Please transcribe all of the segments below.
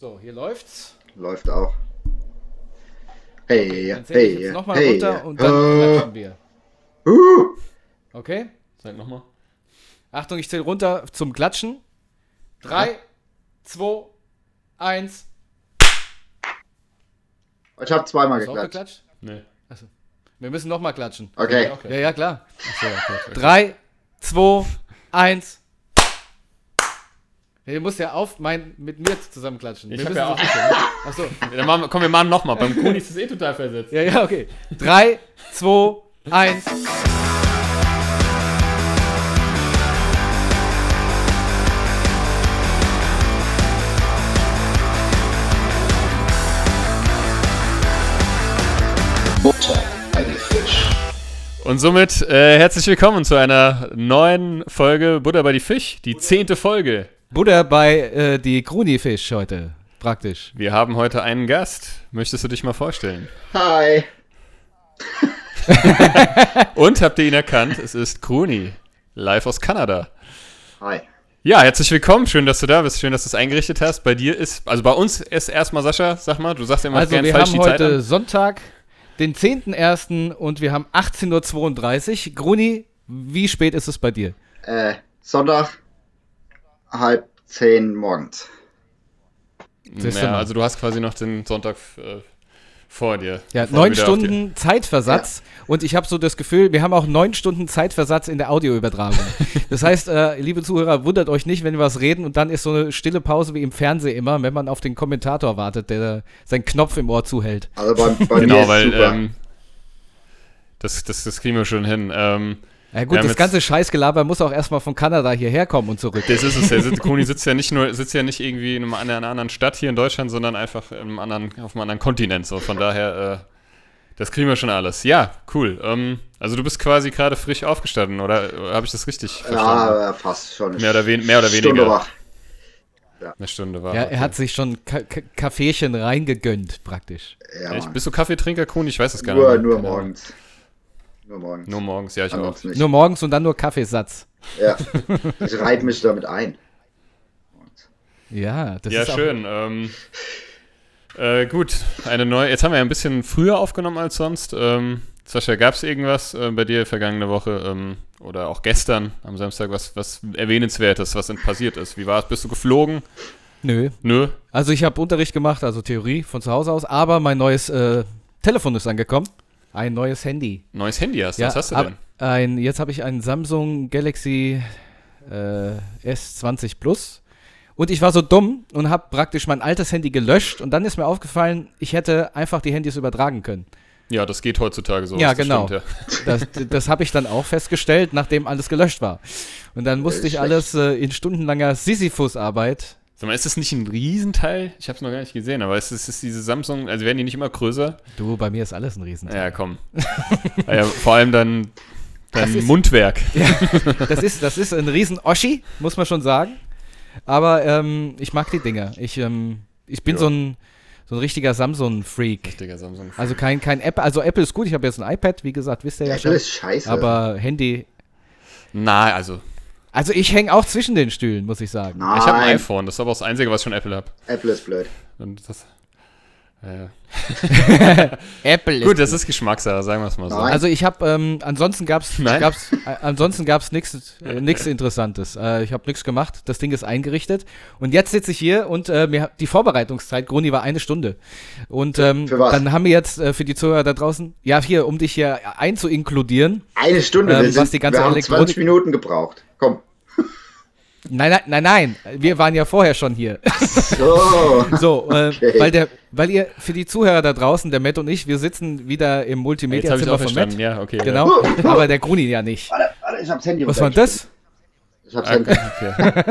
So, hier läuft's. Läuft auch. Hey, Dann zähle ich hey, jetzt nochmal hey. runter und dann klatschen wir. uh, Okay? Sag nochmal. Achtung, ich zähle runter zum Klatschen. Drei, zwei, eins. ich habe zweimal Hast du auch geklatscht. geklatscht? Nee. Wir müssen nochmal klatschen. Okay. Ja, ja, klar. Achso, okay. Drei, zwei, eins. Ja, Du musst ja auf mein, mit mir zusammen klatschen. Ich Wir ja auch- so- Achso. Dann machen wir, komm, wir machen nochmal. Beim Kuni ist es eh total versetzt. Ja, ja, okay. Drei, zwei, eins. Butter bei die Fisch. Und somit äh, herzlich willkommen zu einer neuen Folge Butter bei die Fisch, die zehnte Folge. Buddha bei äh, die Krunifisch heute, praktisch. Wir haben heute einen Gast. Möchtest du dich mal vorstellen? Hi. Und habt ihr ihn erkannt? Es ist Kruni, live aus Kanada. Hi. Ja, herzlich willkommen. Schön, dass du da bist. Schön, dass du es eingerichtet hast. Bei dir ist, also bei uns ist erstmal Sascha, sag mal, du sagst immer Also gerne wir falsch haben die Zeit heute an. Sonntag, den 10.01. und wir haben 18.32 Uhr. Gruni, wie spät ist es bei dir? Äh, Sonntag, halb zehn morgens. Ja, also du hast quasi noch den Sonntag äh, vor dir. Ja, neun Stunden Zeitversatz und ich habe so das Gefühl, wir haben auch neun Stunden Zeitversatz in der Audioübertragung. Das heißt, äh, liebe Zuhörer, wundert euch nicht, wenn wir was reden und dann ist so eine stille Pause wie im Fernsehen immer, wenn man auf den Kommentator wartet, der seinen Knopf im Ohr zuhält. Also bei, bei mir Genau, ist weil super. ähm, das, das, das kriegen wir schon hin. Ähm, Ja gut, das ganze Scheißgelaber muss auch erstmal von Kanada hierher kommen und zurück. das ist es. Der sitzt, Kuni sitzt ja nicht nur, sitzt ja nicht irgendwie in, einer anderen Stadt hier in Deutschland, sondern einfach in einem anderen, auf einem anderen Kontinent. So von daher, äh, das kriegen wir schon alles. Ja, cool. Ähm, also du bist quasi gerade frisch aufgestanden, oder äh, habe ich das richtig verstanden? Ja, fast schon. Mehr oder wen- mehr oder Stunde weniger. wach. Eine Stunde war. Ja, okay. er hat sich schon Ka Ka Kaffeechen reingegönnt, praktisch. Ja, Echt? Bist du Kaffeetrinker, Kuni? Ich weiß es gar Nur, nicht. nur Keine Ahnung. Nur morgens. Nur morgens, ja, ich auch. Nicht. Nur morgens und dann nur Kaffeesatz. Ja. Ich reite mich damit ein. Ja, das Ja, ist auch- schön. Ähm, äh, gut, eine neue. Jetzt haben wir ja ein bisschen früher aufgenommen als sonst. Ähm, Sascha, gab es irgendwas äh, bei dir vergangene Woche ähm, oder auch gestern am Samstag, was, was erwähnenswertes, was denn passiert ist? Wie war es? Bist du geflogen? Nö. Nö. Also ich habe Unterricht gemacht, also Theorie von zu Hause aus, aber mein neues äh, Telefon ist angekommen. Ein neues Handy. Neues Handy hast du. was hast du denn? Ein, jetzt habe ich einen Samsung Galaxy äh, S20 Plus. Und ich war so dumm und habe praktisch mein altes Handy gelöscht. Und dann ist mir aufgefallen, ich hätte einfach die Handys übertragen können. Ja, das geht heutzutage so. Ja, das genau. Stimmt, Das, das habe ich dann auch festgestellt, nachdem alles gelöscht war. Und dann musste ich alles äh, in stundenlanger Sisyphus-Arbeit. Sag mal, ist das nicht ein Riesenteil? Ich habe es noch gar nicht gesehen, aber es ist, es ist diese Samsung, also werden die nicht immer größer? Du, bei mir ist alles ein Riesenteil. Ja, komm. Ah ja, vor allem dann, Das dann ist- Mundwerk. Das ist, das ist ein Riesen-Oschi, muss man schon sagen. Aber ähm, ich mag die Dinger. Ich, ähm, ich bin Ja. so, ein, so ein richtiger Samsung-Freak. Richtiger Samsung. Also kein, kein Apple. Also Apple ist gut. Ich habe jetzt ein iPad, wie gesagt, wisst ihr ja Apple schon. ist scheiße. Aber Handy. Na, also, Also ich hänge auch zwischen den Stühlen, muss ich sagen. Nein, ich habe ein iPhone, das ist aber auch das Einzige, was ich von Apple habe. Apple ist blöd. Und das, äh, Apple gut, das ist Geschmackssache, sagen wir es mal so. Nein. Also ich habe, ähm, ansonsten gab's, Nein. gab's, äh, ansonsten gab's nichts, äh, nichts Interessantes. Äh, ich habe nichts gemacht. Das Ding ist eingerichtet und jetzt sitze ich hier und äh, mir die Vorbereitungszeit, Gruni, war eine Stunde. Und ähm, Für was? dann haben wir jetzt äh, für die Zuhörer da draußen, ja hier, um dich hier einzuinkludieren. Eine Stunde. Ähm, wir, sind, was die ganze wir haben Elektronik- 20 Minuten gebraucht. Komm. Nein, nein, nein, nein, wir waren ja vorher schon hier. So. So, äh, Okay. weil der, weil ihr für die Zuhörer da draußen, der Matt und ich, wir sitzen wieder im Jetzt habe ich Multimedia-Zimmer auch von Matt. ja, okay. Genau, aber der Gruni ja nicht. warte, warte, ich hab's Handy Was war denn das? Ich hab's Ja. Handy. Okay.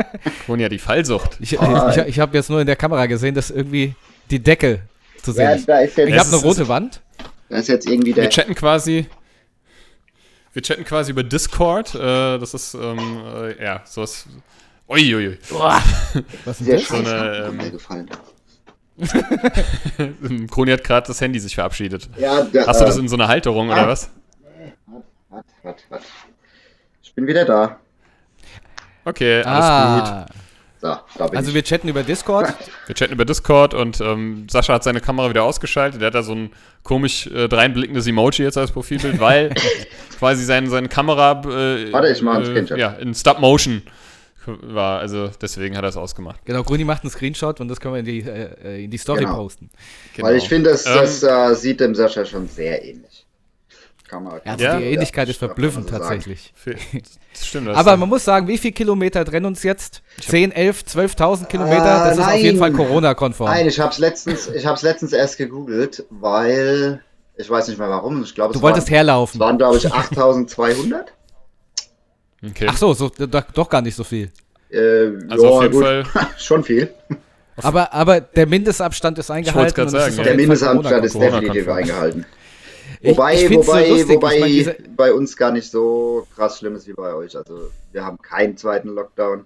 Kron ja die Fallsucht. Ich, ich, Ah, ich, ich habe jetzt nur in der Kamera gesehen, dass irgendwie die Decke zu sehen Ja, ist. da ist Ich habe eine ist- rote Wand. da ist jetzt irgendwie der. Wir chatten quasi. Wir chatten quasi über Discord. Äh, das ist, ähm, äh, ja, sowas. Uiuiui. Was ist der das? Scheiß eine, hat ähm, mir gefallen. Kroni hat gerade das Handy sich verabschiedet. Ja, der, Hast du äh, das in so einer Halterung ah. oder was? Warte, warte, warte. Ich bin wieder da. Okay, alles gut. Da, da bin Also ich. wir chatten über Discord. Wir chatten über Discord und ähm, Sascha hat seine Kamera wieder ausgeschaltet. Der hat da so ein komisch äh, dreinblickendes Emoji jetzt als Profilbild, weil quasi sein, seine Kamera äh, Warte, ich mach einen äh, Screenshot. ja, in Stop Motion war. Also deswegen hat er es ausgemacht. Genau, Gruni macht einen Screenshot und das können wir in die, äh, in die Story Genau. posten. Weil ich finde, das, Ähm, das äh, sieht dem Sascha schon sehr ähnlich. Kann man, Also Ja, die Ähnlichkeit ist kann man verblüffend so sagen. tatsächlich. Das stimmt. das Aber ist- man muss sagen, wie viele Kilometer trennen uns jetzt? 10, 11, 12.000 Kilometer? Ah, das ist auf jeden Fall. Corona-konform. Nein, ich hab's letztens, ich hab's letztens erst gegoogelt, weil ich weiß nicht mehr warum. Ich glaube, Du es wolltest waren, herlaufen. es waren glaube ich 8200. okay. Ach so, so doch, doch gar nicht so viel. Äh, Also ja, auf jeden gut, Fall. schon viel. Aber, aber der Mindestabstand ist eingehalten. es sagen, ist ja. Der Mindestabstand ist definitiv eingehalten. Ich- Wobei, ich find's so wobei, lustig. Ich wobei mein, diese- bei uns gar nicht so krass schlimm ist wie bei euch. Also wir haben keinen zweiten Lockdown.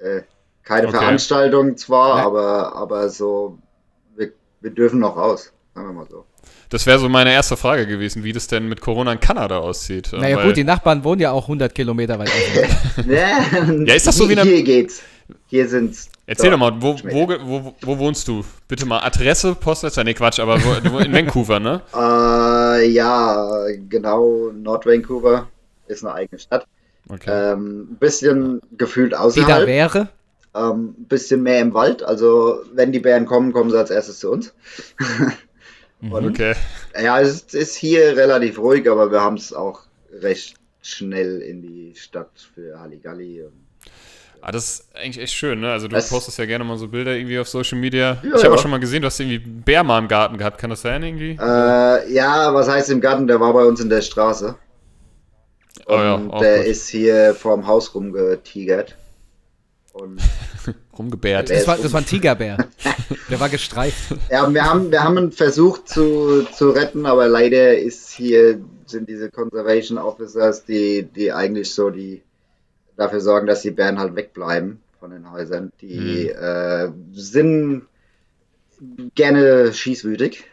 Äh, keine Okay. Veranstaltung zwar, Ja. aber, aber so, wir, wir dürfen noch raus. Sagen wir mal so. Das wäre so meine erste Frage gewesen, wie das denn mit Corona in Kanada aussieht. äh, Naja weil- gut, die Nachbarn wohnen ja auch 100 Kilometer weit auseinander. ja, ist das so wie in Hier geht's. Hier sind's. Erzähl doch mal, wo, wo, wo, wo wohnst du? Bitte mal Adresse, Postleitzahl. Nee, Quatsch, aber wo, du- in Vancouver, ne? Äh, ja, genau. Nord Vancouver ist eine eigene Stadt. Okay. Ähm, ein bisschen gefühlt Die da außerhalb. wäre. Ähm, ein bisschen mehr im Wald. Also, wenn die Bären kommen, kommen sie als erstes zu uns. Und, Okay. Ja, es ist hier relativ ruhig, aber wir haben es auch recht schnell in die Stadt für Halligalli. Und Ah, das ist eigentlich echt schön, ne? Also du Das- postest ja gerne mal so Bilder irgendwie auf Social Media. Ja, ich habe ja. auch schon mal gesehen, du hast irgendwie einen Bär mal im Garten gehabt. Kann das sein irgendwie? Äh, ja, was heißt im Garten? Der war bei uns in der Straße. oh ja, Und auch der gut. ist hier vorm Haus rumgetigert. Und Rumgebärt. Das war, das war ein Tigerbär. Der war gestreift. ja, wir haben, wir haben ihn versucht zu, zu retten, aber leider ist hier, sind diese Conservation Officers, die, die eigentlich so die dafür sorgen, dass die Bären halt wegbleiben von den Häusern. Die äh, sind gerne schießwütig.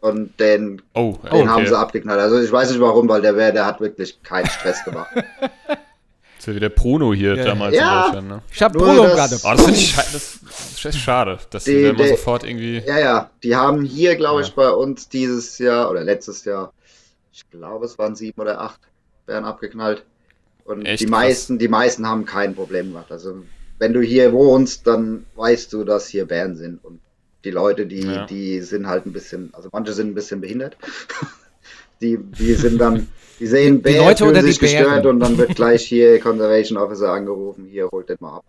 Und den, Oh, den haben sie okay. abgeknallt. Also ich weiß nicht warum, weil der Bär, der hat wirklich keinen Stress gemacht. Das ist ja wie der Prono hier Ja. damals Ja. in Deutschland, ne? Ich hab Nur Bruno das- gerade. Oh, das finde ich, das ist schade, dass die, Die- immer die- sofort irgendwie. Ja, ja, die haben hier, glaube ich, Ja. bei uns dieses Jahr oder letztes Jahr, ich glaube, es waren sieben oder acht Bären abgeknallt. Und Echt die krass. meisten, die meisten haben kein Problem gemacht. Also wenn du hier wohnst, dann weißt du, dass hier Bären sind. Und die Leute, die, Ja. die sind halt ein bisschen, also manche sind ein bisschen behindert. die, die sind dann, die sehen Bären, Leute fühlen die sich gestört Bären? und dann wird gleich hier Conservation Officer angerufen, hier holt den mal ab.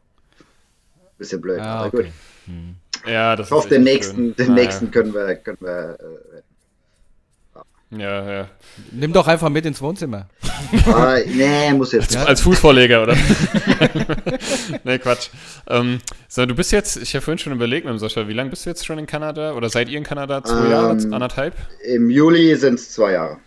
Bisschen blöd, Ah, aber okay. gut. Ja, das Ich hoffe, ist den nächsten, schön. den Naja. nächsten können wir, können wir äh, Ja, ja. Nimm doch einfach mit ins Wohnzimmer. Ah, nee, muss jetzt nicht. Als Fußvorleger, oder? nee, Quatsch. Ähm, so, du bist jetzt, ich habe vorhin schon überlegt mit dem Sascha, wie lange bist du jetzt schon in Kanada? Oder seid ihr in Kanada? Zwei Ähm, Jahre? Anderthalb? Im Juli sind es zwei Jahre.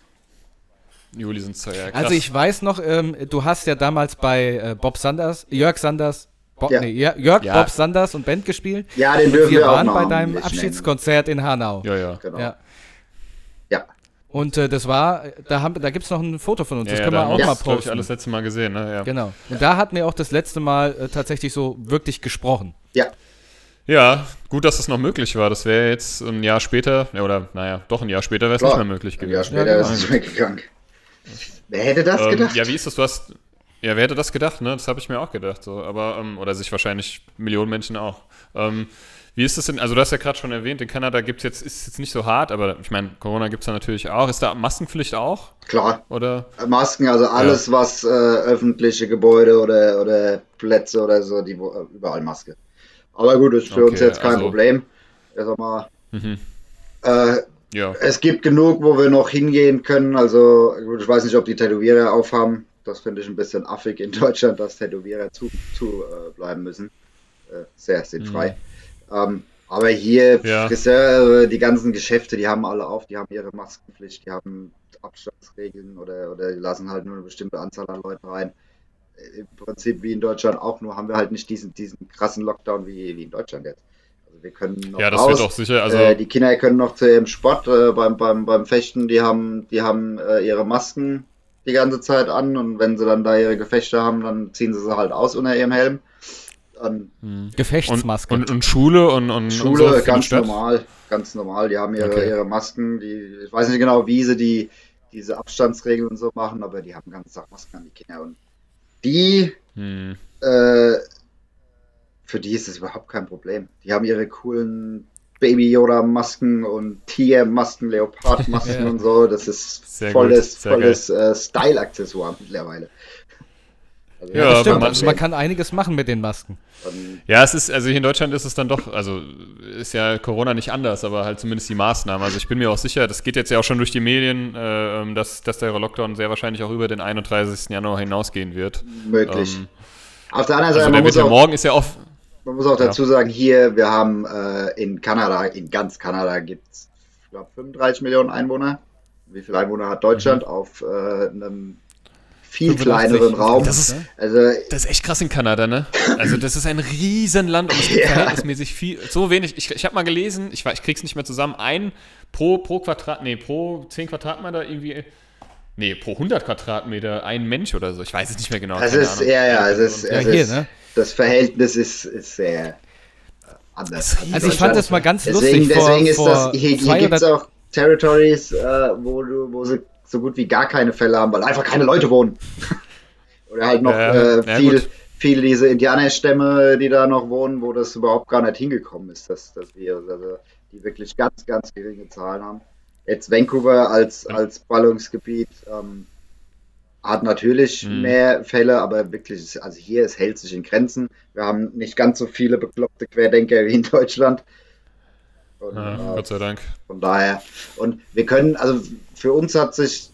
Juli sind es zwei Jahre. Krass. Also ich weiß noch, ähm, du hast ja damals bei äh, Bob Sanders, Jörg Sanders, Bob, Ja. nee, Jör- Jörg, Ja. Bob Sanders und Band gespielt. Ja, den dürfen wir wir auch waren bei deinem nennen. Abschiedskonzert in Hanau. Ja, ja. Genau. Ja. Und äh, das war, da, haben, da gibt es noch ein Foto von uns, Ja, das ja, können wir auch mal uns, glaub ich, posten. alles letzte Mal gesehen, ne? Ja. Genau. Und da hatten wir auch das letzte Mal äh, tatsächlich so wirklich gesprochen. Ja, ja, gut, dass das noch möglich war. Das wäre jetzt ein Jahr später, oder naja, doch ein Jahr später wäre es nicht mehr möglich Ein gewesen. Jahr später Ja, genau. ist es weggegangen. Wer hätte das Ähm, gedacht? ja, wie ist das? Du hast. Ja, wer hätte das gedacht, ne? Das habe ich mir auch gedacht. So. Aber, ähm, oder sich wahrscheinlich Millionen Menschen auch. Ähm, wie ist das denn? Also, du hast ja gerade schon erwähnt, in Kanada gibt es jetzt, ist jetzt nicht so hart, aber ich meine, Corona gibt es da natürlich auch. Ist da Maskenpflicht auch? Klar. Oder? Masken, also alles, was äh, öffentliche Gebäude oder, oder Plätze oder so, die äh, überall Maske. Aber gut, ist für Okay, uns jetzt kein also- Problem. Ich sag mal, Mhm. äh, Ja. Es gibt genug, wo wir noch hingehen können. Also, ich weiß nicht, ob die Tätowierer aufhaben. Das finde ich ein bisschen affig in Deutschland, dass Tätowierer zu, zu äh, bleiben müssen. Äh, sehr sinnfrei. Ähm, aber hier, Ja. Friseure, die ganzen Geschäfte, die haben alle auf, die haben ihre Maskenpflicht, die haben Abstandsregeln oder, oder die lassen halt nur eine bestimmte Anzahl an Leuten rein. Im Prinzip wie in Deutschland auch, nur haben wir halt nicht diesen, diesen krassen Lockdown wie, wie in Deutschland jetzt. Also wir können noch Ja, das raus. wird auch sicher. Also, äh, die Kinder können noch zu ihrem Sport äh, beim, beim, beim Fechten, die haben, die haben äh, ihre Masken die ganze Zeit an und wenn sie dann da ihre Gefechte haben, dann ziehen sie sie halt aus unter ihrem Helm. Und Und, Gefechtsmaske. und, und Schule und, und, und Schule so für die ganz normal, ganz normal. Die haben ihre, Okay. ihre Masken, die, ich weiß nicht genau, wie sie die, diese Abstandsregeln und so machen, aber die haben ganz Tag Masken an die Kinder. Und die, Hm. äh, für die ist es überhaupt kein Problem. Die haben ihre coolen Baby Yoda Masken und Tiger-Masken, Leopard-Masken Ja. und so. Das ist Sehr volles, gut, volles äh, Style-Accessoire mittlerweile. Also, Ja, stimmt, man- man, man kann einiges machen mit den Masken. Ja, es ist, also hier in Deutschland ist es dann doch, also ist ja Corona nicht anders, aber halt zumindest die Maßnahmen. Also ich bin mir auch sicher, das geht jetzt ja auch schon durch die Medien, äh, ähm, dass, dass der Lockdown sehr wahrscheinlich auch über den 31. Januar hinausgehen wird. möglich. Ähm, Auf der anderen Seite, also man der muss ja auch morgen ist ja oft. Man muss auch dazu sagen, hier, wir haben äh, in Kanada, in ganz Kanada gibt es, ich glaube, 35 Millionen Einwohner. Wie viele Einwohner hat Deutschland auf äh, einem viel 85 kleineren Raum? Das ist- also, Das ist echt krass in Kanada, ne? Also das ist ein Riesenland und es gibt Ja. verhältnismäßig viel, so wenig. Ich, ich habe mal gelesen, ich, ich krieg's nicht mehr zusammen, ein pro, pro Quadrat, nee, pro 10 Quadratmeter irgendwie, nee, pro 100 Quadratmeter ein Mensch oder so. Ich weiß es nicht mehr genau. keine ist, ja, ja, es ist, Ja, es hier, ist ne? das Verhältnis ist, ist sehr anders. Also ich fand das mal ganz Deswegen, lustig. Vor, deswegen ist vor das, hier, hier gibt es auch Territories, äh, wo, du, wo sie so gut wie gar keine Fälle haben, weil einfach keine Leute wohnen. Oder halt noch Ja, äh, ja, viel, gut. viele diese Indianerstämme, die da noch wohnen, wo das überhaupt gar nicht hingekommen ist, das, das Virus. Also die wirklich ganz, ganz geringe Zahlen haben. Jetzt Vancouver als, als Ballungsgebiet ähm, hat natürlich Mhm. mehr Fälle, aber wirklich, also hier, es hält sich in Grenzen. Wir haben nicht ganz so viele bekloppte Querdenker wie in Deutschland. Und, Ja, äh, Gott sei Dank. von daher. Und wir können, also für uns hat sich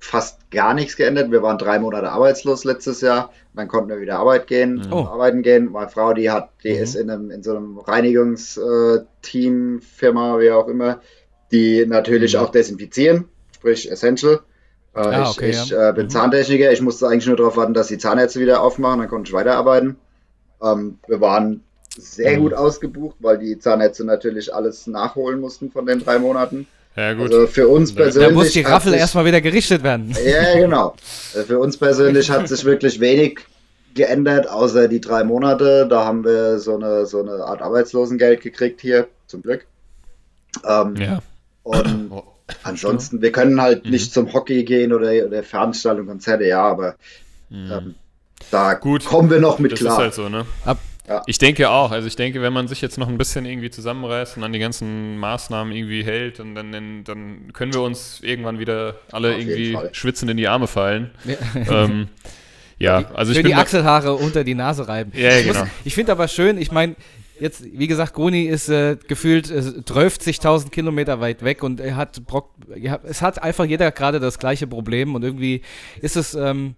fast gar nichts geändert. Wir waren drei Monate arbeitslos letztes Jahr. Dann konnten wir wieder Arbeit gehen, Oh. arbeiten gehen. Meine Frau, die hat, die Mhm. ist in, einem, in so einem Reinigungsteam, Firma, wie auch immer, die natürlich Mhm. auch desinfizieren, sprich Essential. Äh, Ah, ich okay, ich ja. äh, bin Mhm. Zahntechniker. Ich musste eigentlich nur darauf warten, dass die Zahnärzte wieder aufmachen, dann konnte ich weiterarbeiten. Ähm, wir waren sehr Mhm. gut ausgebucht, weil die Zahnärzte natürlich alles nachholen mussten von den drei Monaten. Ja, gut. Also für uns persönlich. da muss die hat Raffel sich- erstmal wieder gerichtet werden. Ja, genau. Also für uns persönlich hat sich wirklich wenig geändert, außer die drei Monate. Da haben wir so eine, so eine Art Arbeitslosengeld gekriegt hier, zum Glück. Ähm, ja. Und Oh. ansonsten, wir können halt Mhm. nicht zum Hockey gehen oder, oder Veranstaltungen, Konzerte, ja, aber ähm, da Mhm. Gut. kommen wir noch mit Das klar. ist halt so, ne? Ab- Ja. Ich denke auch. Also ich denke, wenn man sich jetzt noch ein bisschen irgendwie zusammenreißt und an die ganzen Maßnahmen irgendwie hält, und dann, dann, dann können wir uns irgendwann wieder alle Auf irgendwie Fall. schwitzend in die Arme fallen. ähm, ja, also ich die Achselhaare unter die Nase reiben. Ja, ja, ich muss- genau. ich finde aber schön, ich meine, jetzt, wie gesagt, Gruni ist äh, gefühlt äh, 12.000 Kilometer weit weg und er hat Brock, ja, es hat einfach jeder gerade das gleiche Problem und irgendwie ist es, ähm,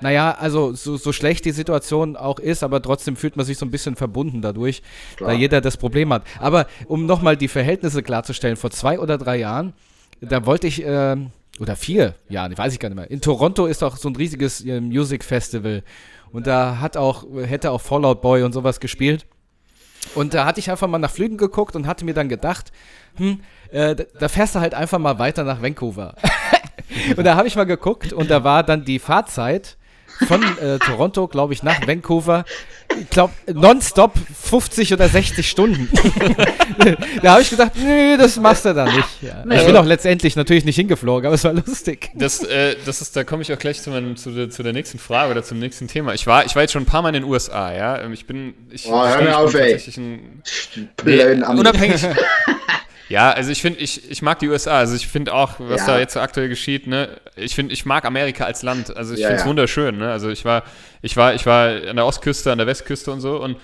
naja, also so, so schlecht die Situation auch ist, aber trotzdem fühlt man sich so ein bisschen verbunden dadurch, Klar. da jeder das Problem hat. Aber um nochmal die Verhältnisse klarzustellen, vor zwei oder drei Jahren, da wollte ich, ähm, oder vier Jahren, weiß ich gar nicht mehr, in Toronto ist auch so ein riesiges äh, Music Festival und da hat auch, hätte auch Fallout Boy und sowas gespielt. Und da hatte ich einfach mal nach Flügen geguckt und hatte mir dann gedacht, hm, äh, da- da fährst du halt einfach mal weiter nach Vancouver. und da habe ich mal geguckt und da war dann die Fahrzeit von äh, Toronto, glaube ich, nach Vancouver, ich glaube, nonstop 50 oder 60 Stunden. da habe ich gedacht, nö, das machst du dann nicht. Ja. Ich bin auch letztendlich natürlich nicht hingeflogen, aber es war lustig. Das, äh, das ist, da komme ich auch gleich zu, meinem, zu, der, zu der nächsten Frage oder zum nächsten Thema. Ich war, ich war jetzt schon ein paar Mal in den USA, ja. Ähm, Ich bin, ich, Oh, hör mir bin auf, ey. tatsächlich ein, Blöden Nee, unabhängig. ja, also ich finde, ich, ich mag die USA. Also ich finde auch, was Ja. da jetzt so aktuell geschieht, ne, ich finde, ich mag Amerika als Land. Also ich Ja, finde es ja. wunderschön, ne? Also ich war, ich war, ich war an der Ostküste, an der Westküste und so und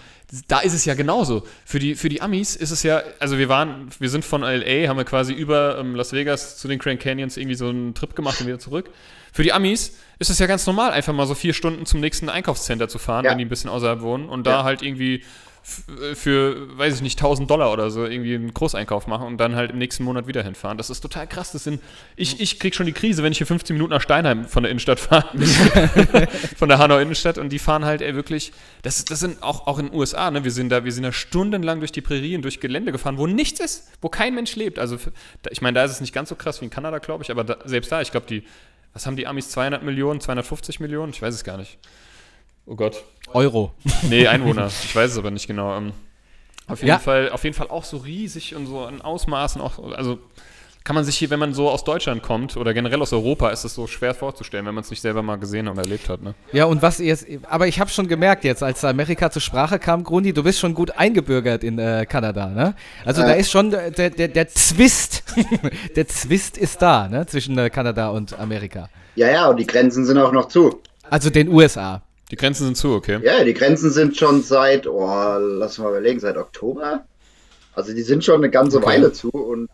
da ist es ja genauso. Für die, für die Amis ist es ja, also wir waren, wir sind von LA, haben wir quasi über ähm, Las Vegas zu den Grand Canyons irgendwie so einen Trip gemacht und wieder zurück. Für die Amis ist es ja ganz normal, einfach mal so vier Stunden zum nächsten Einkaufscenter zu fahren, wenn die ein bisschen außerhalb wohnen und da halt irgendwie für, weiß ich nicht, 1000 Dollar oder so irgendwie einen Großeinkauf machen und dann halt im nächsten Monat wieder hinfahren. Das ist total krass. Das sind, ich, ich krieg schon die Krise, wenn ich hier 15 Minuten nach Steinheim von der Innenstadt fahre. von der Hanau Innenstadt und die fahren halt ey, wirklich, das, das sind auch, auch in den USA, ne? wir sind da, wir sind da stundenlang durch die Prärien, durch Gelände gefahren, wo nichts ist, wo kein Mensch lebt. Also ich meine, da ist es nicht ganz so krass wie in Kanada, glaube ich, aber da, selbst da, ich glaube, die, was haben die Amis, 200 Millionen, 250 Millionen? Ich weiß es gar nicht. Oh Gott. Euro. Nee, Einwohner. ich weiß es aber nicht genau. Ähm, auf jeden Ja. Fall, auf jeden Fall auch so riesig und so an Ausmaßen auch, also kann man sich hier, wenn man so aus Deutschland kommt oder generell aus Europa, ist es so schwer vorzustellen, wenn man es nicht selber mal gesehen und erlebt hat, ne? Ja, und was ihr jetzt, aber ich habe schon gemerkt jetzt, als Amerika zur Sprache kam, Grundi, du bist schon gut eingebürgert in äh, Kanada, ne? Also Ja. da ist schon der, der, der, der Zwist, der Zwist ist da, ne? Zwischen äh, Kanada und Amerika. Ja, ja, und die Grenzen sind auch noch zu. Also den USA. Die Grenzen sind zu, okay? Ja, die Grenzen sind schon seit, oh, lass mal überlegen, seit Oktober. Also die sind schon eine ganze Okay. Weile zu und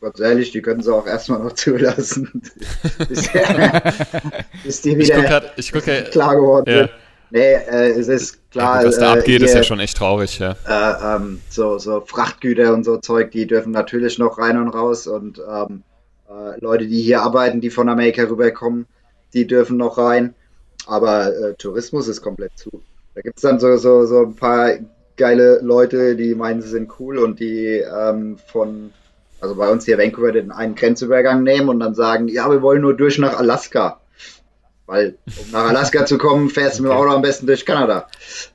ganz ehrlich, die können sie auch erstmal noch zulassen. bis, bis die Ich wieder gucke grad, ich gucke, klar geworden ja, sind. Nee, äh, es ist klar. was da äh, abgeht, ist hier, ja schon echt traurig, ja. äh, ähm, so, so Frachtgüter und so Zeug, die dürfen natürlich noch rein und raus und ähm, äh, Leute, die hier arbeiten, die von Amerika rüberkommen, die dürfen noch rein. Aber äh, Tourismus ist komplett zu. Da gibt es dann so, so, so ein paar geile Leute, die meinen, sie sind cool und die ähm, von, also bei uns hier Vancouver, den einen Grenzübergang nehmen und dann sagen, ja, wir wollen nur durch nach Alaska. Weil, um nach Alaska zu kommen, fährst du mit dem Auto am besten durch Kanada.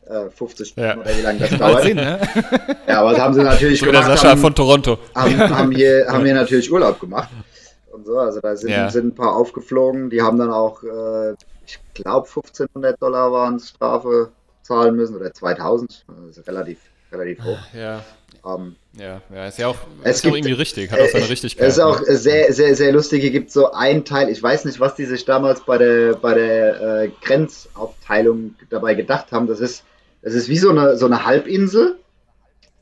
Äh, 50 Stunden Ja. oder wie lange das dauert. Sinn, ne? Ja, aber das haben sie natürlich So wie der gemacht. Sascha Haben, von Toronto. haben, haben, hier, haben hier natürlich Urlaub gemacht. Und so, also da sind, Ja. sind ein paar aufgeflogen. Die haben dann auch, äh, ich glaube, 1500 Dollar waren Strafe zahlen müssen oder 2000. Das ist relativ, relativ hoch. Ja, Ähm, ja, ja, ist ja auch, Es ist ja auch gibt- irgendwie richtig, hat auch seine Richtigkeit. Es ist auch ne? sehr, sehr, sehr lustig. Hier gibt es so einen Teil, ich weiß nicht, was die sich damals bei der, bei der äh, Grenzaufteilung dabei gedacht haben. Das ist, das ist wie so eine, so eine Halbinsel,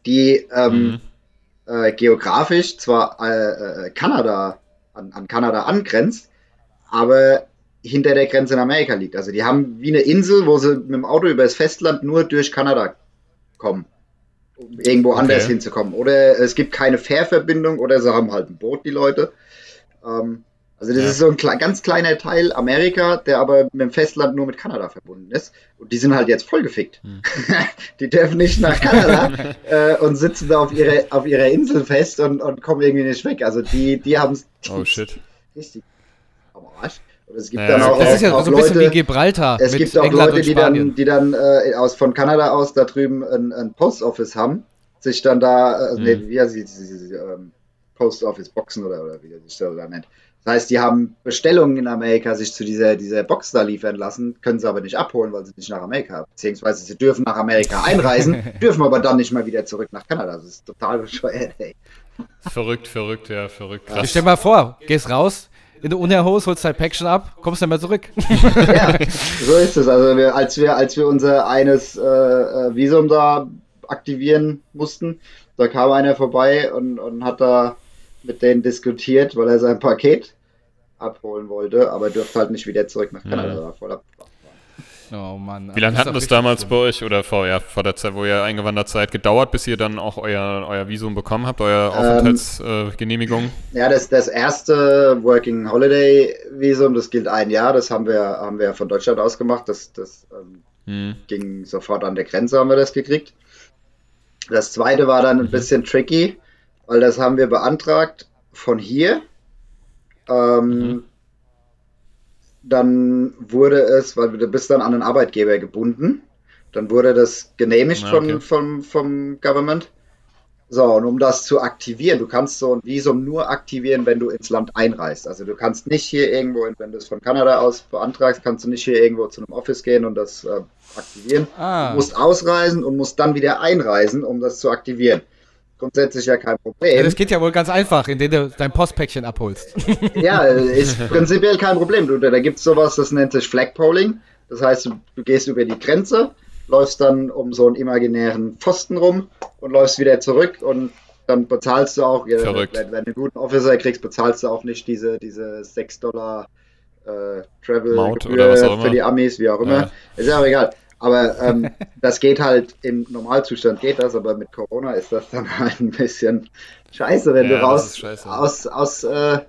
die ähm, Mhm. äh, geografisch zwar äh, äh, Kanada an, an Kanada angrenzt, aber hinter der Grenze in Amerika liegt. Also die haben wie eine Insel, wo sie mit dem Auto über das Festland nur durch Kanada kommen, um irgendwo anders Okay. hinzukommen. Oder es gibt keine Fährverbindung oder sie haben halt ein Boot, die Leute. Ähm, also das Ja. ist so ein kle ganz kleiner Teil Amerika, der aber mit dem Festland nur mit Kanada verbunden ist. Und die sind halt jetzt vollgefickt. Hm. die dürfen nicht nach Kanada äh, und sitzen da auf, ihre, auf ihrer Insel fest und, und kommen irgendwie nicht weg. Also die, die haben es Oh shit. richtig am Arsch. Es gibt Ja, dann auch, Das ist ja auch so ein bisschen wie Leute, Gibraltar es mit gibt auch England Leute, die dann, die dann äh, aus, von Kanada aus da drüben ein, ein Post Office haben, sich dann da, äh, Mhm. nee, wie heißt die, die, die, ähm, Post Office Boxen oder, oder wie er sich das da nennt. Das heißt, die haben Bestellungen in Amerika sich zu dieser, dieser Box da liefern lassen, können sie aber nicht abholen, weil sie nicht nach Amerika haben. Beziehungsweise sie dürfen nach Amerika einreisen, dürfen aber dann nicht mal wieder zurück nach Kanada. Das ist total bescheuert, ey. Verrückt, verrückt, ja, verrückt. Krass. stell mal vor, gehst raus, in der Unterhose, holst dein Päckchen ab, kommst dann mal zurück. Ja, so ist es. Also wir, als wir, als wir unser eines äh, äh, Visum da aktivieren mussten, da kam einer vorbei und, und hat da mit denen diskutiert, weil er sein Paket abholen wollte, aber durfte halt nicht wieder zurück nach Kanada. Mhm. Da war voll ab. Oh Mann. Wie lange hat das damals schlimm. bei euch oder vor, ja, vor der Zeit, wo ihr eingewandert seid, gedauert, bis ihr dann auch euer, euer Visum bekommen habt, euer Ähm, Aufenthaltsgenehmigung? Äh, Genehmigung? Ja, das, das erste Working Holiday Visum, das gilt ein Jahr, das haben wir, haben wir von Deutschland aus gemacht. Das, das ähm, hm. ging sofort an der Grenze, haben wir das gekriegt. Das zweite war dann ein bisschen tricky, weil das haben wir beantragt von hier. Ähm, Mhm. Dann wurde es, weil du bist dann an einen Arbeitgeber gebunden, dann wurde das genehmigt Ah, okay. von, vom, vom Government. So, und um das zu aktivieren, du kannst so ein Visum nur aktivieren, wenn du ins Land einreist. Also du kannst nicht hier irgendwo, wenn du es von Kanada aus beantragst, kannst du nicht hier irgendwo zu einem Office gehen und das äh, aktivieren. Ah, Du musst ausreisen und musst dann wieder einreisen, um das zu aktivieren. Grundsätzlich ja kein ja, Problem. das geht ja wohl ganz einfach, indem du dein Postpäckchen abholst. Ja, ist prinzipiell kein Problem. Du, da gibt es sowas, das nennt sich Flagpolling. Das heißt, du, du gehst über die Grenze, läufst dann um so einen imaginären Pfosten rum und läufst wieder zurück und dann bezahlst du auch, ja, Verrückt. wenn, wenn du einen guten Officer kriegst, bezahlst du auch nicht diese, diese 6 Dollar äh, Maut Travel oder was auch immer. für die Amis, wie auch immer. Ja. Ist ja auch egal. Aber ähm, das geht halt im Normalzustand geht das, aber mit Corona ist das dann halt ein bisschen scheiße, wenn Ja, du raus aus, aus äh,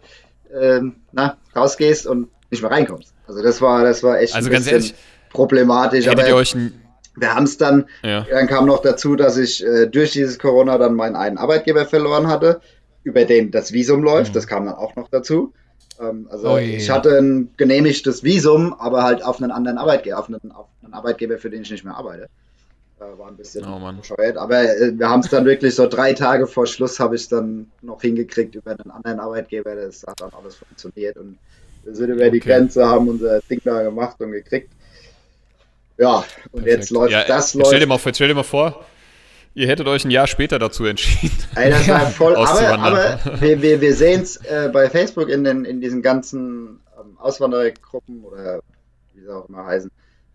ähm, na, rausgehst und nicht mehr reinkommst. Also das war, das war echt Also ein ganz bisschen ehrlich, problematisch. Aber wir haben es dann, ja, dann kam noch dazu, dass ich äh, durch dieses Corona dann meinen einen Arbeitgeber verloren hatte, über den das Visum läuft. Mhm. Das kam dann auch noch dazu. Ähm, also je. ich hatte ein genehmigtes Visum, aber halt auf einen anderen Arbeitgeber, auf einen, auf einen Arbeitgeber, für den ich nicht mehr arbeite. Äh, war ein bisschen Oh bescheuert. Aber äh, wir haben es dann wirklich so drei Tage vor Schluss habe ich dann noch hingekriegt über einen anderen Arbeitgeber. Das hat dann alles funktioniert und wir sind über die Okay. Grenze, haben unser Ding da gemacht und gekriegt. Ja, und jetzt Perfekt. läuft ja, das jetzt läuft. Stell dir, mal, stell dir mal vor, ihr hättet euch ein Jahr später dazu entschieden. Ey, das war voll, aber, Auszuwandern. aber wir, wir, wir sehen es äh, bei Facebook in, den, in diesen ganzen ähm, Auswanderergruppen oder wie sie auch immer heißen,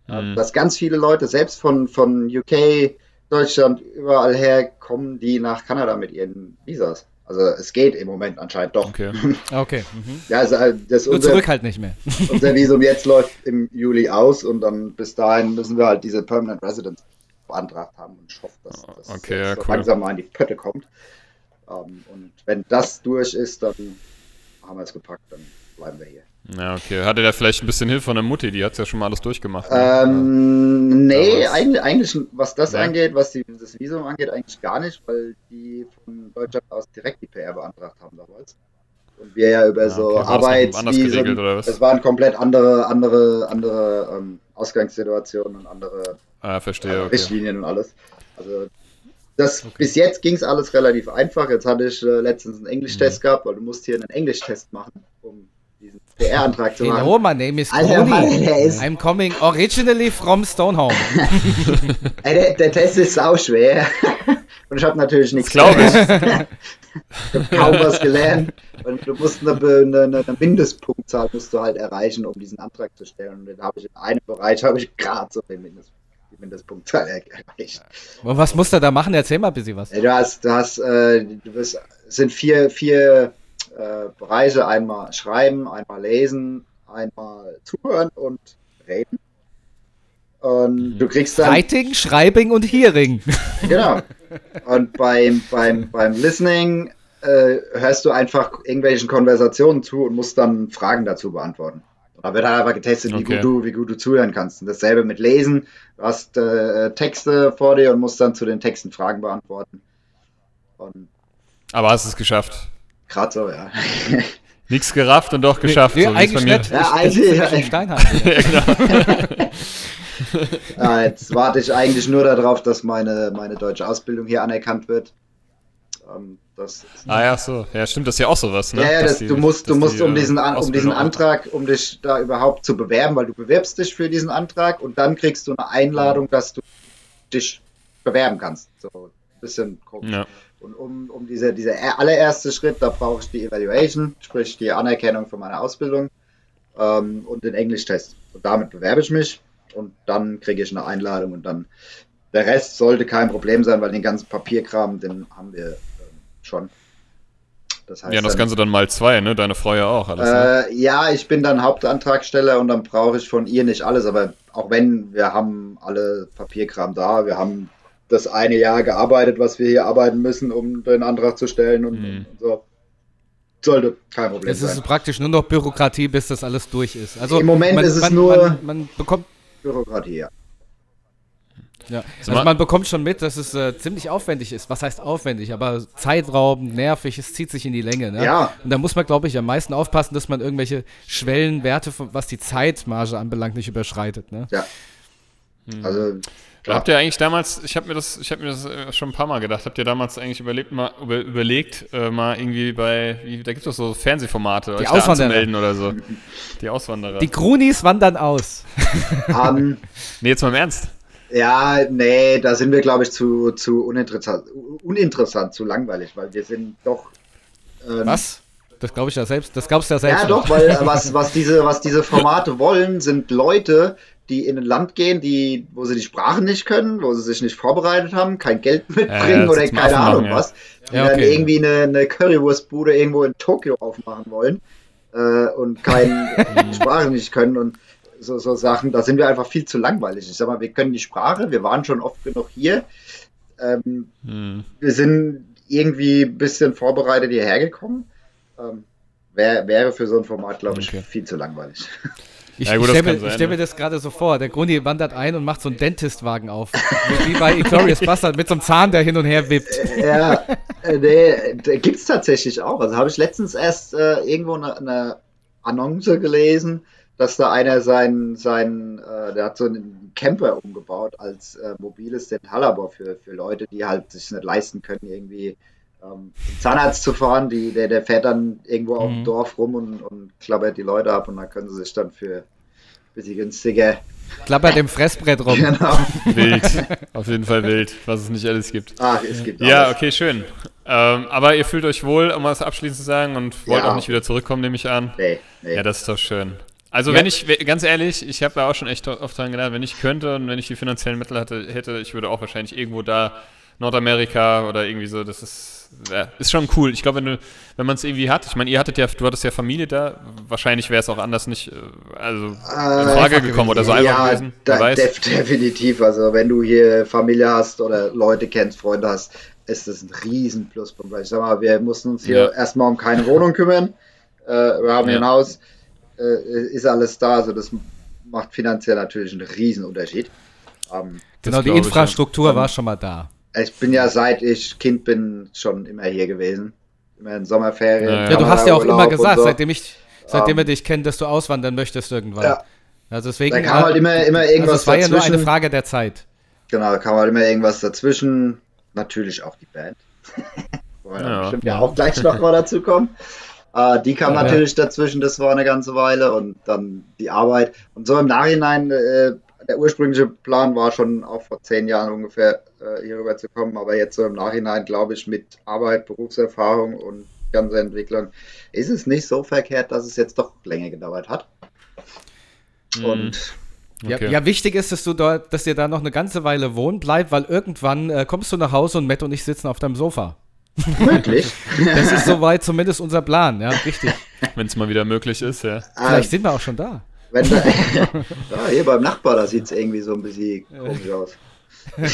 äh, Mhm. dass ganz viele Leute, selbst von, von UK, Deutschland, überall her, kommen die nach Kanada mit ihren Visas. Also es geht im Moment anscheinend doch. Okay. Okay. Mhm. Ja, also äh, das unser, zurück halt nicht mehr. unser Visum jetzt läuft im Juli aus und dann bis dahin müssen wir halt diese Permanent Residence beantragt haben und ich hoffe, dass das Okay, ja, cool. langsam mal in die Pötte kommt. Ähm, und wenn das durch ist, dann haben wir es gepackt, dann bleiben wir hier. Ja, okay. Hatte der vielleicht ein bisschen Hilfe von der Mutti, die hat ja schon mal alles durchgemacht. ne? Ähm, nee, Ja, eigentlich, eigentlich, was das Ja. angeht, was die, das Visum angeht, eigentlich gar nicht, weil die von Deutschland aus direkt die PR beantragt haben damals. Und wir ja über Ja, so okay. Was? es waren komplett andere, andere, andere ähm, Ausgangssituationen und andere ah, verstehe, äh, okay. Richtlinien und alles. Also das, bis jetzt ging es alles relativ einfach. Jetzt hatte ich äh, letztens einen Englisch-Test Mhm. gehabt, weil du musst hier einen Englisch-Test machen, um diesen PR-Antrag zu machen. Hello, my name is Alter, Mann, Tony. I'm coming originally from Stonehome. Ey, der, der Test ist sau schwer. Und ich habe natürlich nichts glaube ich. gelernt. ich habe kaum was gelernt. Und du musst eine, Be- eine, eine Mindestpunktzahl musst du halt erreichen, um diesen Antrag zu stellen. Und den habe ich in einem Bereich habe ich gerade so den Mindest, die Mindestpunktzahl er- erreicht. Und was muss er da machen? Erzähl mal ein bisschen was. Du hast, du hast, äh, du bist, es sind vier, vier äh, Bereiche. Einmal schreiben, einmal lesen, einmal zuhören und reden. Und du kriegst dann Writing, Schreibing und Hearing. Genau. Und beim, beim, beim Listening äh, hörst du einfach irgendwelchen Konversationen zu und musst dann Fragen dazu beantworten. Da wird halt einfach getestet, wie, Okay. gut du, wie gut du zuhören kannst. Und dasselbe mit Lesen. Du hast äh, Texte vor dir und musst dann zu den Texten Fragen beantworten. Und Aber hast es geschafft. gerade so, ja. Nichts gerafft und doch geschafft. Nee, so wie es eigentlich nicht. Ja, Ich- eigentlich- ich- ich- ich- Steinheim. ja, genau. ja, jetzt warte ich eigentlich nur darauf, dass meine, meine deutsche Ausbildung hier anerkannt wird. Ähm, das Ah ja, so. Ja, stimmt, das ist ja auch sowas, ne? Ja, ja, das, die- du musst, du musst die, um äh, diesen, An, um diesen Antrag, um dich da überhaupt zu bewerben, weil du bewirbst dich für diesen Antrag und dann kriegst du eine Einladung, dass du dich bewerben kannst. So ein bisschen komisch. Ja. Und um, um dieser, dieser er- allererste Schritt, da brauche ich die Evaluation, sprich die Anerkennung von meiner Ausbildung ähm, und den Englischtest. Und damit bewerbe ich mich und dann kriege ich eine Einladung und dann der Rest sollte kein Problem sein, weil den ganzen Papierkram, den haben wir schon. Das heißt, Ja, das dann- Ganze dann mal zwei, ne? Deine Frau ja auch alles. ne? äh, ja, ich bin dann Hauptantragsteller und dann brauche ich von ihr nicht alles, aber auch wenn, wir haben alle Papierkram da, wir haben das eine Jahr gearbeitet, was wir hier arbeiten müssen, um den Antrag zu stellen und, Mhm. und so. Sollte kein Problem Es ist sein. praktisch nur noch Bürokratie, bis das alles durch ist. Also Im Moment man, ist es man, nur- Man, man bekommt Bürokratie, ja. Ja, Sag also mal- man bekommt schon mit, dass es äh, ziemlich aufwendig ist. Was heißt aufwendig? Aber zeitraubend, nervig, es zieht sich in die Länge. Ne? Ja. Und da muss man, glaube ich, am meisten aufpassen, dass man irgendwelche Schwellenwerte, von- was die Zeitmarge anbelangt, nicht überschreitet. Ne? Ja. Hm. Also, Habt ihr eigentlich damals, ich habe mir das, ich habe mir das äh, schon ein paar Mal gedacht, habt ihr damals eigentlich überlebt, mal, über, überlegt, äh, mal irgendwie bei, wie, da gibt es doch so Fernsehformate, euch da Auswanderer. anzumelden oder so. Die Auswanderer. Die Grunis wandern aus. ähm, nee, jetzt mal im Ernst. Ja, nee, da sind wir, glaube ich, zu, zu uninteressant, uninteressant, zu langweilig, weil wir sind doch. ähm, Was? Das glaube ich ja selbst. Das glaubst du ja selbst. Ja, doch, weil äh, was, was, diese, was diese Formate wollen, sind Leute, die in ein Land gehen, die, wo sie die Sprache nicht können, wo sie sich nicht vorbereitet haben, kein Geld mitbringen das oder keine Affen Ahnung machen, ja. was. Die Ja, dann okay. irgendwie eine, eine Currywurstbude irgendwo in Tokio aufmachen wollen äh, und keine Sprache nicht können und so, so Sachen. Da sind wir einfach viel zu langweilig. Ich sag mal, wir können die Sprache, wir waren schon oft genug hier. Ähm, Hm. wir sind irgendwie ein bisschen vorbereitet hierher gekommen. Ähm, wär, wäre für so ein Format, glaube ich, Okay. viel zu langweilig. Ich, Ja, gut, ich stelle mir, stell mir ne? das gerade so vor. Der Gruni wandert ein und macht so einen Dentistwagen auf. Wie bei Glorious Bastard mit so einem Zahn, der hin und her wippt. ja, äh, nee, gibt es tatsächlich auch. Also habe ich letztens erst äh, irgendwo eine, eine Annonce gelesen, dass da einer seinen, seinen äh, der hat so einen Camper umgebaut als äh, mobiles Dentalabor für, für Leute, die halt sich nicht leisten können, irgendwie ähm, Zahnarzt zu fahren. Die, der, der fährt dann irgendwo auf dem Mhm. Dorf rum und, und klappert die Leute ab und dann können sie sich dann für ein bisschen günstiger. Klappert im Fressbrett rum. Genau. Wild. Auf jeden Fall wild, was es nicht alles gibt. Ach, es gibt Ja, alles. okay, schön. Ähm, aber ihr fühlt euch wohl, um was abschließend zu sagen, und wollt Ja. auch nicht wieder zurückkommen, nehme ich an. Nee, nee. Ja, das ist doch schön. Also Ja. wenn ich, ganz ehrlich, ich habe da auch schon echt oft dran gedacht, wenn ich könnte und wenn ich die finanziellen Mittel hatte, hätte, ich würde auch wahrscheinlich irgendwo da Nordamerika oder irgendwie so, das ist, ja, ist schon cool. Ich glaube, wenn du, wenn man es irgendwie hat, ich meine, ihr hattet ja, du hattest ja Familie da, wahrscheinlich wäre es auch anders nicht, äh, also in Frage gekommen oder so einfach ja, gewesen. Wer da, weiß. def definitiv. Also wenn du hier Familie hast oder Leute kennst, Freunde hast, ist das ein riesen Pluspunkt. Weil ich sag mal, wir mussten uns hier Ja. erstmal um keine Wohnung kümmern. Äh, wir haben hier Ja. ein Haus, äh, ist alles da. Also das macht finanziell natürlich einen riesen Unterschied. Ähm, Das Genau, die. Infrastruktur war schon mal da. ich bin ja seit ich Kind bin schon immer hier gewesen. Immer in Sommerferien. Ja, ja. Ja, du hast ja auch immer gesagt, so. seitdem ich, seitdem Ähm, wir dich kennen, dass du auswandern möchtest irgendwann. Ja. Also deswegen. Da kam halt immer, immer also irgendwas es war ja nur eine dazwischen. Frage der Zeit. Genau, da kam halt immer irgendwas dazwischen. Natürlich auch die Band. Wollen wir Ja. bestimmt ja auch gleich noch mal dazu kommen. Äh, die kam Ja. natürlich dazwischen, das war eine ganze Weile und dann die Arbeit. Und so im Nachhinein, äh, der ursprüngliche Plan war schon auch vor zehn Jahren ungefähr äh, hier rüber zu kommen, aber jetzt so im Nachhinein, glaube ich, mit Arbeit, Berufserfahrung und ganzer Entwicklung ist es nicht so verkehrt, dass es jetzt doch länger gedauert hat. Mhm. Und Ja, Okay. ja, wichtig ist, dass du dort, dass ihr da noch eine ganze Weile wohnen bleibt, weil irgendwann äh, kommst du nach Hause und Matt und ich sitzen auf deinem Sofa. Möglich. Das ist soweit zumindest unser Plan, ja, richtig. Wenn es mal wieder möglich ist, ja. Vielleicht sind wir auch schon da. Wenn da, ja, hier beim Nachbar, da sieht es irgendwie so ein bisschen komisch aus.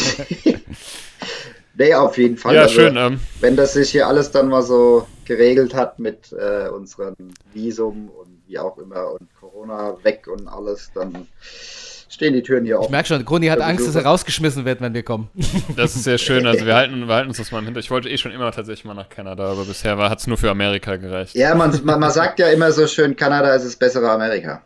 nee, auf jeden Fall. Ja, Also, schön. Ähm, Wenn das sich hier alles dann mal so geregelt hat mit äh, unserem Visum und wie auch immer und Corona weg und alles, dann stehen die Türen hier Ich offen. merke schon, Gruni hat Also Angst, dass du- er rausgeschmissen wird, wenn wir kommen. das ist sehr schön. Also wir halten, wir halten uns das mal im Hintergrund. Ich wollte eh schon immer tatsächlich mal nach Kanada, aber bisher hat es nur für Amerika gereicht. Ja, man, man, man sagt ja immer so schön, Kanada ist das bessere Amerika.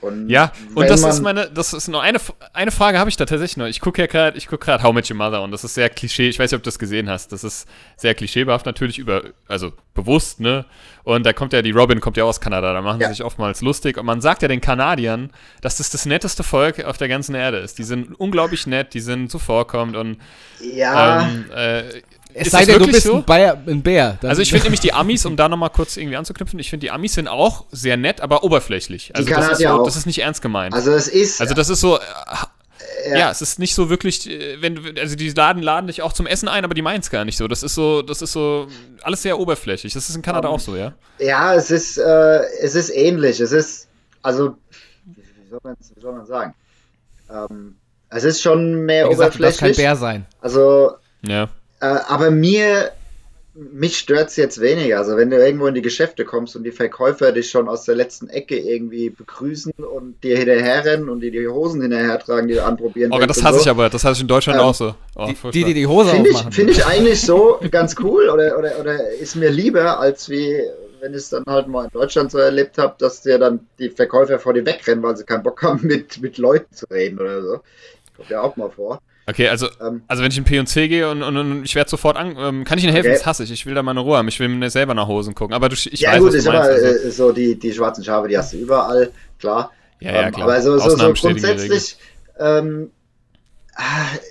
Und Ja, und das ist meine, das ist noch eine, eine Frage habe ich da tatsächlich noch. Ich gucke ja gerade, ich gucke gerade How Met Your Mother und das ist sehr Klischee. Ich weiß nicht, ob du das gesehen hast. Das ist sehr klischeebehaft natürlich über, also bewusst, ne? Und da kommt ja die Robin kommt ja aus Kanada. Da machen Ja. sie sich oftmals lustig und man sagt ja den Kanadiern, dass das das netteste Volk auf der ganzen Erde ist. Die sind unglaublich nett, die sind zuvorkommend und ja, ähm, äh, Es ist sei das denn, du wirklich bist so? ein, Bayer, ein Bär. Dann- Also ich finde nämlich die Amis, um da nochmal kurz irgendwie anzuknüpfen, ich finde die Amis sind auch sehr nett, aber oberflächlich. Also das ist, Kanadier so, auch. das ist nicht ernst gemeint. also es ist, Also das ist so, äh, ja. es ist nicht so wirklich, äh, wenn du, also die laden, laden dich auch zum Essen ein, aber die meinen es gar nicht so. Das ist so, das ist so alles sehr oberflächlich. Das ist in Kanada auch so, ja. Ja, es ist, äh, es ist ähnlich. Es ist, also, wie soll man, wie soll man sagen? Ähm, es ist schon mehr Wie gesagt, du darfst kein oberflächlich. Bär sein. Also, Ja. Äh, aber mir, mich stört es jetzt weniger. Also, wenn du irgendwo in die Geschäfte kommst und die Verkäufer dich schon aus der letzten Ecke irgendwie begrüßen und dir hinterherrennen und dir die Hosen hinterher tragen, die du anprobieren Oh das hasse so. ich aber. Das hasse ich in Deutschland Ähm, auch so. Oh, Die, die, die die Hose Finde ich, aufmachen. find ich eigentlich so ganz cool oder, oder, oder ist mir lieber, als wie wenn ich es dann halt mal in Deutschland so erlebt habe, dass dir dann die Verkäufer vor dir wegrennen, weil sie keinen Bock haben, mit, mit Leuten zu reden oder so. Kommt ja auch mal vor. Okay, also, Ähm, also wenn ich in P&C gehe und, und, und ich werde sofort an, ähm, kann ich Ihnen helfen? Okay. Das hasse ich. Ich will da meine Ruhe haben. Ich will mir selber nach Hosen gucken. Aber du, ich ja weiß, gut, was du sag meinst. also. äh, so die, die schwarzen Schafe, die hast du überall, klar. Ja, ja, Ähm, klar. Aber so, so, so grundsätzlich, ähm,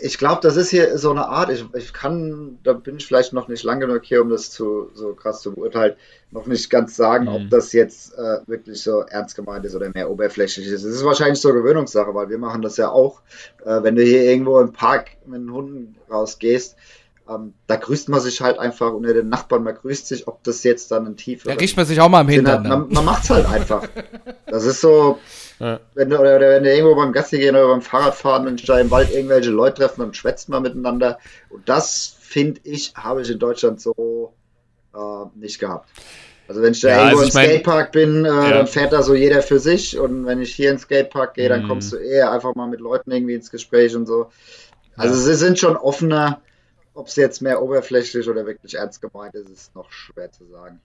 ich glaube, das ist hier so eine Art, ich, ich kann, da bin ich vielleicht noch nicht lang genug hier, um das zu, so krass zu beurteilen, noch nicht ganz sagen, Mhm. ob das jetzt äh, wirklich so ernst gemeint ist oder mehr oberflächlich ist. Es ist wahrscheinlich so Gewöhnungssache, weil wir machen das ja auch. Äh, wenn du hier irgendwo im Park mit den Hunden rausgehst, ähm, da grüßt man sich halt einfach unter den Nachbarn, man grüßt sich, ob das jetzt dann ein Tief Da riecht man sich auch mal hat. Hintern. Man, Ne? man macht's halt einfach. Das ist so, Ja. wenn oder, oder wenn du irgendwo beim Gassi gehen oder beim Fahrradfahren und da im Wald irgendwelche Leute treffen, dann schwätzt man miteinander. Und das, finde ich, habe ich in Deutschland so äh, nicht gehabt. Also wenn ich da Ja, irgendwo also im Skatepark bin, äh, Ja. dann fährt da so jeder für sich. Und wenn ich hier ins Skatepark gehe, dann Mhm. kommst du eher einfach mal mit Leuten irgendwie ins Gespräch und so. Also Ja. sie sind schon offener. Ob es jetzt mehr oberflächlich oder wirklich ernst gemeint ist, ist noch schwer zu sagen.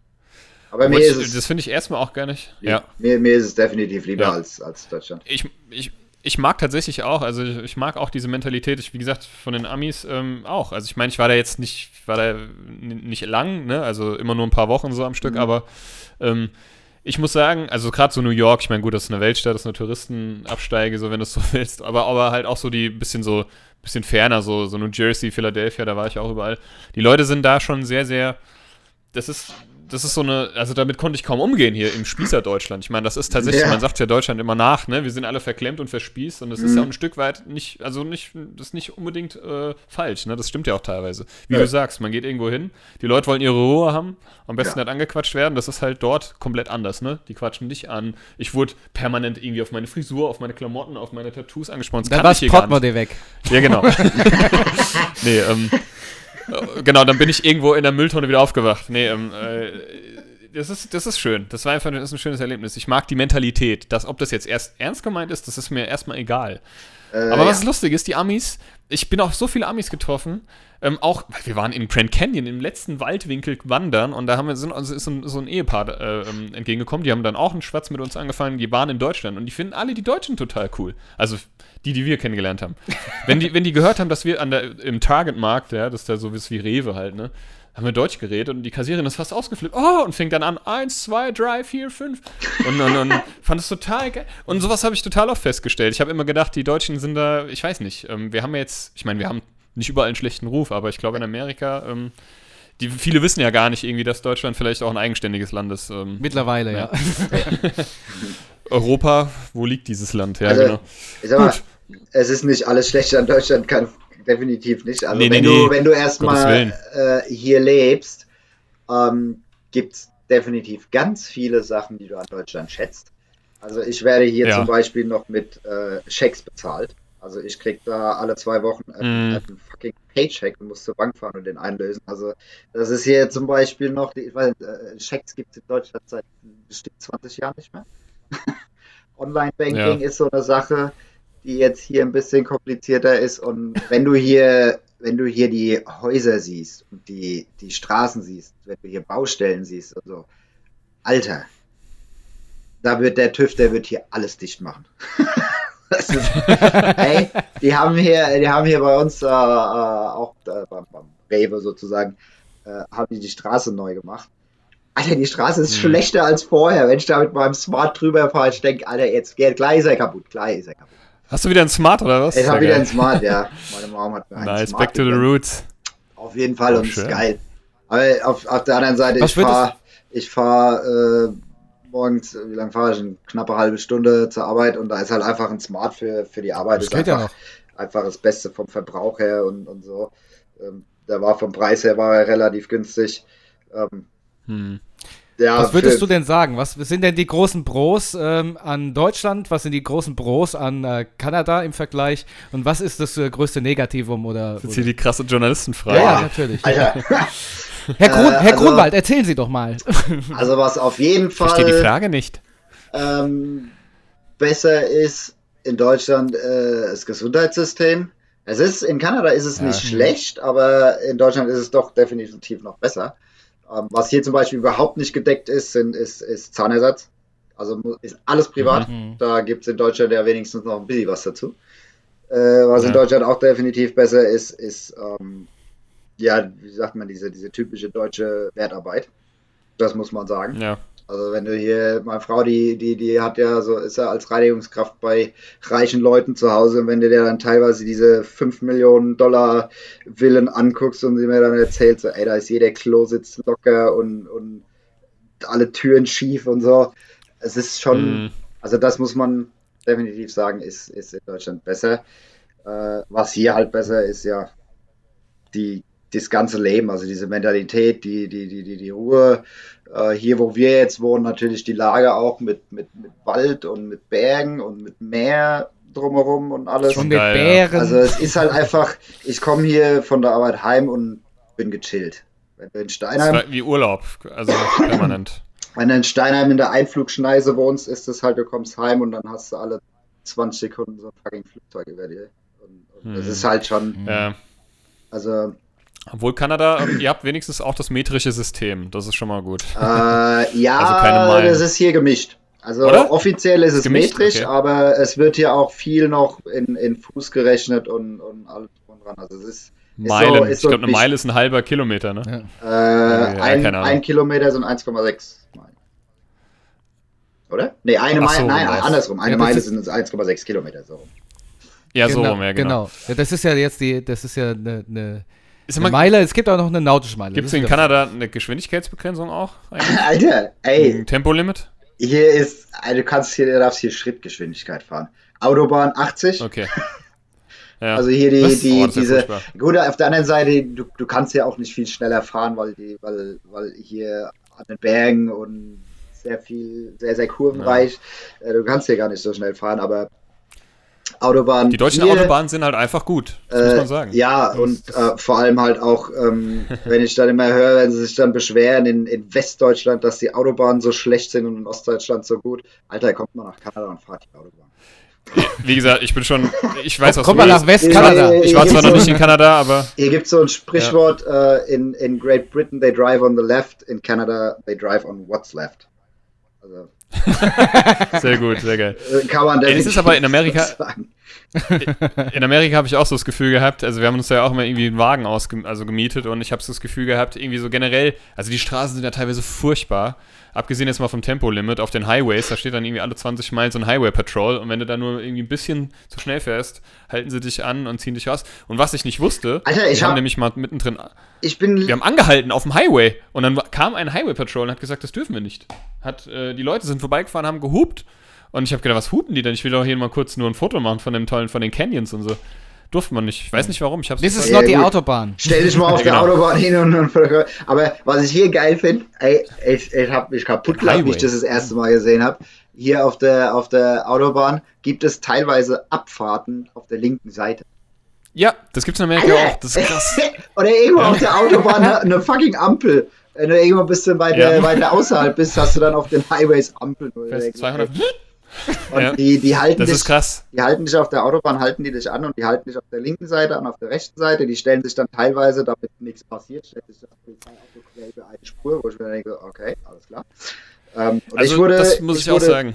Aber mir ist es, das finde ich erstmal auch gar nicht. Ja. mir, mir ist es definitiv lieber Ja. als, als Deutschland. Ich, ich, ich mag tatsächlich auch, also ich, ich mag auch diese Mentalität, ich, wie gesagt, von den Amis ähm, auch. Also ich meine, ich war da jetzt nicht, ich war da nicht lang, ne? Also immer nur ein paar Wochen so am Stück, aber ähm, ich muss sagen, also gerade so New York, ich meine, gut, das ist eine Weltstadt, das ist eine Touristenabsteige, so wenn du es so willst, aber, aber halt auch so die bisschen so, bisschen ferner, so, so New Jersey, Philadelphia, da war ich auch überall. Die Leute sind da schon sehr, sehr, das ist, das ist so eine, also damit konnte ich kaum umgehen hier im Spießer Deutschland. Ich meine, das ist tatsächlich, Ja. man sagt ja Deutschland immer nach, ne? Wir sind alle verklemmt und verspießt und das ist ja auch ein Stück weit nicht, also nicht, das ist nicht unbedingt äh, falsch, ne? Das stimmt ja auch teilweise. Wie Ja. du sagst, man geht irgendwo hin, die Leute wollen ihre Ruhe haben, am besten Ja. nicht angequatscht werden, das ist halt dort komplett anders, ne? Die quatschen dich an. Ich wurde permanent irgendwie auf meine Frisur, auf meine Klamotten, auf meine Tattoos angesprochen. Das Dann kann war ich das. Portemonnaie weg. Ja, genau. nee, ähm, äh, genau, dann bin ich irgendwo in der Mülltonne wieder aufgewacht. Nee, ähm, äh, das ist, das ist schön. Das war einfach das ist ein schönes Erlebnis. Ich mag die Mentalität. Dass, ob das jetzt erst ernst gemeint ist, das ist mir erstmal egal. Äh, Aber was ja. lustig ist, die Amis, ich bin auf so viele Amis getroffen, ähm, auch, wir waren in Grand Canyon im letzten Waldwinkel wandern und da haben wir, sind, also ist so ein, so ein Ehepaar äh, ähm, entgegengekommen, die haben dann auch einen Schwatz mit uns angefangen, die waren in Deutschland und die finden alle die Deutschen total cool. Also die, die wir kennengelernt haben. wenn, die, wenn die gehört haben, dass wir an der, im Target-Markt, ja, das ist da so wie Rewe halt, ne, haben wir Deutsch geredet und die Kassiererin ist fast ausgeflippt. Oh, und fängt dann an, eins, zwei, drei, vier, fünf. Und, und fand es total geil. Und sowas habe ich total oft festgestellt. Ich habe immer gedacht, die Deutschen sind da, ich weiß nicht, ähm, wir haben ja jetzt, ich meine, wir haben nicht überall einen schlechten Ruf, aber ich glaube in Amerika, ähm, die, viele wissen ja gar nicht irgendwie, dass Deutschland vielleicht auch ein eigenständiges Land ist. Ähm, Mittlerweile, ja. Europa, wo liegt dieses Land? Ja, Also, genau. Ich sag mal, Gut. es ist nicht alles schlecht an Deutschland, kann definitiv nicht. Also Nee, nee, wenn, nee. du, wenn du erstmal äh, hier lebst, ähm, gibt es definitiv ganz viele Sachen, die du an Deutschland schätzt. Also ich werde hier Ja. zum Beispiel noch mit äh, Schecks bezahlt. Also ich krieg da alle zwei Wochen einen, Mm. einen fucking Paycheck und muss zur Bank fahren und den einlösen. Also das ist hier zum Beispiel noch, die, ich weiß, äh, Schecks gibt es in Deutschland seit bestimmt 20 Jahren nicht mehr. Online-Banking Ja. ist so eine Sache, die jetzt hier ein bisschen komplizierter ist. Und wenn du hier, wenn du hier die Häuser siehst und die, die Straßen siehst, wenn du hier Baustellen siehst und so, Alter, da wird der TÜV, der wird hier alles dicht machen. Ist, ey, die haben hier, die haben hier bei uns äh, äh, auch äh, beim, beim Rewe sozusagen, äh, haben die die Straße neu gemacht. Alter, die Straße ist Hm. schlechter als vorher. Wenn ich da mit meinem Smart drüber fahre, ich denke, Alter, jetzt geht gleich ist er kaputt, gleich ist er kaputt. Hast du wieder ein Smart oder was? Ich habe wieder ein Smart, ja. Meine Mom hat mir einen Nice, Smart back to the roots. Auf jeden Fall Oh, und ist schön. geil. Aber auf, auf der anderen Seite, Was ich fahre ich fahr, äh, morgens, wie lange fahre ich? Eine knappe halbe Stunde zur Arbeit und da ist halt einfach ein Smart für, für die Arbeit. Das ist geht ja einfach, noch. einfach das Beste vom Verbrauch her und, und so. Ähm, der war vom Preis her war er relativ günstig. Ähm, Hm. Ja, Was würdest du denn sagen? Was sind denn die großen Bros ähm, an Deutschland? Was sind die großen Bros an äh, Kanada im Vergleich? Und was ist das äh, größte Negativum? Oder, Das ist oder? hier die krasse Journalistenfrage. ja, ja, natürlich. Alter, Herr, Grun, Äh, Herr also- Grunwald, erzählen Sie doch mal. also was auf jeden Ich verstehe die Fall Frage nicht. ähm, besser ist in Deutschland äh, das Gesundheitssystem. Es ist, in Kanada ist es Ja. nicht schlecht, aber in Deutschland ist es doch definitiv noch besser. Ähm, was hier zum Beispiel überhaupt nicht gedeckt ist, sind, ist, ist Zahnersatz. Also ist alles privat. Mhm. Da gibt es in Deutschland ja wenigstens noch ein bisschen was dazu. Äh, was in Ja. Deutschland auch definitiv besser ist, ist, ähm, ja, wie sagt man, diese, diese typische deutsche Wertarbeit. Das muss man sagen. Ja. Also wenn du hier, meine Frau, die, die, die hat ja so, ist ja als Reinigungskraft bei reichen Leuten zu Hause und wenn du dir dann teilweise diese 5 Millionen Dollar Villen anguckst und sie mir dann erzählt, so, ey, da ist jeder Klositz locker und, und alle Türen schief und so. Es ist schon, Hm. also das muss man definitiv sagen, ist, ist in Deutschland besser. Äh, was hier halt besser ist, ja, die, das ganze Leben, also diese Mentalität, die, die, die, die, die Ruhe. Äh, hier, wo wir jetzt wohnen, natürlich die Lage auch mit, mit, mit Wald und mit Bergen und mit Meer drumherum und alles. Schon mit. Bären. Also es ist halt einfach, ich komme hier von der Arbeit heim und bin gechillt. Wenn du in Das Steinheim, war wie Urlaub, also permanent. wenn du in Steinheim in der Einflugschneise wohnst, ist es halt, du kommst heim und dann hast du alle 20 Sekunden so ein fucking Flugzeug über dir. Und, und das Hm. ist halt schon, Ja. also Obwohl Kanada, ähm, ihr habt wenigstens auch das metrische System. Das ist schon mal gut. Äh, ja, Also keine Meilen. das ist hier gemischt. Also Oder? offiziell ist es Gemischt, metrisch, okay. aber es wird hier auch viel noch in, in Fuß gerechnet und, und alles drum und dran. Also es ist, Meilen. so- ist so ich glaube, eine Meile ist ein halber Kilometer, ne? Ja. äh, ja, ein, Kilometer sind 1,6 Meilen. Oder? Nee, eine Meile, so, nein, was? andersrum. Eine Ja, Meile ist- sind 1,6 Kilometer. So. Ja, so rum, ja, genau. Ja, das ist ja jetzt die, das ist ja eine, Ist eine immer, Meile, es gibt auch noch eine nautische Meile. Gibt es in Kanada eine Geschwindigkeitsbegrenzung auch? eigentlich? Alter, ey, Ein Tempolimit? hier ist, also du kannst hier, du darfst hier Schrittgeschwindigkeit fahren. Autobahn 80. Okay. Ja. Also hier die, die Oh, ja diese, furchtbar. gut, auf der anderen Seite, du, du kannst ja auch nicht viel schneller fahren, weil die, weil, weil hier an den Bergen und sehr viel, sehr, sehr kurvenreich, äh, du kannst hier gar nicht so schnell fahren, aber Autobahn. die deutschen hier, Autobahnen sind halt einfach gut, das muss äh, man sagen. Ja, und äh, vor allem halt auch, ähm, wenn ich dann immer höre, wenn sie sich dann beschweren in, in Westdeutschland, dass die Autobahnen so schlecht sind und in Ostdeutschland so gut. Alter, kommt mal nach Kanada und fahrt die Autobahn. Wie gesagt, ich bin schon, ich weiß, was Kommt mal nach. Westkanada. Äh, Ich war zwar noch nicht in Kanada, aber Hier gibt es so ein Sprichwort äh, in, in Great Britain, they drive on the left, in Canada, they drive on what's left. Also sehr gut, sehr geil. äh, kann man Ey, das ist aber in Amerika- sagen. In Amerika habe ich auch so das Gefühl gehabt, also wir haben uns ja auch immer irgendwie einen Wagen ausge also gemietet und ich habe so das Gefühl gehabt, irgendwie so generell, also die Straßen sind ja teilweise furchtbar. Abgesehen jetzt mal vom Tempolimit auf den Highways, da steht dann irgendwie alle 20 Meilen so ein Highway Patrol und wenn du da nur irgendwie ein bisschen zu schnell fährst, halten sie dich an und ziehen dich raus. Und was ich nicht wusste, Alter, ich wir haben hab- nämlich mal mittendrin, Ich bin. wir haben angehalten auf dem Highway und dann kam ein Highway Patrol und hat gesagt, das dürfen wir nicht. Hat, äh, die Leute sind vorbeigefahren, haben gehupt und ich habe gedacht, was hupen die denn? Ich will doch hier mal kurz nur ein Foto machen von dem tollen, von den Canyons und so. Durfte man nicht. Ich weiß nicht warum. Ich hab's Das ist Ja, noch die. Autobahn. Stell dich mal auf der Genau. Autobahn hin und, und aber was ich hier geil finde, ey, ich, ich habe mich kaputt gelacht, wie ich das das erste Mal gesehen habe. Hier auf der auf der Autobahn gibt es teilweise Abfahrten auf der linken Seite. Ja, das gibt's in Amerika auch. Das ist krass. Oder irgendwo auf der Autobahn eine, fucking Ampel. Wenn du irgendwo ein bisschen weiter, Ja. weiter außerhalb bist, hast du dann auf den Highways Ampeln. denkst, 200. Und Ja. die, die halten Das dich, ist krass. die halten dich auf der Autobahn, halten die dich an und die halten dich auf der linken Seite an, auf der rechten Seite. Die stellen sich dann teilweise, damit nichts passiert, stellt sich Polizeiauto quer über eine Spur, wo ich mir denke, okay, alles klar. Ähm, und Also, ich wurde, das muss ich, auch wurde sagen.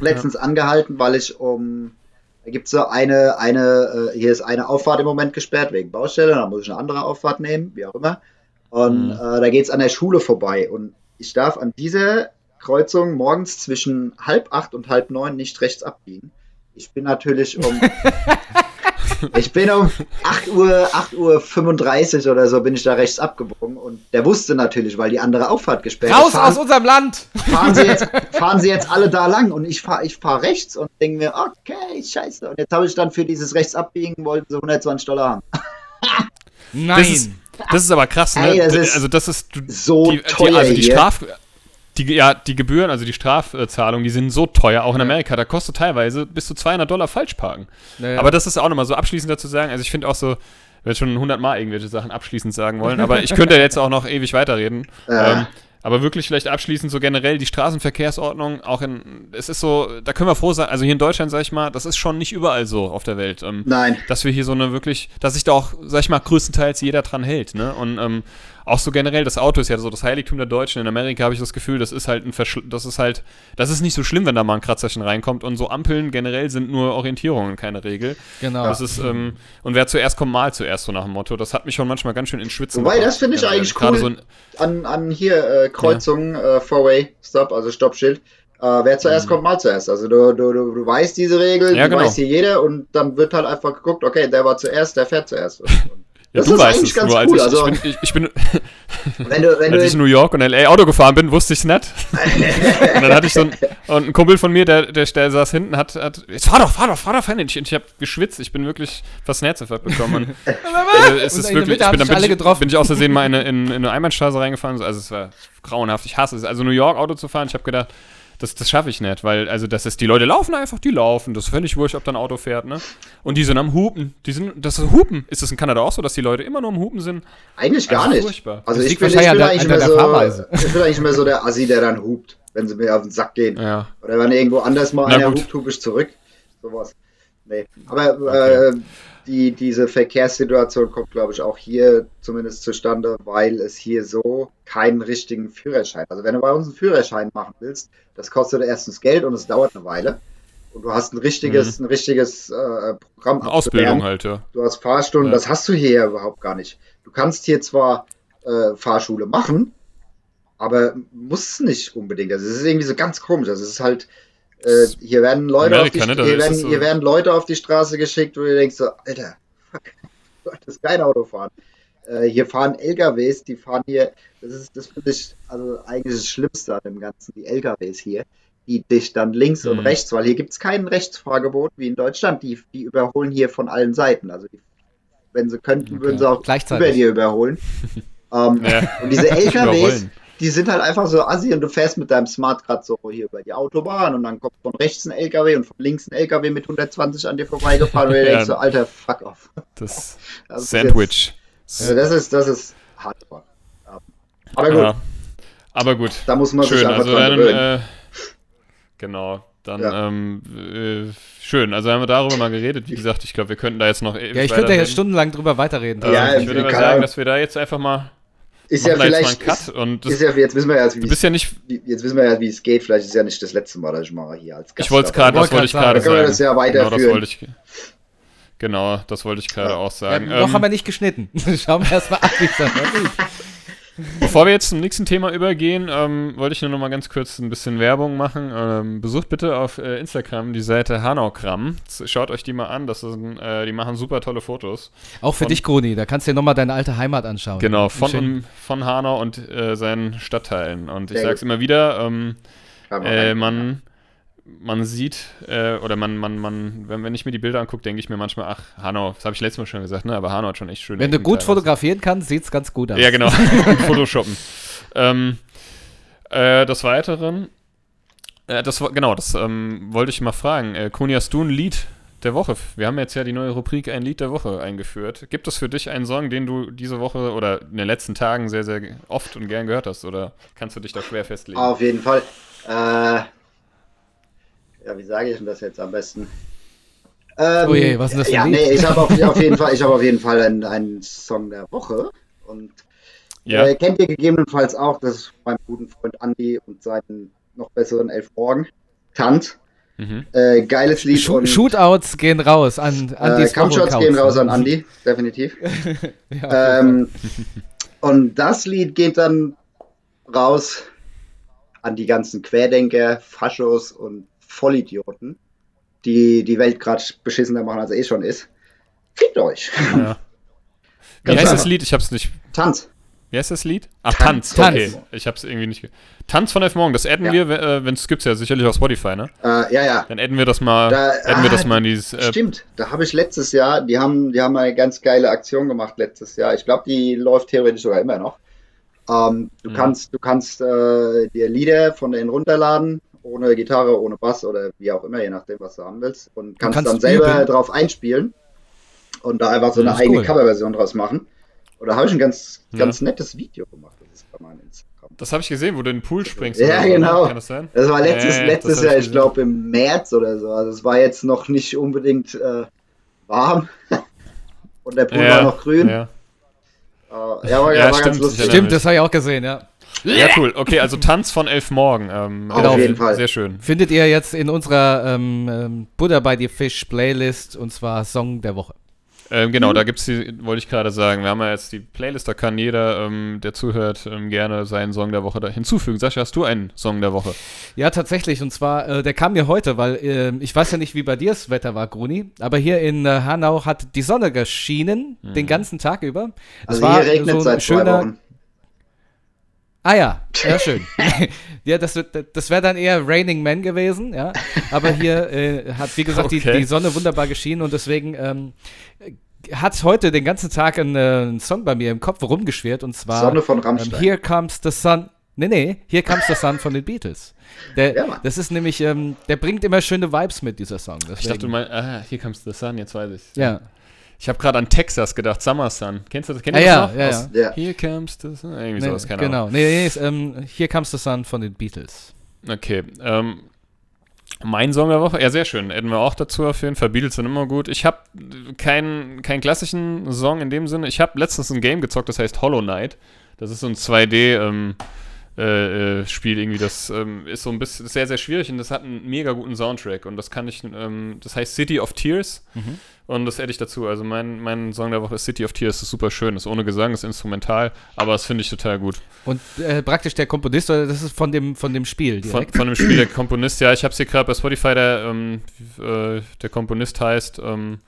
letztens angehalten, weil ich um. Da gibt es so eine, eine, äh, hier ist eine Auffahrt im Moment gesperrt wegen Baustelle, dann muss ich eine andere Auffahrt nehmen, wie auch immer. Und Mhm. äh, da geht es an der Schule vorbei. Und ich darf an dieser Kreuzung morgens zwischen halb acht und halb neun nicht rechts abbiegen. Ich bin natürlich um. ich bin um 8 Uhr, 8 Uhr 35 oder so bin ich da rechts abgebogen und der wusste natürlich, weil die andere Auffahrt gesperrt ist. Raus fahren- aus unserem Land! fahren sie jetzt, fahren sie jetzt alle da lang und ich fahre ich fahr rechts und denke mir, okay, scheiße. Und jetzt habe ich dann für dieses Rechtsabbiegen, wollten sie 120 Dollar haben. Nein! Das ist, das ist aber krass, ne? Ey, das ist also das ist du, so die, teuer die, also die hier. Straf die, ja, die Gebühren, also die Strafzahlungen, die sind so teuer, auch in Amerika, da kostet teilweise bis zu 200 Dollar Falschparken. Naja. Aber das ist auch nochmal so abschließend dazu sagen, also ich finde auch so, ich werde schon 100 Mal irgendwelche Sachen abschließend sagen wollen, aber ich könnte jetzt auch noch ewig weiterreden. Ja. Ähm, aber wirklich vielleicht abschließend so generell die Straßenverkehrsordnung, auch in, es ist so, da können wir froh sein, also hier in Deutschland, sag ich mal, das ist schon nicht überall so auf der Welt. Ähm, Nein. dass wir hier so eine wirklich, dass sich da auch, sag ich mal, größtenteils jeder dran hält, ne? Und ähm, auch so generell, das Auto ist ja so das Heiligtum der Deutschen. In Amerika habe ich das Gefühl, das ist halt ein Verschl das ist halt, das ist nicht so schlimm, wenn da mal ein Kratzerchen reinkommt. Und so Ampeln generell sind nur Orientierungen, keine Regel. Genau. Das ist, ähm, und wer zuerst kommt, mal zuerst, so nach dem Motto. Das hat mich schon manchmal ganz schön ins Schwitzen Wobei, gebracht. das finde ich Generell. eigentlich Gerade cool. So An, an hier äh, Kreuzungen, äh, Four-Way-Stop, also Stoppschild. Äh, wer zuerst kommt, mal zuerst. Also du, du, du, du weißt diese Regel, Mhm. Ja, du genau. weißt hier jeder und dann wird halt einfach geguckt, okay, der war zuerst, der fährt zuerst. Und, und ja, das du ist weißt eigentlich es, ganz nur als cool. ich, also, ich bin, ich, ich bin wenn du, wenn als ich du in New York und LA Auto gefahren bin, wusste ich es nicht. und dann hatte ich so ein, und ein Kumpel von mir, der, der, der saß hinten, hat, hat jetzt fahr doch, fahr doch, fahr doch, fahr nicht. Und ich habe geschwitzt, ich bin wirklich fast einen Herzinfarkt bekommen. Und, äh, es ist wirklich, ich bin, dann bin, ich, getroffen. bin ich aus Versehen mal in in, in eine Einbahnstraße reingefahren, also es war grauenhaft, ich hasse es. Also New York Auto zu fahren, ich habe gedacht, das, das schaffe ich nicht, weil, also das ist, die Leute laufen einfach, die laufen, das ist völlig wurscht, ob da ein Auto fährt, ne? Und die sind am Hupen, die sind, das ist Hupen. Ist das in Kanada auch so, dass die Leute immer nur am Hupen sind? Eigentlich gar Also nicht. furchtbar. Also Das ich bin, ich bin eigentlich der Fahrweise. so, ich bin eigentlich immer so der Assi, der dann hupt, wenn sie mir auf den Sack gehen. Ja. Oder wenn irgendwo anders mal Na einer gut. hupt, hup ich zurück. Sowas. Nee. Aber äh, die, diese Verkehrssituation kommt, glaube ich, auch hier zumindest zustande, weil es hier so keinen richtigen Führerschein. Also wenn du bei uns einen Führerschein machen willst, das kostet erstens Geld und es dauert eine Weile. Und du hast ein richtiges, ein richtiges äh, Programm. Eine Ausbildung halt, ja. Du hast Fahrstunden, Ja. das hast du hier ja überhaupt gar nicht. Du kannst hier zwar äh, Fahrschule machen, aber musst nicht unbedingt. Also es ist irgendwie so ganz komisch. Also es ist halt, äh, hier werden Leute Amerika, auf die, ne? Hier werden, so- hier werden Leute auf die Straße geschickt, wo du denkst so, Alter, fuck, du solltest kein Auto fahren. Äh, hier fahren LKWs, die fahren hier, das ist, das finde ich, also eigentlich das Schlimmste an dem Ganzen, die LKWs hier, die dich dann links und Mhm. rechts, weil hier gibt es kein Rechtsfahrgebot wie in Deutschland, die, die überholen hier von allen Seiten. Also die, wenn sie könnten, würden sie auch Gleichzeitig. über dir überholen. ähm, Ja. Und diese LKWs. Die sind halt einfach so assi und du fährst mit deinem Smart gerade so hier über die Autobahn und dann kommt von rechts ein LKW und von links ein LKW mit 120 an dir vorbeigefahren und du Ja. denkst so, Alter, fuck off. Das Das ist Sandwich. Jetzt, also das ist, das ist hardcore. Ja. Aber gut, Ja. Aber gut. da muss man sich Schön, einfach also dran dann, äh, genau, dann, Ja. ähm, äh, schön, also haben wir darüber mal geredet, wie gesagt, ich glaube, wir könnten da jetzt noch Ja, ich könnte ja jetzt stundenlang drüber weiterreden. Ähm, Ja, ich würde keine sagen, dass wir da jetzt einfach mal, ist ja machen da jetzt mal einen vielleicht, das, ist ja, jetzt wissen wir ja, wie du es bist ja nicht, jetzt wissen wir ja, wie es geht. Vielleicht ist es ja nicht das letzte Mal, dass ich mal hier als Gast ich wollte es gerade, das wollte ich gerade sagen. Können wir das ja genau, das weiterführen. wollte ich, genau, das wollte ich gerade Ja. auch ja, sagen. noch Ähm, haben wir nicht geschnitten. Schauen wir erstmal ab, wie es dann aussieht. Bevor wir jetzt zum nächsten Thema übergehen, ähm, wollte ich nur noch mal ganz kurz ein bisschen Werbung machen. Ähm, besucht bitte auf äh, Instagram die Seite Hanaukram. Schaut euch die mal an, das sind, äh, die machen super tolle Fotos. Auch für Von- dich, Gruni. Da kannst du dir nochmal deine alte Heimat anschauen. Genau, von, Schön. von Hanau und äh, seinen Stadtteilen. Und ich sag's gut. immer wieder, ähm, man äh, rein. Man, sieht, äh, oder man, man, man, wenn, wenn ich mir die Bilder angucke, denke ich mir manchmal, ach, Hanau, das habe ich letztes Mal schon gesagt, ne? Aber Hanau hat schon echt schöne Wenn du gut teilweise. fotografieren kannst, sieht's ganz gut aus. Ja, genau. Photoshoppen. ähm, äh, des Weiteren, äh, das genau, das ähm, wollte ich mal fragen. Äh, Koni, hast du ein Lied der Woche? Wir haben jetzt ja die neue Rubrik Ein Lied der Woche eingeführt. Gibt es für dich einen Song, den du diese Woche oder in den letzten Tagen sehr, sehr oft und gern gehört hast? Oder kannst du dich da schwer festlegen? Auf jeden Fall. Äh, ja, wie sage ich denn das jetzt am besten? Ähm, Oh je, was ist das für ja, nee, ich habe auf, auf jeden Fall, ich habe auf jeden Fall einen, einen Song der Woche und ja, äh, kennt ihr gegebenenfalls auch, das ist mein guten Freund Andy und seinen noch besseren Elf Morgen. Tant. mhm. Äh, geiles Lied Sh und Shootouts gehen raus an, an äh, die Kampfshots gehen raus an Andy, definitiv. Ja, Ähm, und das Lied geht dann raus an die ganzen Querdenker, Faschos und Vollidioten, die die Welt gerade beschissener machen, als sie eh schon ist. Fickt euch. ja. Wie heißt das. Lied? Ich hab's nicht. Tanz. Wie heißt das Lied? Ach, Tanz. Tanz. Okay, ich hab's irgendwie nicht. Tanz von Elf Morgen, das adden Ja. wir, äh, wenn es gibt's ja sicherlich auf Spotify, ne? Äh, ja, ja. Dann adden wir das mal, Da- adden wir ah, das mal in dieses. Äh, Stimmt, da habe ich letztes Jahr, die haben, die haben eine ganz geile Aktion gemacht letztes Jahr. Ich glaube, die läuft theoretisch sogar immer noch. Ähm, du Mhm. kannst, du kannst äh, dir Lieder von denen runterladen, ohne Gitarre, ohne Bass oder wie auch immer, je nachdem, was du haben willst. Und kannst, kannst dann selber üben. drauf einspielen und da einfach so eine eigene cool. Coverversion draus machen. Und da habe ich ein ganz, Ja. ganz nettes Video gemacht. Das ist bei meinem Instagram. das habe ich gesehen, wo du in den Pool springst. Ja, oder ne? genau. Kann das sein? Das war letztes, Ja, ja, letztes Jahr, ich glaube im März oder so. Also es war jetzt noch nicht unbedingt äh, warm. Und der Pool Ja, war noch grün. Ja. Äh, ja, war, Ja, war stimmt, ganz lustig. Stimmt, das habe ich auch gesehen, ja. Ja, cool. Okay, also Tanz von Elf Morgen. Ähm, Auf äh, jeden Fall. Sehr schön. Findet ihr jetzt in unserer ähm, ähm, Buddha by the Fish Playlist und zwar Song der Woche. Ähm, genau, Mhm. da gibt's die, wollte ich gerade sagen, wir haben ja jetzt die Playlist, da kann jeder, ähm, der zuhört, ähm, gerne seinen Song der Woche da hinzufügen. Sascha, hast du einen Song der Woche? Ja, tatsächlich. Und zwar, äh, der kam mir heute, weil ähm, ich weiß ja nicht, wie bei dir das Wetter war, Gruni, aber hier in äh, Hanau hat die Sonne geschienen den ganzen Tag über. Es Also hier regnet so ein seit zwei Wochen. Ah ja, ja schön. ja, das, wird- das wäre dann eher Raining Man gewesen, ja. Aber hier äh, hat, wie gesagt, die, Okay. die Sonne wunderbar geschienen und deswegen ähm, hat heute den ganzen Tag ein, äh, ein Song bei mir im Kopf rumgeschwirrt und zwar Sonne von ähm, Rammstein. Here Comes the Sun. Nee, nee, Here Comes the Sun von den Beatles. Der, Ja, das ist nämlich, ähm, der bringt immer schöne Vibes mit, dieser Song. Deswegen, Ich dachte, du meinst, ah, hier comes the sun, jetzt weiß ich. Ja. Ich habe gerade an Texas gedacht, Summer Sun. Kennst du das? Kennt Ah, ihr ja, das noch? ja, Aus ja. Here comes the sun. Irgendwie Nee, sowas, keine Ahnung. genau. Nee, nee, ist, ähm, Here Comes the Sun von den Beatles. Okay. Ähm, Mein Song der Woche, ja, sehr schön. Hätten wir auch dazu auf jeden Fall. Beatles sind immer gut. Ich habe keinen keinen klassischen Song in dem Sinne. Ich habe letztens ein Game gezockt, das heißt Hollow Knight. Das ist so ein 2D ähm, äh, äh, Spiel irgendwie. Das ähm, ist so ein bisschen sehr, sehr schwierig und das hat einen mega guten Soundtrack. Und das kann ich, ähm, das heißt City of Tears. Und das hätte ich dazu. Also mein, mein Song der Woche ist City of Tears. Ist super schön. Ist ohne Gesang, ist instrumental, aber das finde ich total gut. Und äh, praktisch der Komponist, oder das ist von dem, von dem Spiel Von, direkt? von dem Spiel der Komponist, ja, ich habe es hier gerade bei Spotify, der, ähm, äh, der Komponist heißt ähm,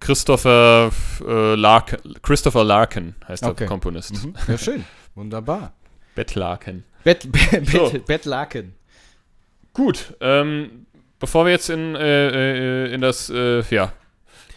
Christopher, äh, Lark Christopher Larkin, heißt der Okay. Komponist. Mhm. Ja, schön. Wunderbar. Bett Larkin. Bett, Bett, So. Bett, Bettlaken. Gut, ähm, bevor wir jetzt in, äh, äh, in das äh, ja,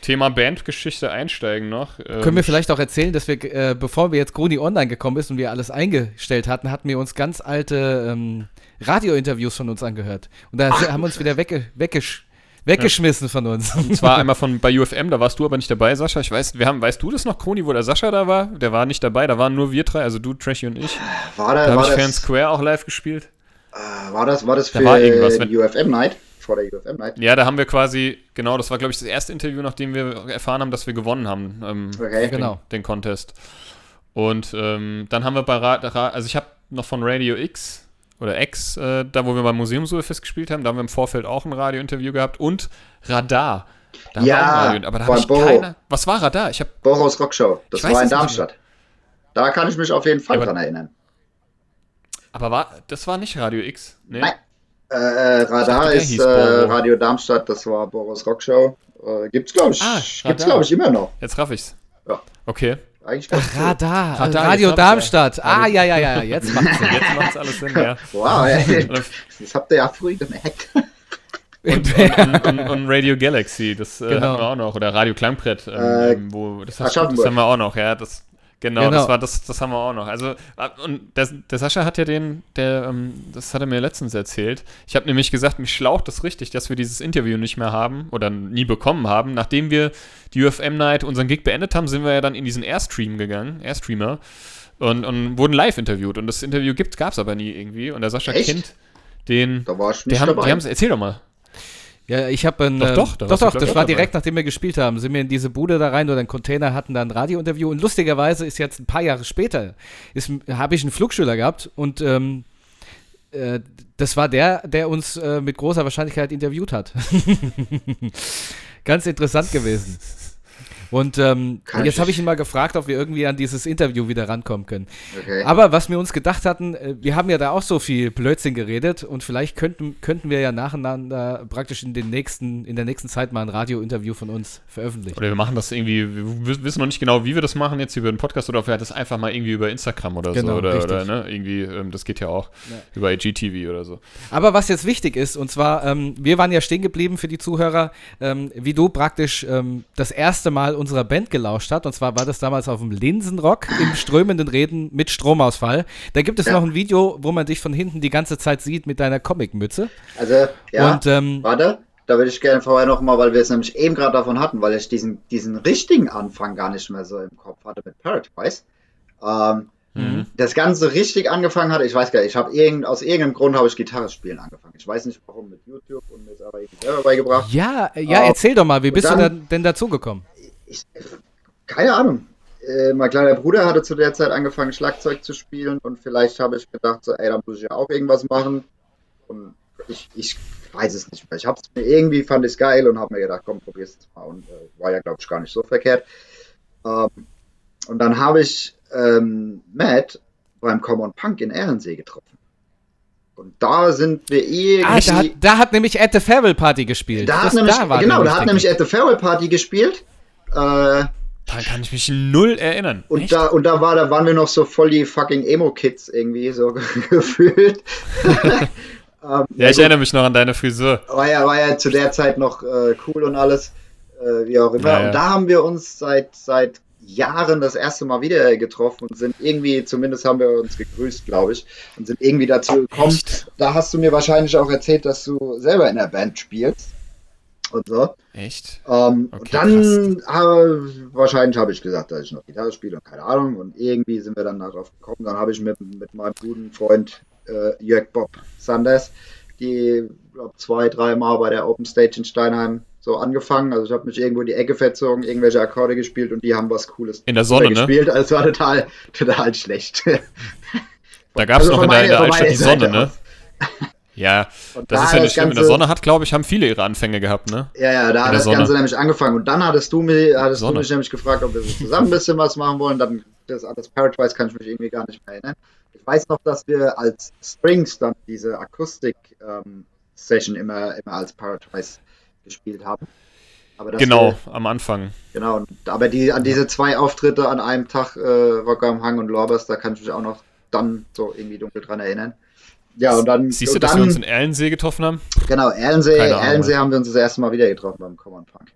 Thema Bandgeschichte einsteigen noch. Ähm, Können wir vielleicht auch erzählen, dass wir, äh, bevor wir jetzt Gruni online gekommen ist und wir alles eingestellt hatten, hatten wir uns ganz alte ähm, Radiointerviews von uns angehört. Und da haben wir uns wieder wegge weggesch weggeschmissen von uns. Und zwar einmal von bei UFM, da warst du aber nicht dabei, Sascha. Ich weiß, wir haben, weißt du das noch, Kroni, wo der Sascha da war? Der war nicht dabei, da waren nur wir drei, also du, Trashy und ich. War, da, Da habe war, ich Fan das, Square auch live gespielt. äh, war das, war das Da für war UFM Night? Vor der UFM Night? Ja, da haben wir quasi, genau, das war, glaube ich, das erste Interview, nachdem wir erfahren haben, dass wir gewonnen haben. Ähm, Okay. Genau. Den, den Contest. Und ähm, dann haben wir bei Ra Ra also ich habe noch von Radio X oder X, äh, da wo wir beim Museumsfest gespielt haben, da haben wir im Vorfeld auch ein Radiointerview gehabt und Radar. Da Ja, Radio, aber da habe beim ich Bo. keine. Was war Radar? Ich habe Boros Rockshow. Das war in nicht Darmstadt. Da kann ich mich auf jeden Fall aber- dran erinnern. aber war das war nicht Radio X? Nee. Nein. Äh, äh, Radar ist äh. Radio Darmstadt, das war Boros Rockshow. Äh, gibt's, glaube ich, Ah, gibt's, glaube ich, immer noch. Jetzt raff ich's. Ja. Okay. Eigentlich cool. Radar, Radar, Radio jetzt hab ich's Darmstadt. Ah, ja, ja, ja, jetzt macht's Sinn. Jetzt macht's alles Sinn, ja. Wow, ey, das habt ihr ja früh gemerkt. und, und, und, und Radio Galaxy, das äh, Genau. hatten wir auch noch. Oder Radio Klangbrett, ähm, Äh, wo, das, hast, das haben wir auch noch, ja. Das, genau, Genau. das war das, das haben wir auch noch. Also, äh, und der, der Sascha hat ja den, der, ähm, das hat er mir letztens erzählt. Ich habe nämlich gesagt, mich schlaucht das richtig, dass wir dieses Interview nicht mehr haben oder nie bekommen haben. Nachdem wir die UFM Night unseren Gig beendet haben, sind wir ja dann in diesen Airstream gegangen, Airstreamer. Und, und wurden live interviewt. Und das Interview gibt, gab es aber nie irgendwie. Und der Sascha Echt? kennt den. Da war ich Die nicht haben, dabei. die erzähl doch mal. Ja, ich habe ein. Doch, ähm, doch, da doch, doch, das war dabei. direkt, nachdem wir gespielt haben. Sind wir in diese Bude da rein oder einen Container, hatten da ein Radiointerview. Und lustigerweise ist jetzt ein paar Jahre später, habe ich einen Flugschüler gehabt und ähm, äh, das war der, der uns äh, mit großer Wahrscheinlichkeit interviewt hat. Ganz interessant gewesen. Und ähm, jetzt habe ich ihn mal gefragt, ob wir irgendwie an dieses Interview wieder rankommen können. Okay. Aber was wir uns gedacht hatten, äh, wir haben ja da auch so viel Blödsinn geredet und vielleicht könnten, könnten wir ja nacheinander praktisch in, den nächsten, in der nächsten Zeit mal ein Radiointerview von uns veröffentlichen. Oder wir machen das irgendwie, wir wissen noch nicht genau, wie wir das machen jetzt über den Podcast oder vielleicht das einfach mal irgendwie über Instagram oder Genau, so. Oder, richtig. oder ne, irgendwie, ähm, das geht ja auch Ja. über IGTV oder so. Aber was jetzt wichtig ist, und zwar, ähm, wir waren ja stehen geblieben für die Zuhörer, ähm, wie du praktisch ähm, das erste Mal unserer Band gelauscht hast. Und zwar war das damals auf dem Linsenrock im strömenden Reden mit Stromausfall. Da gibt es Ja. noch ein Video, wo man dich von hinten die ganze Zeit sieht mit deiner Comicmütze. Also, ja, Und ähm, warte, da würde ich gerne vorher nochmal, weil wir es nämlich eben gerade davon hatten, weil ich diesen, diesen richtigen Anfang gar nicht mehr so im Kopf hatte mit Paradise. Ähm, Mhm. das Ganze richtig angefangen hatte, ich weiß gar nicht, ich habe irgend, aus irgendeinem Grund habe ich Gitarre spielen angefangen. Ich weiß nicht warum mit YouTube und mir ist aber irgendwie selber beigebracht. ja, ja, Oh. erzähl doch mal, wie bist du dann- da, denn dazugekommen? Ich, keine Ahnung. Äh, mein kleiner Bruder hatte zu der Zeit angefangen, Schlagzeug zu spielen und vielleicht habe ich gedacht, so, ey, da muss ich ja auch irgendwas machen. Und ich, ich weiß es nicht mehr. Ich habe es mir irgendwie, fand ich geil und habe mir gedacht, komm, probier's jetzt mal. Und äh, war ja, glaube ich, gar nicht so verkehrt. Ähm, und dann habe ich ähm, Matt beim Common Punk in Ehrensee getroffen. Und da sind wir irgendwie. Ah, da, hat- da hat nämlich At the Farewell Party gespielt. da hat nämlich, war genau, da hat nämlich at the Farewell Party gespielt. Äh, Daran kann ich mich null erinnern. Und Echt? da, und da war, da waren wir noch so voll die fucking Emo-Kids irgendwie so gefühlt. ähm, ja, ich gut, erinnere mich noch an deine Frisur. war ja, war ja zu der Zeit noch äh, cool und alles, äh, wie auch immer. Ja, ja. Und da haben wir uns seit, seit Jahren das erste Mal wieder getroffen und sind irgendwie, zumindest haben wir uns gegrüßt, glaube ich, und sind irgendwie dazu gekommen. Echt? Da hast du mir wahrscheinlich auch erzählt, dass du selber in der Band spielst. Und so. Echt? Ähm, Okay, und dann habe wahrscheinlich habe ich gesagt, dass ich noch Gitarre spiele und keine Ahnung. Und irgendwie sind wir dann darauf gekommen. Dann habe ich mit, mit meinem guten Freund äh, Jörg Bob Sanders die glaube zwei, dreimal bei der Open Stage in Steinheim so angefangen. Also ich habe mich irgendwo in die Ecke verzogen, irgendwelche Akkorde gespielt und die haben was Cooles In der Sonne, ne? gespielt. Also es war total, total schlecht. Da gab es Also noch in der, in der Altstadt die Sonne, ne? Ja, Und das da ist ja nicht schlimm. In der Ganze- Sonne hat, glaube ich, haben viele ihre Anfänge gehabt, ne? Ja, ja, da hat das Sonne. Ganze nämlich angefangen. Und dann hattest du mich, hattest du Sonne. mich nämlich gefragt, ob wir so zusammen ein bisschen was machen wollen. Dann das, das Paradise kann ich mich irgendwie gar nicht mehr erinnern. Ich weiß noch, dass wir als Strings dann diese Akustik-Session immer, immer als Paradise gespielt haben. Genau, Wir, am Anfang. genau. Aber die, an diese zwei Auftritte an einem Tag, äh, Rocker am Hang und Lorbers, da kann ich mich auch noch dann so irgendwie dunkel dran erinnern. Ja, und dann. Siehst du, dass dann, wir uns in Erlensee getroffen haben? Genau, Erlensee, Erlensee haben wir uns das erste Mal wieder getroffen beim Common Punk.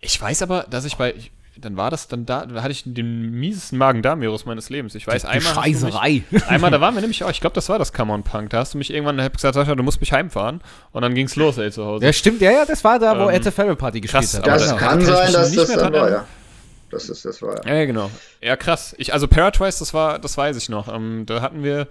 Ich weiß aber, dass ich bei. Ich, dann war das dann da, da hatte ich den miesesten Magen-Darm-Virus meines Lebens. Ich weiß, Die einmal. du mich- Scheißerei. Einmal, da waren wir nämlich auch, ich glaube, das war das Come On Punk. Da hast du mich irgendwann hab gesagt, Sascha, du musst mich heimfahren. Und dann ging's los, ey, zu Hause. Ja, stimmt, ja, ja, das war da, wo Ähm, At the Farrell Party gespielt krass, hat. Das da- genau. da kann sein, dass das dann war, ja. Das ist, das war, ja. Ja, genau. Ja, krass. Ich, also Paratwice, das war, das weiß ich noch. Ähm, da hatten wir,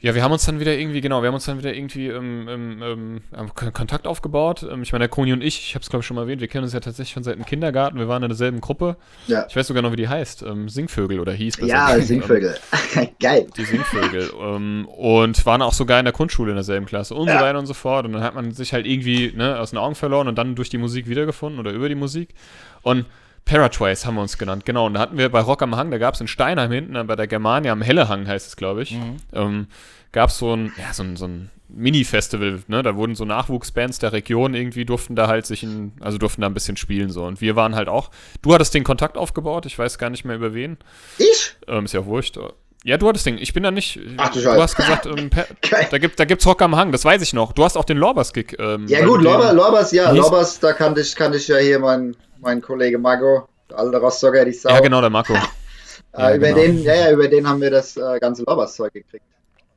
ja, wir haben uns dann wieder irgendwie, genau, wir haben uns dann wieder irgendwie ähm, ähm, ähm, Kontakt aufgebaut. Ähm, ich meine, der Koni und ich, ich habe es glaube ich schon mal erwähnt, wir kennen uns ja tatsächlich schon seit dem Kindergarten. Wir waren in derselben Gruppe. Ja. Ich weiß sogar noch, wie die heißt. Ähm, Singvögel oder hieß. besser Ja. Singvögel. Geil. die Singvögel. ähm, und waren auch sogar in der Grundschule in derselben Klasse und so Ja. weiter und so fort. Und dann hat man sich halt irgendwie ne, aus den Augen verloren und dann durch die Musik wiedergefunden oder über die Musik. Und Paratwice haben wir uns genannt, genau. Und da hatten wir bei Rock am Hang, da gab es in Steinheim hinten, äh, bei der Germania am Hellehang heißt es, glaube ich, ähm, gab so ein, ja, so ein, so ein Mini-Festival, ne? Da wurden so Nachwuchsbands der Region irgendwie durften da halt sich in, also durften da ein bisschen spielen so. Und wir waren halt auch, du hattest den Kontakt aufgebaut, ich weiß gar nicht mehr über wen. Ich? Ähm, ist ja wurscht. Ja, du hattest den. Ich bin da nicht. Ach du du Scheiße. hast gesagt, ähm, da, gibt, da gibt's Rock am Hang, das weiß ich noch. Du hast auch den Lorbers-Gig. Ähm, Ja gut, du Lorber, Lorbers, ja, Lorbers, da kannte ich, kannte ich ja hier meinen mein Kollege Marco, der alte Rostocker, die Sau. Ja, genau, der Marco. äh, ja, über genau. den, ja, ja, über den haben wir das äh, ganze Lorbers-Zeug gekriegt.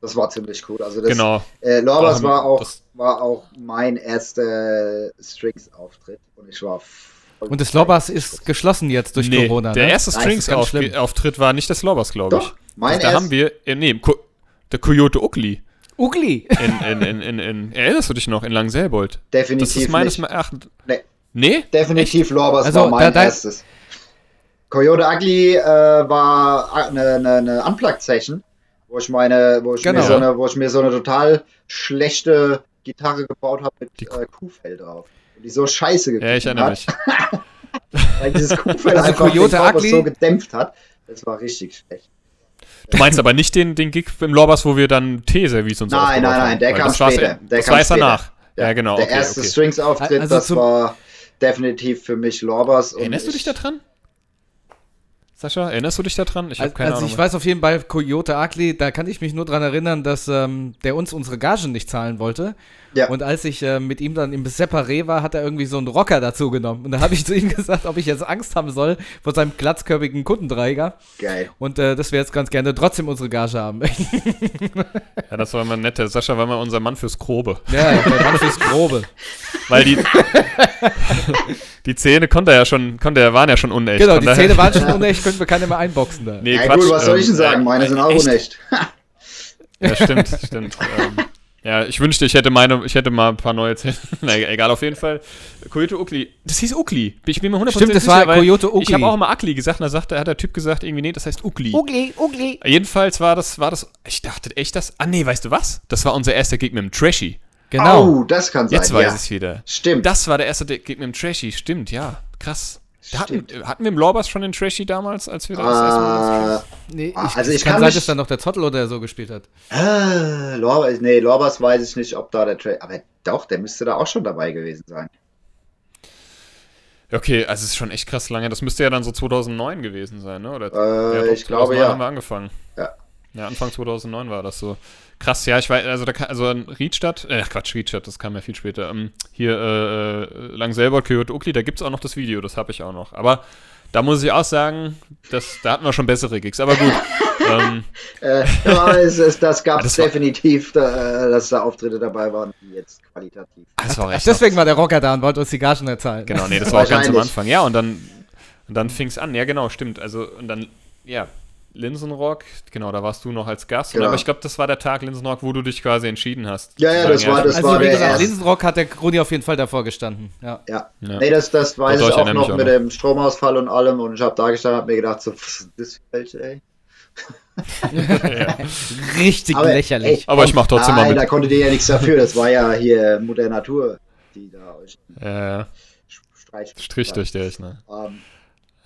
Das war ziemlich cool. Also das, genau. äh, Lorbers Auch- war, auch, das- war auch mein erster Strings-Auftritt und ich war voll Und das Lobbers ist geschlossen jetzt durch Nee, Corona. der ne? erste das. Strings-Auftritt war nicht des Lorbers, glaube ich. Doch, mein da erst- haben wir, äh, nee, der Coyote Ugly. Ugly. In, in, in, in, in, erinnerst du dich noch? In Langselbold. Definitiv Das ist meines. Erachtens. Nee. Nee? Definitiv Lorbers Also, war mein da- da- erstes. Coyote Ugly äh, war eine, eine, eine Unplugged-Session, wo ich meine, wo ich, Genau. mir so eine, wo ich mir so eine total schlechte Gitarre gebaut habe mit Die- äh, Kuhfell drauf. Und die so scheiße Ja, ich erinnere hat, mich. weil dieses Kuhfell Also einfach Coyote Ugly- so gedämpft hat. Das war richtig schlecht. Du meinst aber nicht den, den Gig im Lorbers, wo wir dann Tee-Service und so Nein, nein, nein, der kam später. ja- Der das kam später. danach. Ja, genau. Der okay, erste okay. Strings-Auftritt, Also das war definitiv für mich Lorbers. und Erinnerst du ich- dich daran? Sascha, erinnerst du dich daran? Ich habe Also, keine also Ahnung. ich weiß auf jeden Fall, Coyote Ugly, da kann ich mich nur dran erinnern, dass ähm, der uns unsere Gagen nicht zahlen wollte. Ja. Und als ich äh, mit ihm dann im Separé war, hat er irgendwie so einen Rocker dazu genommen. Und da habe ich zu ihm gesagt, ob ich jetzt Angst haben soll vor seinem glatzkörpigen Kundenträger. Geil. Und äh, dass wir jetzt ganz gerne trotzdem unsere Gage haben. ja, das war immer nett. Der Sascha war mal unser Mann fürs Grobe. ja, der Mann fürs Grobe. Weil die, die Zähne konnte er ja schon, konnte er, waren ja schon unecht. Genau, die Zähne waren schon unecht, können wir keine mehr einboxen da. Nee, Ja Quatsch, gut, was soll ich denn ähm, sagen? äh, Meine sind auch echt? unecht. Ja, stimmt, stimmt. ähm, ja, ich wünschte, ich hätte meine, ich hätte mal ein paar neue Zähne. Na, egal, auf jeden Fall. Coyote Ugly. Das hieß Ugly. Ich bin mir 100% Stimmt, das sicher, war Coyote Ich Ugly. habe auch immer Ugly gesagt, und da sagte, hat der Typ gesagt, irgendwie, nee, das heißt Ugly. Ugly, Ugly. Jedenfalls war das, war das, ich dachte echt, das, ah nee, weißt du was? Das war unser erster Gig mit dem Trashy. Genau. Oh, das kann sein. Jetzt weiß ja. ich wieder. Stimmt. Das war der erste Gig mit dem Trashy, stimmt, ja. Krass. Da hatten, hatten wir im Lorbers schon den Trashy damals, als wir da das erste Mal Äh, Nee, Ah, ich, also ich kann kann sein, mich- dass dann noch der Zottel oder so gespielt hat. äh, Lorbers, nee, Lorbers weiß ich nicht, ob da der Track. Aber doch, der müsste da auch schon dabei gewesen sein. Okay, also es ist schon echt krass lange. Das müsste ja dann so 2009 gewesen sein, ne? Oder, Äh, doch, ich glaube, 2009 ja. haben wir angefangen. Ja. Ja, Anfang 2009 war das so. Krass, ja, ich weiß, also, da, kann- also in Riedstadt, äh, Quatsch, Riedstadt, das kam ja viel später. Ähm, hier, äh, äh, Langselbert, Kyoto Ukli, da gibt es auch noch das Video, das habe ich auch noch. Aber da muss ich auch sagen, das, da hatten wir schon bessere Gigs. Aber gut, ähm, Äh, ja, es, es, das gab es Das war- definitiv, da, äh, dass da Auftritte dabei waren, die jetzt qualitativ. das war recht. deswegen war der Rocker da und wollte uns die Gagen erzahlen. Genau, nee, das war auch ganz am. Anfang. Ja, und dann, und dann fing es an. Ja, genau, stimmt. Also, und dann, ja, Linsenrock, genau, da warst du noch als Gast. Genau. Aber ich glaube, das war der Tag Linsenrock, wo du dich quasi entschieden hast. Ja, ja, das war- das also war wie der gesagt, erste. Linsenrock hat der Gruni auf jeden Fall davor gestanden. Ja. Ja. Ja. Nee, das, das weiß Doch, ich ich auch noch auch mit noch. dem Stromausfall und allem und ich habe da gestanden und habe mir gedacht, so, was ist das für welche, ey? Richtig lächerlich. ey, Aber ich mach trotzdem mal nein, mit. da konntet ihr ja nichts dafür, das war ja hier Mutter Natur, die da euch Ja, ja. Streich. Strich durch dich, ne? Ähm,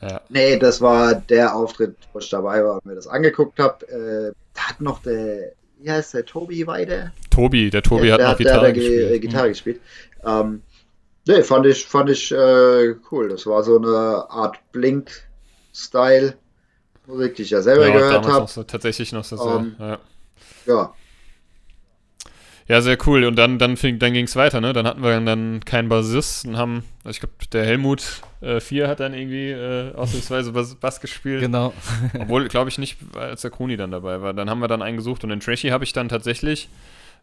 Ja. nee, das war der Auftritt, wo ich dabei war und mir das angeguckt habe. Äh, da hat noch der, wie heißt der, Tobi weiter? Tobi, der Tobi der, hat noch Gitarre der, der gespielt. Ge- Gitarre gespielt. Ähm, nee, fand ich, fand ich äh, cool. Das war so eine Art Blink-Style. Musik, die ich ja selber ja, gehört habe. so, tatsächlich noch so. Ähm, ja. Ja, ja, sehr cool. Und dann, dann, fing- dann ging es weiter, ne? Dann hatten wir dann keinen Bassist und haben, also ich glaube, der Helmut äh, 4 hat dann irgendwie äh, ausnahmsweise Bass, Bass gespielt. Genau. Obwohl, glaube ich, nicht, als der Kroni dann dabei war. Dann haben wir dann einen gesucht und den Trashy habe ich dann tatsächlich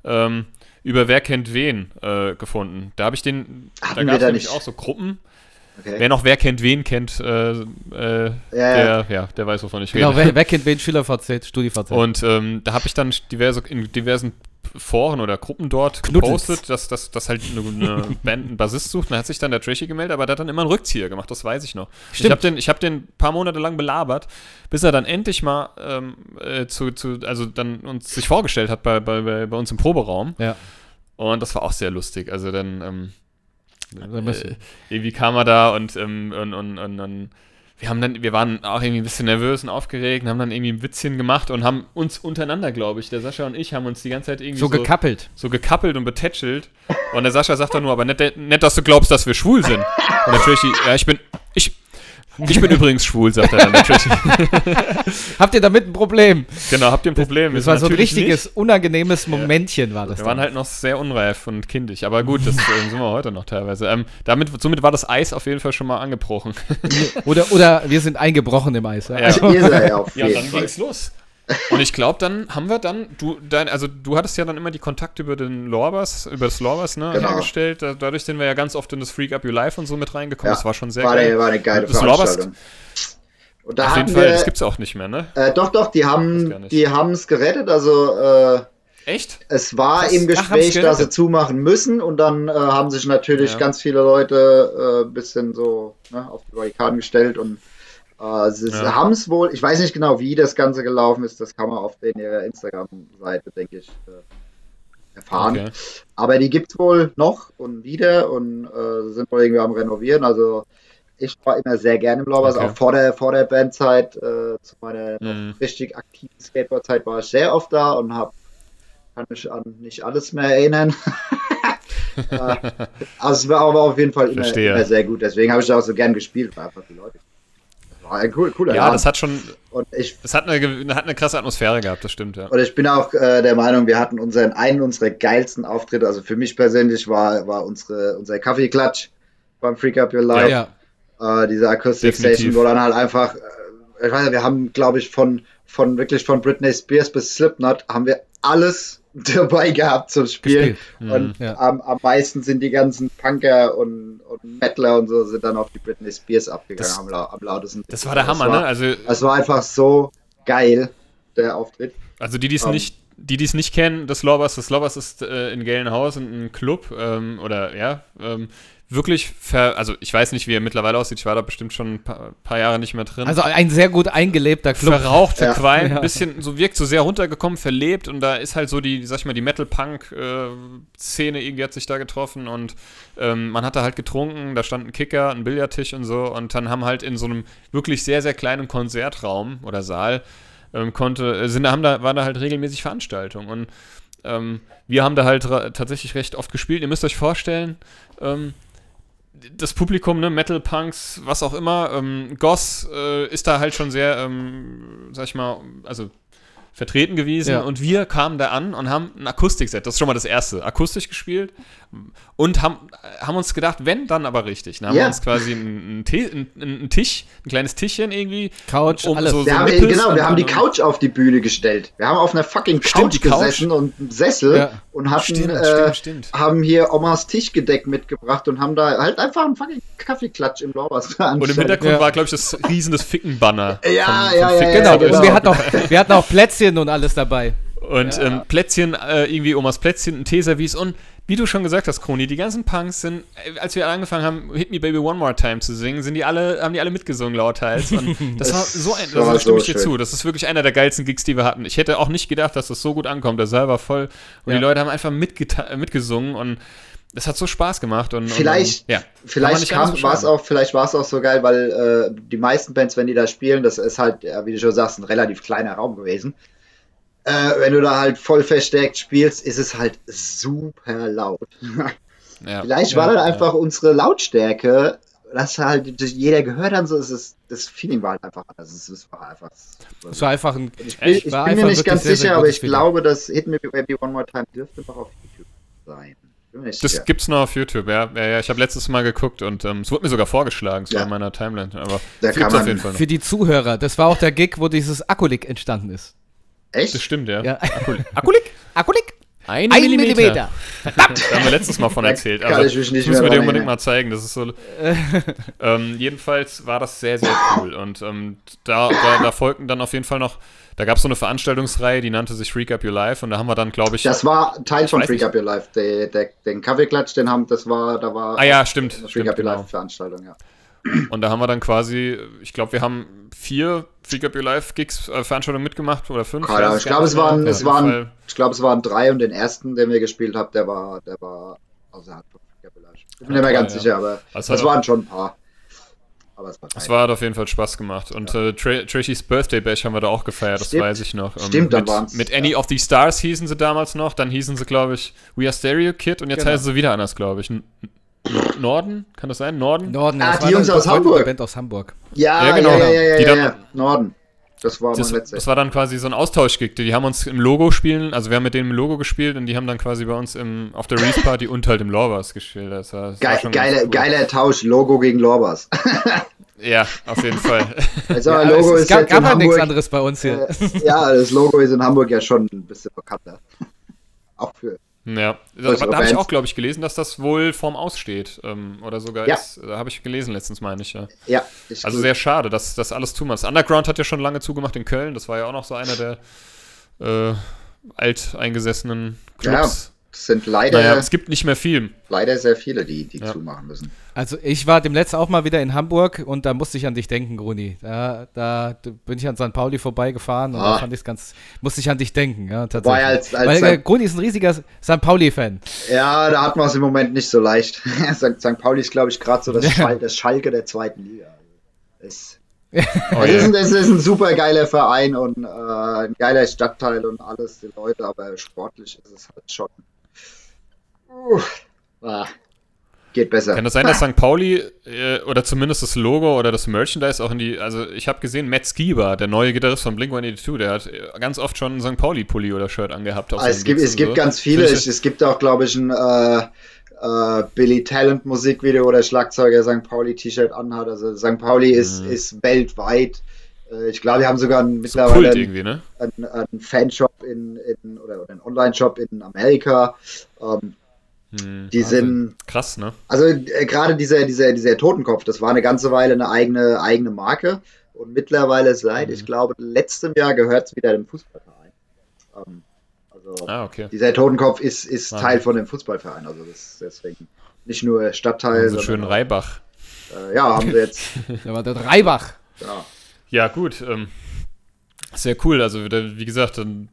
ähm, über Wer kennt wen äh, gefunden. Da habe ich den, Hatten da gab es nämlich nicht- auch so Gruppen. okay. Wer noch Wer kennt wen kennt, äh, äh, ja. der, ja, der weiß, wovon ich rede. Genau, wer, wer kennt wen? SchülerVZ, StudiVZ. Und ähm, da habe ich dann diverse, in diversen Foren oder Gruppen dort Knuddels. gepostet, dass, dass, dass halt eine, eine Band einen Bassist sucht. Dann hat sich dann der Trashy gemeldet, aber der hat dann immer einen Rückzieher gemacht, das weiß ich noch. Ich Stimmt. habe den, ich hab den ein paar Monate lang belabert, bis er dann endlich mal ähm, äh, zu, zu, also dann uns sich vorgestellt hat bei, bei, bei, uns im Proberaum. ja. Und das war auch sehr lustig. Also dann, ähm, äh, irgendwie kam er da und, ähm, und, und, und, und wir haben dann, wir waren auch irgendwie ein bisschen nervös und aufgeregt und haben dann irgendwie ein Witzchen gemacht und haben uns untereinander, glaube ich, der Sascha und ich haben uns die ganze Zeit irgendwie so gekappelt. so gekappelt und betätschelt. Und der Sascha sagt dann nur, aber nicht, nicht, dass du glaubst, dass wir schwul sind. Und Trashy, ja, ich bin, ich, ich bin übrigens schwul, sagt er dann, der Trashy. Habt ihr damit ein Problem? Genau, habt ihr ein Problem? Das Wir war so ein natürlich richtiges, unangenehmes Momentchen, war das. Wir waren dann. halt noch sehr unreif und kindisch, aber gut, das äh, sind wir heute noch teilweise. Ähm, damit, somit war das Eis auf jeden Fall schon mal angebrochen. oder, oder wir sind eingebrochen im Eis. Ja. Ja. Also ja dann Fall. ging's los. Und ich glaube, dann haben wir dann, du, dein, also du hattest ja dann immer die Kontakte über den Lorbas, über das Lorbas, ne, Genau. hergestellt. Da, dadurch sind wir ja ganz oft in das Freak Up You Live und so mit reingekommen. Ja, das war schon sehr war, geil. eine, war eine geile Das Lorbas- Veranstaltung. Und da Auf jeden Fall, wir, das gibt's auch nicht mehr, ne? äh, doch, doch, die haben die es gerettet. Also äh, Echt? es war Krass. im Ach, Gespräch, haben's dass sie zumachen müssen und dann äh, haben sich natürlich Ja. ganz viele Leute ein äh, bisschen so ne, auf die Barrikaden gestellt und sie Ja. haben es wohl, ich weiß nicht genau, wie das Ganze gelaufen ist, das kann man auf den ihrer Instagram-Seite, denke ich, äh, erfahren. Okay. Aber die gibt es wohl noch und wieder und äh, sind wohl irgendwie am Renovieren. Also ich war immer sehr gerne im Lorbas, Okay. auch vor der, vor der Bandzeit, äh, zu meiner Mhm. richtig aktiven Skateboardzeit war ich sehr oft da und habe kann mich an nicht alles mehr erinnern. äh, also es war aber auf jeden Fall immer, immer sehr gut. Deswegen habe ich auch so gern gespielt, weil einfach die Leute. War ein cool, cooler Ja, Abend. das hat schon, und ich das hat eine, hat eine krasse Atmosphäre gehabt, das stimmt, ja. und ich bin auch äh, der Meinung, wir hatten unseren einen unserer geilsten Auftritte. Also für mich persönlich war, war unsere, unser Kaffeeklatsch beim Freak Up Your Life. ja. Äh, diese Acoustic. Station, wo dann halt einfach, äh, ich weiß nicht, wir haben, glaube ich, von, von wirklich von Britney Spears bis Slipknot haben wir alles dabei gehabt zum Spielen. Gespielt. Und ja. am, am meisten sind die ganzen Punker und, und Metaler und so sind dann auf die Britney Spears abgegangen, Das- am, am lautesten. Das war der Hammer, war, ne? Also, Es war einfach so geil, der Auftritt. Also die, die es Ähm. nicht, die, die es nicht kennen, das Lobbers, das Lobbers ist äh, in Gelnhausen ein Club ähm, oder ja, ähm, wirklich, ver, also ich weiß nicht, wie er mittlerweile aussieht, ich war da bestimmt schon ein paar, paar Jahre nicht mehr drin. Also ein sehr gut eingelebter Club. verraucht, Ja. verqualmt, Ja. ein bisschen, so wirkt so sehr runtergekommen, verlebt und da ist halt so die, sag ich mal, die Metal-Punk-Szene irgendwie hat sich da getroffen und ähm, man hatte halt getrunken, da stand ein Kicker, ein Billardtisch und so und dann haben halt in so einem wirklich sehr, sehr kleinen Konzertraum oder Saal ähm, konnte, äh, sind, da haben da, waren da halt regelmäßig Veranstaltungen und ähm, wir haben da halt tatsächlich recht oft gespielt. Ihr müsst euch vorstellen, ähm, das Publikum, ne, Metal, Punks, was auch immer, ähm, Goss äh, ist da halt schon sehr, ähm, sag ich mal, also vertreten gewesen Ja. und wir kamen da an und haben ein Akustikset, das ist schon mal das erste, akustisch gespielt und haben, haben uns gedacht, wenn, dann aber richtig. Dann haben Ja. wir uns quasi einen, einen, einen, Tisch, ein kleines Tischchen irgendwie. Couch, alles. so, Wir so haben, Nippes genau, wir haben die Couch auf die Bühne gestellt. Wir haben auf einer fucking Couch, Stimmt, die Couch. gesessen und einen Sessel Ja. und hatten, Stimmt, äh, stimmt, stimmt. haben hier Omas Tischgedeck mitgebracht und haben da halt einfach einen fucking Kaffeeklatsch im Lorbeers Und im. Hintergrund Ja. war, glaube ich, das riesen des Ficken-Banner. Ja, von- von ja, ja, Genau, genau. und wir hatten, auch, wir hatten auch Plätzchen und alles dabei. Und ähm, Plätzchen, äh, irgendwie Omas Plätzchen, ein Teeservice und wie du schon gesagt hast, Kroni, die ganzen Punks sind, äh, als wir angefangen haben, Hit Me Baby One More Time zu singen, sind die alle, haben die alle mitgesungen lauthals. Und das war so ein, das stimme ich so dir schön. zu. Das ist wirklich einer der geilsten Gigs, die wir hatten. Ich hätte auch nicht gedacht, dass das so gut ankommt. Der Saal war voll und Ja. die Leute haben einfach mitgesungen und das hat so Spaß gemacht. Und, Vielleicht, und, ja, vielleicht war es auch, vielleicht war es auch so geil, weil äh, die meisten Bands, wenn die da spielen, das ist halt, wie du schon sagst, ein relativ kleiner Raum gewesen. Äh, wenn du da halt voll verstärkt spielst, ist es halt super laut. Ja. Vielleicht Ja, war dann ja. einfach unsere Lautstärke, dass halt jeder gehört hat, so ist es, das Feeling war halt einfach anders. Es, es war einfach. Es war einfach ein. Ich bin, ich bin mir nicht ganz sehr, sehr sicher, aber gutes ich Feeling. glaube, dass Hit Me Baby One More Time dürfte noch auf YouTube sein. Das sicher. gibt's noch auf YouTube, ja. ja, ja ich habe letztes Mal geguckt und ähm, es wurde mir sogar vorgeschlagen, es Ja. war in meiner Timeline. Aber Da gibt's auf jeden Fall noch. Für die Zuhörer, das war auch der Gig, wo dieses Akkulik entstanden ist. Echt? Das stimmt, ja. Ja. Akkulik. Akkulik? Akkulik? Ein, Ein Millimeter. Millimeter. Da haben wir letztes Mal von erzählt. Aber ich mich nicht das müssen wir dir unbedingt mal zeigen. Das ist so. ähm, jedenfalls war das sehr, sehr cool. Und ähm, da, da, da folgten dann auf jeden Fall noch. Da gab es so eine Veranstaltungsreihe, die nannte sich Freak Up Your Life. Und da haben wir dann, glaube ich. Das war Teil von Freak. Up Your Life. Der, der, den Kaffeeklatsch, den haben, das war, da war Ah ja, stimmt, Freak stimmt, Up Your genau. Life Veranstaltung, ja. Und da haben wir dann quasi, ich glaube, wir haben vier Freak Up Your Life Gigs äh, Veranstaltungen mitgemacht oder fünf. Ahnung, weiß ich glaube, es waren, es waren, ich glaube, es waren drei und den ersten, den wir gespielt haben, der war, der war außerhalb von Freak Up Your Life. Ich bin mir Ja, toll, ganz ja. sicher, aber Das das hat waren schon ein paar. Aber es. Es war, hat auf jeden Fall Spaß gemacht. Und äh, Tra Tracys Birthday Bash haben wir da auch gefeiert, das Stimmt. weiß ich noch. Ähm, Stimmt, mit, waren's, Mit ja. Any of the Stars hießen sie damals noch, dann hießen sie, glaube ich, We Are Stereo Kid und jetzt Genau. heißen sie wieder anders, glaube ich. Norden? Kann das sein? Norden? Norden, Ah, das die war Jungs aus Hamburg. eine Band aus Hamburg. ja, Ja, genau. ja, ja, ja, Die ja, dann- ja. Norden. Das war Das, das war dann quasi so ein Austauschgig. Die haben uns im Logo spielen, also wir haben mit denen im Logo gespielt und die haben dann quasi bei uns im, auf der Reese Party und halt im Lorvas gespielt. Das war, das war Geil, ganz geiler, cool. geiler Tausch, Logo gegen Lorbas. Ja, auf jeden Fall. Also Ja, Logo es, es ist gab, jetzt gab in ja nichts anderes bei uns hier. Äh, ja, das Logo ist in Hamburg ja schon ein bisschen bekannter. Auch für. Ja, da, Größere da habe ich auch, glaube ich, gelesen, dass das wohl vorm Aussteht. Ähm, oder sogar Ja. jetzt, da habe ich gelesen letztens, meine ich, ja. Ja, ist Also gut. sehr schade, dass das alles tun muss. Das Underground hat ja schon lange zugemacht in Köln. Das war ja auch noch so einer der äh, alteingesessenen Clubs. Es sind leider, Naja, es gibt nicht mehr viel. leider sehr viele, die, die Ja. zumachen müssen. Also ich war demnächst auch mal wieder in Hamburg und da musste ich an dich denken, Gruni. Da, da bin ich an St. Pauli vorbeigefahren und Ah. da fand ich es ganz, musste ich an dich denken, ja, tatsächlich. War ja als- als Weil äh. Gruni ist ein riesiger St. Pauli-Fan. Ja, da hat man es im Moment nicht so leicht. St. St. Pauli ist, glaube ich, gerade so das, Ja. Schal das Schalke der zweiten Liga. Es, Oh, es, ist ein, es ist ein super geiler Verein und äh, ein geiler Stadtteil und alles, die Leute, aber sportlich ist es halt schon. Ah, geht besser. Kann das sein, dass St. Pauli äh, oder zumindest das Logo oder das Merchandise auch in die. Also, ich habe gesehen, Matt Skiba, der neue Gitarrist von Blink 182, der hat äh, ganz oft schon ein St. Pauli-Pulli oder Shirt angehabt. Ah, es gibt, es gibt so. ganz viele. Finde Es, gibt auch, glaube ich, ein äh, äh, Billy Talent Musikvideo, wo der Schlagzeuger St. Pauli T-Shirt anhat. Also St. Pauli ist, ist weltweit. Äh, ich glaube, wir haben sogar einen, mittlerweile einen, ne? einen, einen Fanshop in, in oder, oder einen Online-Shop in Amerika. Ähm, Hm, die sind krass, ne? also äh, gerade dieser, dieser, dieser Totenkopf, das war eine ganze Weile eine eigene, eigene Marke. Und mittlerweile seit, Mhm. ich glaube, letztem Jahr gehört es wieder dem Fußballverein. Ähm, also Ah, okay. dieser Totenkopf ist, ist Wahnsinn. Teil von dem Fußballverein. Also das ist deswegen nicht nur Stadtteil, So schön sondern Reibach. äh, ja, haben wir jetzt. Da war der Reibach. Ja. Ja, gut. Ähm, sehr cool. Also, wie gesagt, dann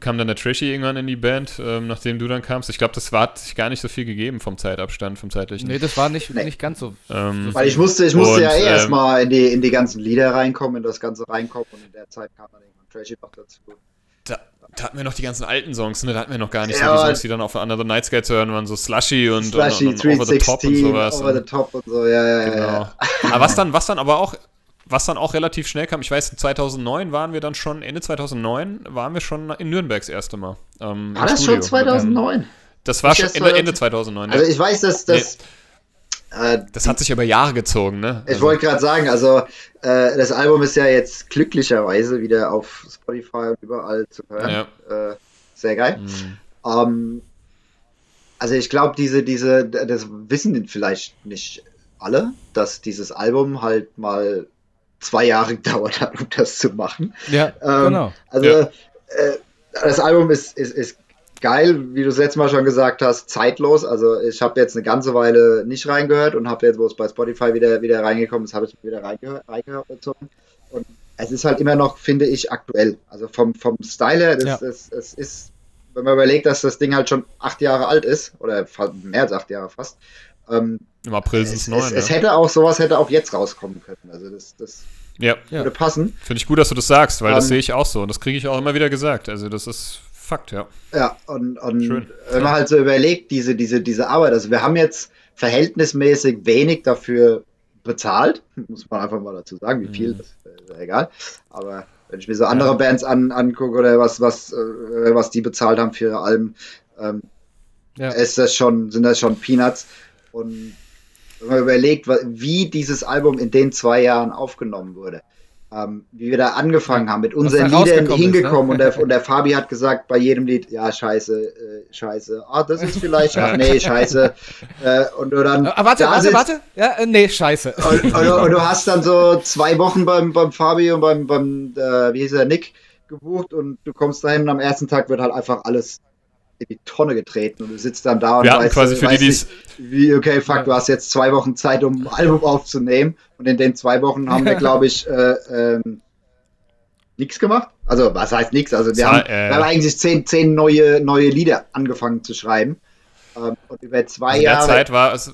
kam dann der Trashy irgendwann in die Band, ähm, nachdem du dann kamst. Ich glaube, das war hat sich gar nicht so viel gegeben vom Zeitabstand, vom zeitlichen. Nee, das war nicht, Nee. nicht ganz so. Ähm, Weil ich musste, ich musste Und, ja eh ähm, erstmal in die, in die ganzen Lieder reinkommen, in das Ganze reinkommen und in der Zeit kam dann irgendwann Trashy noch dazu. da, da hatten wir noch die ganzen alten Songs, ne? Da hatten wir noch gar nicht Ja, so die Songs, die dann auf Another Night Skates hören, waren so Slushy und, Slushy, und, und, und Over the Top und 316, sowas. Over the Top und so, ja, ja, ja, genau. ja. Aber was dann, was dann aber auch, was dann auch relativ schnell kam, ich weiß, 2009 waren wir dann schon, Ende 2009 waren wir schon in Nürnberg das erste Mal. Ähm, War das schon 2009? Das war Ich schon Ende, 2000 Ende 2009. ja. Also ich weiß, dass das. Äh, das hat sich über Jahre gezogen, ne? ich Also- wollte gerade sagen, also äh, das Album ist ja jetzt glücklicherweise wieder auf Spotify und überall zu hören. Äh, sehr geil. Mhm. Ähm, also ich glaube, diese, diese, das wissen vielleicht nicht alle, dass dieses Album halt mal zwei Jahre gedauert hat, um das zu machen. Ja, Ähm, genau. Also Ja. äh, das Album ist, ist, ist geil, wie du es letztes Mal schon gesagt hast, zeitlos. Also ich habe jetzt eine ganze Weile nicht reingehört und habe jetzt, wo es bei Spotify wieder, wieder reingekommen ist, habe ich wieder reingehört, reingehört. Und es ist halt immer noch, finde ich, aktuell. Also vom, vom Style her, das, Ja. das, es ist, wenn man überlegt, dass das Ding halt schon acht Jahre alt ist, oder mehr als acht Jahre fast, ähm, Im April sind es, es neun. es, es ja. hätte auch sowas hätte auch jetzt rauskommen können. Also das, das ja. Ja. würde passen. Finde ich gut, dass du das sagst, weil das Ähm, sehe ich auch so. Und das kriege ich auch immer wieder gesagt. Also, das ist Fakt, ja. Ja, und, und Schön. wenn man halt so überlegt, diese, diese, diese Arbeit, also wir haben jetzt verhältnismäßig wenig dafür bezahlt, muss man einfach mal dazu sagen, wie Mhm. viel, das ist ja egal. Aber wenn ich mir so andere Bands an, angucke oder was, was, äh, was die bezahlt haben für ihre Alben, ähm, Ja. ist das schon, sind das schon Peanuts. Und wenn man überlegt, wie dieses Album in den zwei Jahren aufgenommen wurde, ähm, wie wir da angefangen haben, mit unseren Liedern rausgekommen ist, hingekommen ne? und, der, und der Fabi hat gesagt bei jedem Lied, ja, scheiße, äh, scheiße, ah, das ist vielleicht, ach nee, scheiße. Äh, und du dann. Ah, warte, warte, warte. Ja, äh, nee, scheiße. Und, und, du- und du hast dann so zwei Wochen beim, beim Fabi und beim, beim äh, wie hieß er, Nick gebucht und du kommst dahin und am ersten Tag wird halt einfach alles in die Tonne getreten und du sitzt dann da und Wir weißt, quasi für die, weißt die nicht, wie, okay, fuck, Ja. du hast jetzt zwei Wochen Zeit, um ein Album aufzunehmen und in den zwei Wochen haben wir, glaube ich, äh, ähm, nichts gemacht. Also, was heißt nichts? Also, wir Zwei, haben, äh, wir haben eigentlich zehn, zehn neue, neue Lieder angefangen zu schreiben. Ähm, und über zwei Also in der Jahre. Zeit war es.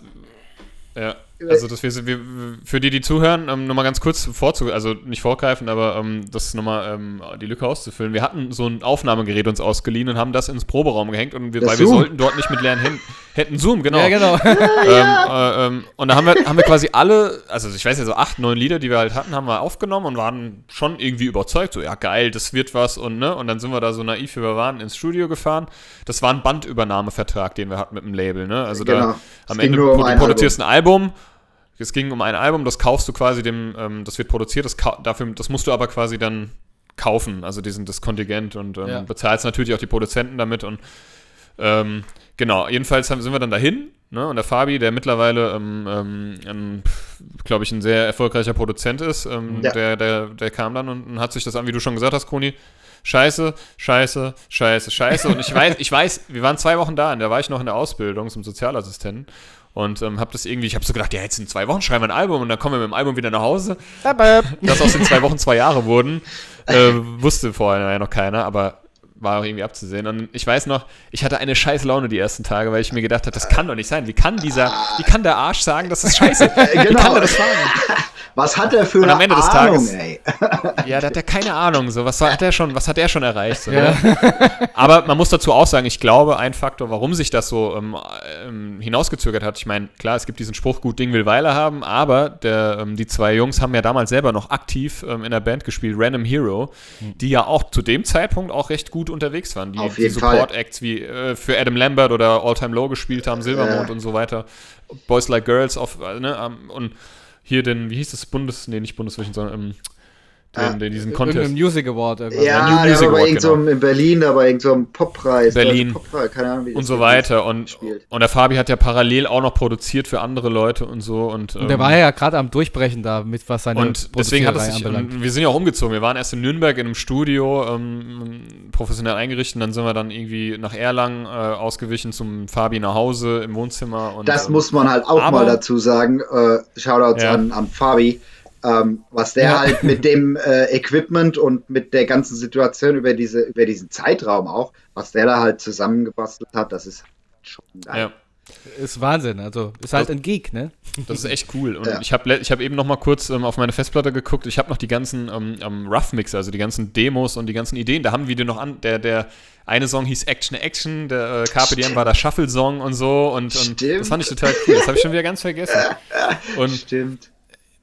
Ja, also dass wir, wir für die, die zuhören, ähm, nochmal ganz kurz vorzu, also nicht vorgreifen, aber ähm, das nochmal ähm, die Lücke auszufüllen. Wir hatten so ein Aufnahmegerät uns ausgeliehen und haben das ins Proberaum gehängt und wir, Das weil wir Zoom. sollten dort nicht mit leeren Händen, hätten Zoom, genau. Ja, genau. Ähm, äh, ähm, und da haben wir, haben wir quasi alle, also ich weiß ja so acht, neun Lieder, die wir halt hatten, haben wir aufgenommen und waren schon irgendwie überzeugt, so ja geil, das wird was und ne, und dann sind wir da so naiv, wie wir waren, ins Studio gefahren. Das war ein Bandübernahmevertrag, den wir hatten mit dem Label, ne? Also Genau. da am Ende um du ein produzierst ein Album. Es ging um ein Album, das kaufst du quasi dem, ähm, das wird produziert, das, dafür, das musst du aber quasi dann kaufen, also diesen, das Kontingent und ähm, Ja. bezahlst natürlich auch die Produzenten damit und ähm, genau, jedenfalls haben, sind wir dann dahin, ne? Und der Fabi, der mittlerweile, ähm, ähm, glaube ich, ein sehr erfolgreicher Produzent ist, ähm, Ja. der, der, der kam dann und, und hat sich das an, wie du schon gesagt hast, Koni, Scheiße, Scheiße, Scheiße, Scheiße. Und ich weiß, ich weiß, wir waren zwei Wochen da, und da war ich noch in der Ausbildung zum Sozialassistenten. Und ähm, habe das irgendwie, ich habe so gedacht, ja, jetzt in zwei Wochen schreiben wir ein Album und dann kommen wir mit dem Album wieder nach Hause. Dass aus den zwei Wochen zwei Jahre wurden, äh, wusste vorher ja noch keiner, aber war auch irgendwie abzusehen. Und ich weiß noch, ich hatte eine scheiß Laune die ersten Tage, weil ich mir gedacht habe, das kann doch nicht sein. Wie kann dieser, wie kann der Arsch sagen, das ist scheiße? Wie genau. kann er das sagen? Was hat er für Und eine am Ende des Ahnung, Tages- ey? Ja, der hat ja keine Ahnung. So, was hat er schon, was hat er schon erreicht? So, Ja. ne? Aber man muss dazu auch sagen, ich glaube, ein Faktor, warum sich das so ähm, ähm, hinausgezögert hat, ich meine, klar, es gibt diesen Spruch, gut Ding will Weile haben, aber der, ähm, die zwei Jungs haben ja damals selber noch aktiv ähm, in der Band gespielt, Random Hero, die ja auch zu dem Zeitpunkt auch recht gut unterwegs waren. Die, die. Support-Acts wie äh, für Adam Lambert oder All Time Low gespielt haben, Silbermond Äh. und so weiter. Boys Like Girls auf, äh, ne, ähm, und hier den, wie hieß das, Bundes, nee, nicht Bundesvision, sondern ähm, Ah, den, diesen Irgendein Contest. Music Award. Irgendwas. New Ja, der Music war bei Award, irgend so einem, in Berlin, da bei irgendeinem so einem Poppreis. Berlin. Poppreis, keine Ahnung, wie und das so weiter. Und, spielt. und der Fabi hat ja parallel auch noch produziert für andere Leute und so. Und, Und der ähm, war ja gerade am Durchbrechen da, mit was seine und deswegen hat es sich, anbelangt. und wir sind ja auch umgezogen. Wir waren erst in Nürnberg in einem Studio, ähm, professionell eingerichtet, dann sind wir dann irgendwie nach Erlangen äh, ausgewichen zum Fabi nach Hause im Wohnzimmer. Und, Das ähm, muss man halt auch aber- mal dazu sagen. Äh, Shoutouts Ja. an, an Fabi. Ähm, was der Ja. halt mit dem äh, Equipment und mit der ganzen Situation über diese über diesen Zeitraum auch, was der da halt zusammengebastelt hat, das ist schon geil. ja. Ist Wahnsinn, also ist halt ein Geek, ne? Das ist echt cool. Und Ja. ich habe ich hab eben noch mal kurz ähm, auf meine Festplatte geguckt. Ich habe noch die ganzen ähm, Rough Mixer, also die ganzen Demos und die ganzen Ideen. Da haben wir die noch an. Der, der eine Song hieß Action Action, der äh, Carpe Diem war der Shuffle-Song und so. Und, und Stimmt. das fand ich total cool. Das habe ich schon wieder ganz vergessen. Und Stimmt.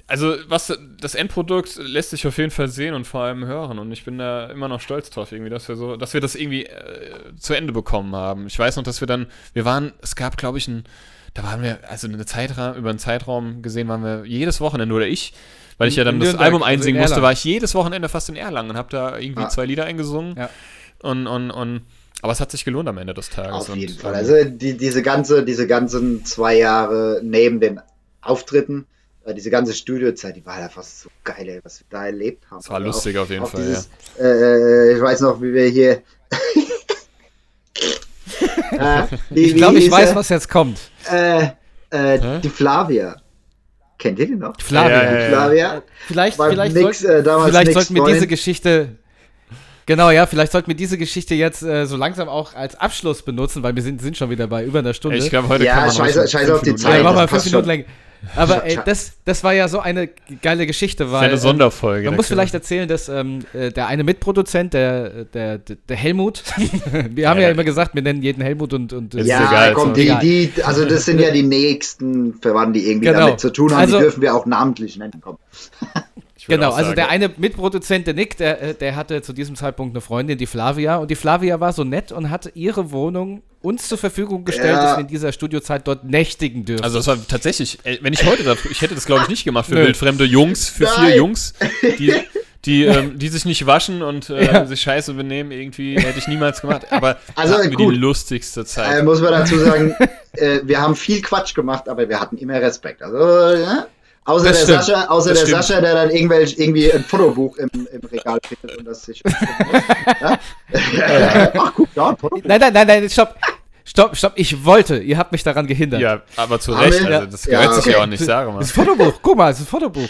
Also was das Endprodukt lässt sich auf jeden Fall sehen und vor allem hören und ich bin da immer noch stolz drauf irgendwie, dass wir so, dass wir das irgendwie äh, zu Ende bekommen haben. Ich weiß noch, dass wir dann, wir waren, es gab glaube ich ein, da waren wir, also eine Zeitraum, über einen Zeitraum gesehen waren wir jedes Wochenende oder ich, weil ich ja dann In das Nürnberg, Album also in einsingen musste, Erlangen. war ich jedes Wochenende fast in Erlangen und habe da irgendwie Ah. zwei Lieder eingesungen Ja. und, und, und aber es hat sich gelohnt am Ende des Tages. Auf und, jeden Fall. ähm, Also die, diese ganze, diese ganzen zwei Jahre neben den Auftritten, diese ganze Studiozeit, die war halt einfach so geil, ey, was wir da erlebt haben. Es war lustig auf jeden Fall, dieses, äh, ich weiß noch, wie wir hier. äh, wie, Ich glaube, ich weiß, er? was jetzt kommt. Äh, äh, die Flavia. Kennt ihr die noch? Flavia. Ja, ja, Die ja. Flavia? Vielleicht, War vielleicht, nix, sollten, äh, vielleicht sollten wir diese. Geschichte. Genau, ja, vielleicht sollten wir diese Geschichte jetzt äh, so langsam auch als Abschluss benutzen, weil wir sind, sind schon wieder bei über einer Stunde. ich glaube, heute Ja, kann man scheiße fünf auf die Minuten ja, Zeit, lang- machen wir fünf Minuten länger. Aber ey, das, das war ja so eine geile Geschichte, weil. eine ähm, Sonderfolge. Man muss vielleicht erzählen, dass ähm, äh, der eine Mitproduzent, der, der, der Helmut, wir haben ja, Ja. immer gesagt, wir nennen jeden Helmut und. und äh, Ist Ja, egal, komm, ist die, egal. die, also das sind ja die nächsten Verwandten, die irgendwie Genau. damit zu tun haben. Also- die dürfen wir auch namentlich nennen. Komm. Genau, also der eine Mitproduzent, der Nick, der, äh, der hatte zu diesem Zeitpunkt eine Freundin, die Flavia. Und die Flavia war so nett und hatte ihre Wohnung uns zur Verfügung gestellt, Ja. dass wir in dieser Studiozeit dort nächtigen dürfen. Also das war tatsächlich, wenn ich heute, da, ich hätte das glaube ich nicht gemacht für Nö. wildfremde Jungs, für vier Nein. Jungs, die, die, ähm, die sich nicht waschen und äh, Ja. sich scheiße benehmen, irgendwie hätte ich niemals gemacht. Aber Also, hatten gut. die lustigste Zeit. Äh, muss man dazu sagen, äh, wir haben viel Quatsch gemacht, aber wir hatten immer Respekt. Also, ja? Außer Das der, stimmt. Sascha, außer Das der stimmt. Sascha, der dann irgendwelch, irgendwie ein Fotobuch im, im Regal findet und das sich. ja? Ach, guck da, ein Fotobuch. nein, nein, nein, nein, stopp. Stopp, stopp, ich wollte. Ihr habt mich daran gehindert. ja, aber zu Recht, wir- also das Ja, gehört sich okay. ja auch nicht, sage mal. Das Fotobuch, guck mal, das ist ein Fotobuch.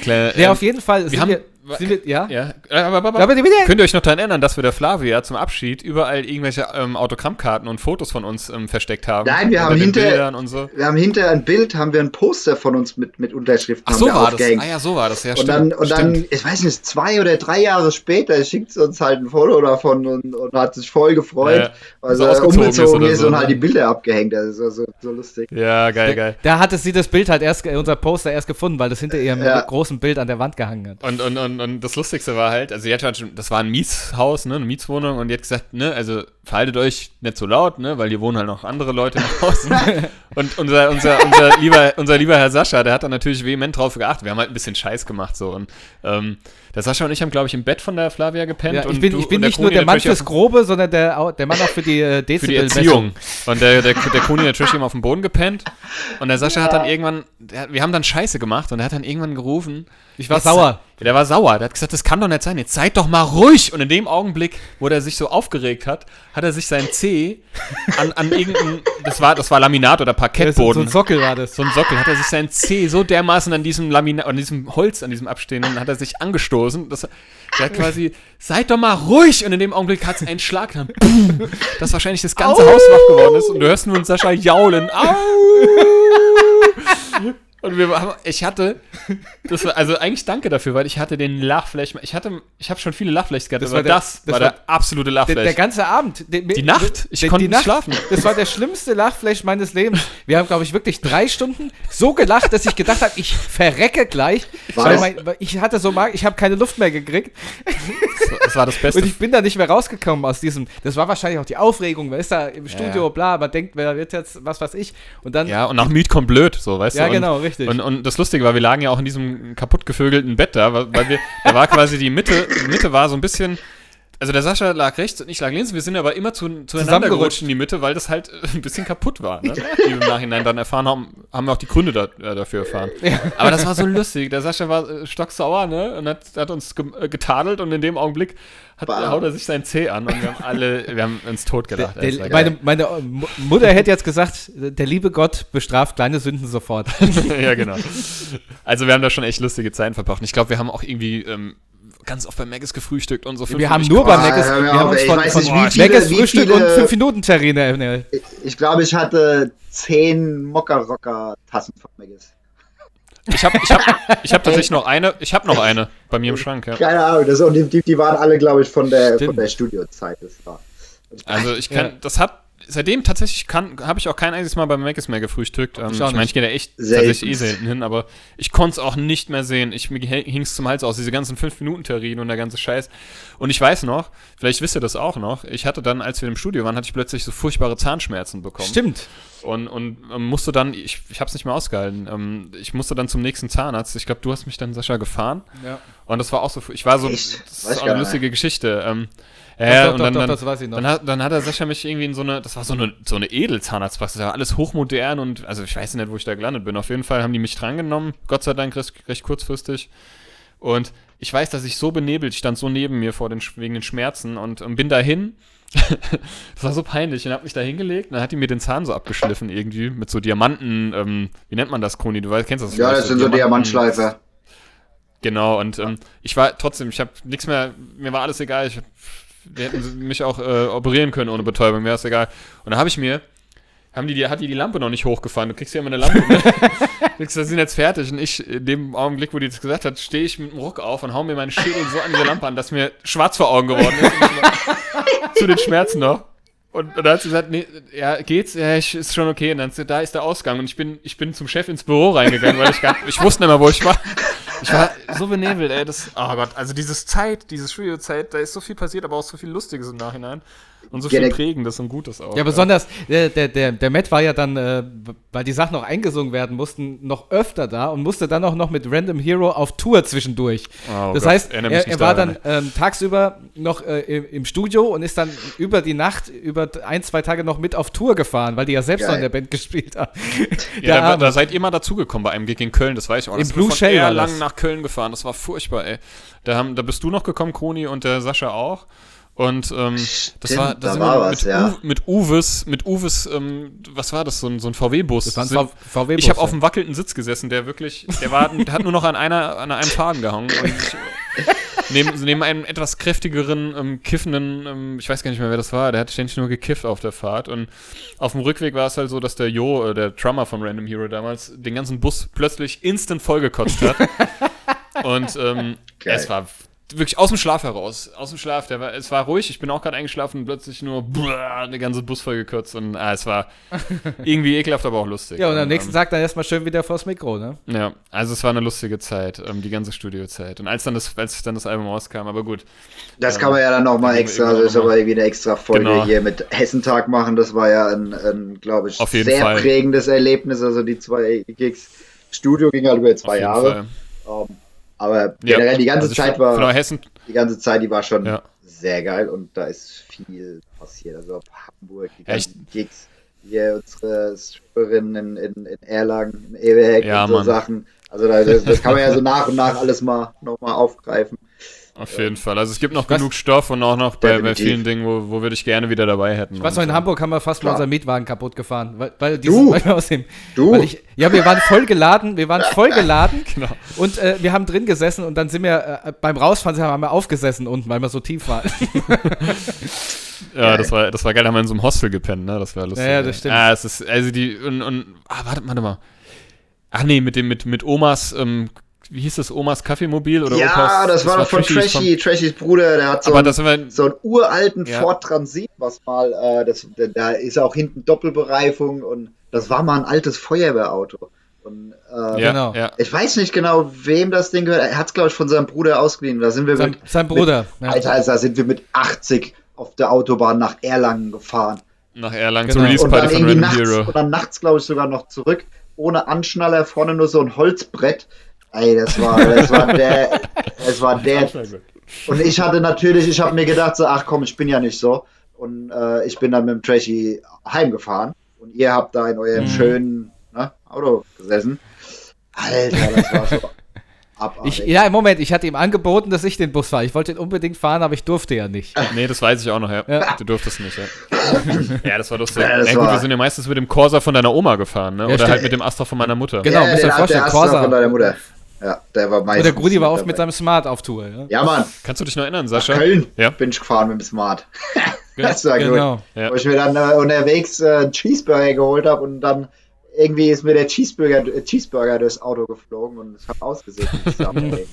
Kleine, Ja, ähm, auf jeden Fall. Sind haben- wir, sind wir, ja? Ja, äh, aber, aber, Aber könnt ihr euch noch daran erinnern, dass wir der Flavia zum Abschied überall irgendwelche ähm, Autogrammkarten und Fotos von uns ähm, versteckt haben? Nein, wir haben den hinter- Bildern und so. Wir haben hinter ein Bild, haben wir ein Poster von uns mit, mit Unterschriften Ach so war das. aufgehängt. Ah ja, so war das. Ja, Und stimmt. dann, und dann, ich weiß nicht, zwei oder drei Jahre später schickt sie uns halt ein Foto davon und, und hat sich voll gefreut, Ja, weil so sie ausgezogen umgezogen ist ist, so, und ne? halt die Bilder abgehängt. Das ist so, so, so lustig. Ja, geil, geil. Da hatte sie das Bild halt erst, äh, unser Poster erst gefunden, weil das hinter ihrem Ja. großen Bild an der Wand gehangen hat. Und, und, und, und das Lustigste war halt, also sie hat halt schon, das war ein Mietshaus, ne, eine Mietswohnung und die hat gesagt, ne, also verhaltet euch nicht so laut, ne, weil hier wohnen halt noch andere Leute im Haus. und unser, unser, unser, lieber, unser lieber Herr Sascha, der hat da natürlich vehement drauf geachtet. Wir haben halt ein bisschen Scheiß gemacht so und ähm, der Sascha und ich haben, glaube ich, im Bett von der Flavia gepennt. Ja, und ich bin, du- ich bin und nicht nur Koni der Mann fürs Grobe, sondern der, der Mann auch für die äh, für die. Erziehung. Und der, der, der Koni natürlich eben auf dem Boden gepennt. Und der Sascha hat dann irgendwann, der, wir haben dann Scheiße gemacht und er hat dann irgendwann gerufen. Ich war sauer. Der war sauer. Der hat gesagt, das kann doch nicht sein. Jetzt seid doch mal ruhig. Und in dem Augenblick, wo der sich so aufgeregt hat, hat er sich sein C an, an irgendein, das war, das war Laminat oder Ja, so, so Parkettboden. ein Sockel war das. so ein Sockel, hat er sich sein C so dermaßen an diesem Laminat, an diesem Holz, an diesem Abstehenden, hat er sich angestoßen. Das, der hat quasi, seid doch mal ruhig! Und in dem Augenblick hat es einen Schlag, dann, boom, dass wahrscheinlich das ganze Haus wach geworden ist. Und du hörst nur Sascha jaulen. Au! Und wir haben, ich hatte, das war, also eigentlich danke dafür, weil ich hatte den Lachflash, ich hatte, ich habe schon viele Lachflash gehabt, Das aber war der- das, das war der absolute Der, Lachflash. der ganze Abend. Die, Die Nacht? Ich konnte nicht schlafen. Das war der schlimmste Lachflash meines Lebens. Wir haben, glaube ich, wirklich drei Stunden so gelacht, dass ich gedacht habe, ich verrecke gleich. Mein, ich hatte so Magen, ich habe keine Luft mehr gekriegt. das war das Beste. Und ich bin da nicht mehr rausgekommen aus diesem. Das war wahrscheinlich auch die Aufregung. Man ist da im Studio, Ja. bla, man denkt, wer wird jetzt, was weiß ich. Und dann. Ja, und nach Miet kommt blöd, so, weißt Ja, du? Und, genau, richtig. Und, und das Lustige war, wir lagen ja auch in diesem kaputt gevögelten Bett da, weil wir, da war quasi die Mitte, die Mitte war so ein bisschen, also der Sascha lag rechts und ich lag links, wir sind aber immer zu, zueinander Zusammengerutscht. gerutscht in die Mitte, weil das halt äh, ein bisschen kaputt war, ne? Wie wir im Nachhinein dann erfahren haben, haben wir auch die Gründe da, äh, dafür erfahren. Aber das war so lustig, der Sascha war äh, stocksauer, ne? Und hat, hat uns ge äh, getadelt und in dem Augenblick hat, Bam. haut er sich sein C an und wir haben alle, wir haben uns totgelacht. Der, war meine, meine Mu- Mutter hätte jetzt gesagt, der liebe Gott bestraft kleine Sünden sofort. ja, genau. Also wir haben da schon echt lustige Zeiten verbracht. Und ich glaube, wir haben auch irgendwie ähm, ganz oft bei Maggis gefrühstückt und so. Wir haben nur bei Maggis, mir wir haben auf, uns ey, von, ich weiß von nicht, wie viele- Maggis wie Frühstück viele- und 5-Minuten-Terrine erinnert. Ich, ich glaube, ich hatte zehn Mokka-Rocker-Tassen von Maggis. Ich habe ich hab, ich hab tatsächlich noch eine. Ich habe noch eine bei mir im Schrank, ja. Keine Ahnung, das, und die, die, die waren alle, glaube ich, von der, Stimmt. von der Studiozeit. Das war. Also ich kann, Ja. das hat, seitdem tatsächlich habe ich auch kein einziges Mal beim Macis mehr gefrühstückt. Ähm, Ich meine, ich gehe da echt Selten. tatsächlich eh selten hin, aber ich konnte es auch nicht mehr sehen. Ich, mir hing es zum Hals aus, diese ganzen 5-Minuten-Terrinen und der ganze Scheiß. Und ich weiß noch, vielleicht wisst ihr das auch noch, ich hatte dann, als wir im Studio waren, hatte ich plötzlich so furchtbare Zahnschmerzen bekommen. Stimmt. Und, und ähm, musste dann, ich, ich habe es nicht mehr ausgehalten, ähm, ich musste dann zum nächsten Zahnarzt. Ich glaube, du hast mich dann, Sascha, gefahren. Ja. Und das war auch so, ich war so, Echt? das ist auch eine lustige Geschichte. Ähm, ja, doch, und doch, dann, doch, dann, das weiß ich noch. Dann hat, dann hat er Sascha mich irgendwie in so eine, das war so eine, so eine Edelzahnarztpraxis, da war alles hochmodern und, also ich weiß nicht, wo ich da gelandet bin. Auf jeden Fall haben die mich drangenommen, Gott sei Dank recht, recht kurzfristig. Und ich weiß, dass ich so benebelt stand, so neben mir vor den, wegen den Schmerzen und, ähm, bin dahin. das war so peinlich und hab mich da hingelegt und dann hat die mir den Zahn so abgeschliffen irgendwie mit so Diamanten, ähm, wie nennt man das, Koni? Du weißt, kennst das Ja, das sind so Diamantschleifer. Genau, und ähm, ich war trotzdem, ich habe nichts mehr, mir war alles egal. Ich, hab- wir hätten mich auch äh, operieren können ohne Betäubung, mir ist egal. Und dann habe ich mir, haben die, die, hat die die Lampe noch nicht hochgefahren. Du kriegst ja immer eine Lampe. Ne? sind jetzt fertig. Und ich, in dem Augenblick, wo die das gesagt hat, stehe ich mit dem Ruck auf und hau mir meinen Schädel so an diese Lampe an, dass mir schwarz vor Augen geworden ist. Zu den Schmerzen noch. Und, und dann hat sie gesagt, nee, ja, geht's? Ja, ich, ist schon okay. Und dann hat sie, da ist der Ausgang. Und ich bin, ich bin zum Chef ins Büro reingegangen, weil ich gar, ich wusste nicht mehr, wo ich war. Ich war so benebelt, ey. Das, oh Gott, also dieses Zeit, dieses Studiozeit, da ist so viel passiert, aber auch so viel Lustiges im Nachhinein. Und so viel Direkt- Prägendes und Gutes auch. Ja, besonders, der, der, der, der Matt war ja dann, äh, weil die Sachen noch eingesungen werden mussten, noch öfter da und musste dann auch noch mit Random Hero auf Tour zwischendurch. Oh das Gott, heißt, er, er war daran, dann ähm, tagsüber noch äh, im, im Studio und ist dann über die Nacht, über ein, zwei Tage noch mit auf Tour gefahren, weil die ja selbst Geil. noch in der Band gespielt haben. Ja, da, da seid ihr mal dazugekommen bei einem Gig in Köln, das weiß ich auch. Im Das Blue von Shell das. nach Köln gefahren, das war furchtbar, ey. Da, haben, da bist du noch gekommen, Kroni, und der Sascha auch. Und ähm, das Stimmt, war, da da war wir was, mit, ja. Uwe, mit Uwes, mit Uwes, ähm, was war das, so ein, so ein VW-Bus. Das war ein Sind- V- VW-Bus, Ich habe ja. auf einem wackelnden Sitz gesessen, der wirklich, der war, der hat nur noch an einer, an einem Faden gehangen. Und ich, neben, neben einem etwas kräftigeren, ähm, kiffenden, ähm, ich weiß gar nicht mehr, wer das war, der hat ständig nur gekifft auf der Fahrt. Und auf dem Rückweg war es halt so, dass der Jo, äh, der Drummer von Random Hero damals, den ganzen Bus plötzlich instant vollgekotzt hat. Und ähm, es war wirklich aus dem Schlaf heraus. Aus dem Schlaf, der war, es war ruhig, ich bin auch gerade eingeschlafen und plötzlich nur brrr, der ganze Bus vollgekotzt. Und ah, es war irgendwie ekelhaft, aber auch lustig. Ja, und am ähm, nächsten Tag dann erstmal schön wieder vors Mikro, ne? ja, also es war eine lustige Zeit, ähm, die ganze Studiozeit. Und als dann das, als dann das Album rauskam, aber gut. Das Ja. kann man ja dann nochmal extra, das ist aber irgendwie eine extra Folge Genau. hier mit Hessentag machen. Das war ja ein, ein glaube ich, Auf jeden sehr Fall. prägendes Erlebnis. Also die zwei Gigs. Studio ging halt über zwei Auf jeden Jahre. Aber Ja, generell die ganze also Zeit war, Genau, Hessen, die ganze Zeit, die war schon Ja. sehr geil und da ist viel passiert. Also ab Hamburg, die Ja, ganzen Gigs, hier unsere Stripperinnen in, in, in Erlangen, in Ebeheck Ja, und so Mann. Sachen. Also da, das, das kann man ja so nach und nach alles mal nochmal aufgreifen. Auf jeden Fall. Also es gibt noch weiß- genug Stoff und auch noch bei, bei vielen Dingen, wo, wo wir dich gerne wieder dabei hätten. Ich weiß noch, in Und, Hamburg haben wir fast mal Klar. unseren Mietwagen kaputt gefahren. Weil, weil, Du? weil wir aus dem, Du? Weil ich, ja, wir waren voll geladen, wir waren voll geladen Genau. und äh, wir haben drin gesessen und dann sind wir äh, beim Rausfahren haben wir aufgesessen unten, weil wir so tief waren. Ja, das war, das war geil, da haben wir in so einem Hostel gepennt, ne? Das war lustig. Ja, ja, das stimmt. Ah, es ist, also die, und, und ah, warte, warte mal. Ach nee, mit dem, mit, mit Omas, ähm, wie hieß das, Omas Kaffeemobil oder ja, Opas? das war doch von Trashys Trashy, Trashys Bruder, der hat so aber einen, das wir, so einen uralten Ja. Ford Transit, was mal, äh, das, da- da ist auch hinten Doppelbereifung und das war mal ein altes Feuerwehrauto. Und äh, ja, genau. ja. ich weiß nicht genau, wem das Ding gehört. Er hat es, glaube ich, von seinem Bruder ausgeliehen. Da sind wir sein, mit, sein Bruder. mit, ja. Alter, also da sind wir mit 80 auf der Autobahn nach Erlangen gefahren. Nach Erlangen Genau. zur Release Und Party dann von Random nachts, Hero. und dann nachts, glaube ich, sogar noch zurück. Ohne Anschnaller, vorne nur so ein Holzbrett. Ey, das war, das war der, es war der. Und ich hatte natürlich, ich habe mir gedacht, so, ach komm, ich bin ja nicht so. Und äh, ich bin dann mit dem Trashy heimgefahren. Und ihr habt da in eurem schönen ne, Auto gesessen. Alter, das war so. Ich, ja, im Moment, ich hatte ihm angeboten, dass ich den Bus fahre. Ich wollte ihn unbedingt fahren, aber ich durfte ja nicht. Nee, das weiß ich auch noch, ja. Ja. Du durftest nicht, ja. ja, das war lustig. Ja, das ja, gut, war- wir sind ja meistens mit dem Corsa von deiner Oma gefahren, ne? Oder stimmt. halt mit dem Astra von meiner Mutter. Genau, müsst ihr euch vorstellen, Corsa. Ja, der war Und meistens. der Grudi war oft mit seinem Smart auf Tour. Ja, Ja, Mann, Kannst du dich noch erinnern, Sascha? Köln Ja. bin ich gefahren mit dem Smart. das war gut. genau. Ja. Wo ich mir dann äh, unterwegs äh, einen Cheeseburger geholt habe und dann irgendwie ist mir der Cheeseburger, äh, Cheeseburger durchs Auto geflogen und es hat ausgesehen.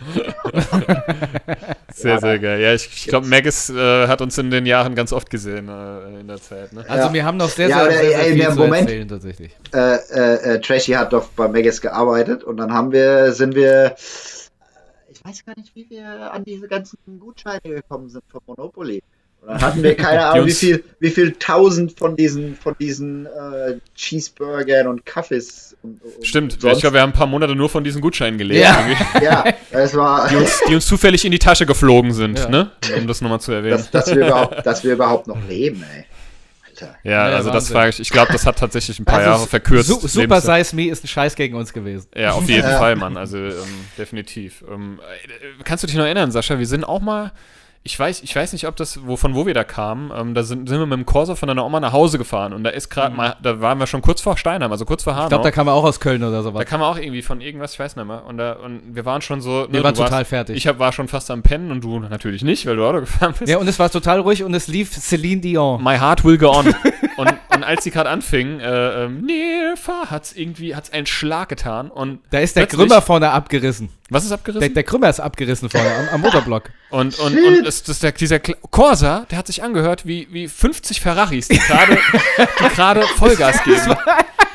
Sau, ey. Sehr, sehr geil. Ja, ich, ich glaube, Magus äh, hat uns in den Jahren ganz oft gesehen äh, in der Zeit. Ne? Also Ja. wir haben noch sehr, Ja, sehr, sehr, sehr ey, viel zu Moment- erzählen tatsächlich. äh, äh, äh, Trashy hat doch bei Megas gearbeitet und dann haben wir, sind wir, ich weiß gar nicht, wie wir an diese ganzen Gutscheine gekommen sind von Monopoly. Und dann hatten wir keine Ahnung, wie viel, wie viel tausend von diesen, von diesen äh, Cheeseburgern und Kaffees. Und, und Stimmt, sonst. ich glaube, wir haben ein paar Monate nur von diesen Gutscheinen gelebt, Ja. irgendwie, Ja, es war, die, uns, die uns zufällig in die Tasche geflogen sind, Ja. ne? um das nochmal zu erwähnen. dass, dass, wir überhaupt, dass wir überhaupt noch leben, ey. Alter. ja, Ja, also das Wahnsinn. frage ich. Ich glaube, das hat tatsächlich ein paar Also, Jahre verkürzt. Su Super. Size Me ist ein Scheiß gegen uns gewesen. Ja, auf jeden Ja. Fall, Mann. Also ähm, definitiv. Ähm, äh, kannst du dich noch erinnern, Sascha? Wir sind auch mal. Ich weiß, ich weiß nicht, ob das, wo, von wo wir da kamen. Ähm, da sind, sind wir mit dem Corsa von deiner Oma nach Hause gefahren und da ist gerade mal, da waren wir schon kurz vor Steinheim, also kurz vor Hanau. Ich glaube, da kam er auch aus Köln oder sowas. Da kam er auch irgendwie von irgendwas, ich weiß nicht mehr. Und, da, und wir waren schon so. Wir ne, waren du warst- total fertig. Ich hab, war schon fast am Pennen und du natürlich nicht, weil du Auto gefahren bist. Ja, und es war total ruhig und es lief Celine Dion. My heart will go on. und, und als sie gerade anfing, äh, ähm, nee, fahr, hat's irgendwie, hat's einen Schlag getan. Und Da ist der Krümmer vorne abgerissen. Was ist abgerissen? Der, der Krümmer ist abgerissen vorne am, am Motorblock. Und, und, und es, das, der, dieser Kla- Corsa, der hat sich angehört wie, wie 50 Ferraris, die gerade die gerade Vollgas geben.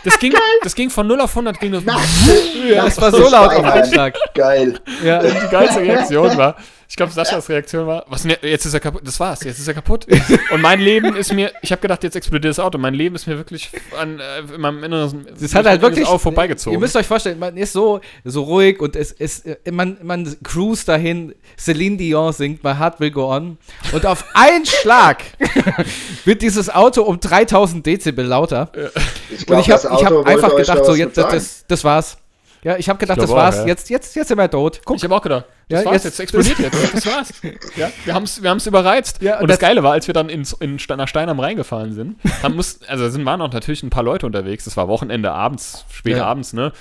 Das ging, das ging von 0 auf 100, ging das. Ja, es war so laut auf einen Schlag. Geil. Ja. Die geilste Reaktion war, ich glaube, Saschas Reaktion war, was, ne, jetzt ist er kaputt, das war's, jetzt ist er kaputt. Und mein Leben ist mir, ich habe gedacht, jetzt explodiert das Auto, mein Leben ist mir wirklich an, äh, in meinem Inneren Das hat halt wirklich. auch vorbeigezogen. Ihr müsst euch vorstellen, man ist so, so ruhig und es ist, man, man cruist dahin. Celine Dion singt My Heart Will Go On. Und auf einen Schlag wird dieses Auto um 3000 Dezibel lauter. Ich Und glaub, ich habe hab einfach gedacht, da so, was jetzt, das, das war's. Ja, ich habe gedacht, Ich das auch, war's. ja. Jetzt, jetzt, jetzt sind wir tot. Guck. ich habe auch gedacht, das Ja, war's, jetzt- jetzt, explodiert jetzt, das war's. Ja, wir haben es wir haben's überreizt. Ja, und und das, das- Geile war, als wir dann ins, in, Ste- nach Steinheim reingefahren sind, haben muss, also sind, waren auch natürlich ein paar Leute unterwegs, das war Wochenende abends, spät Ja. abends, ne,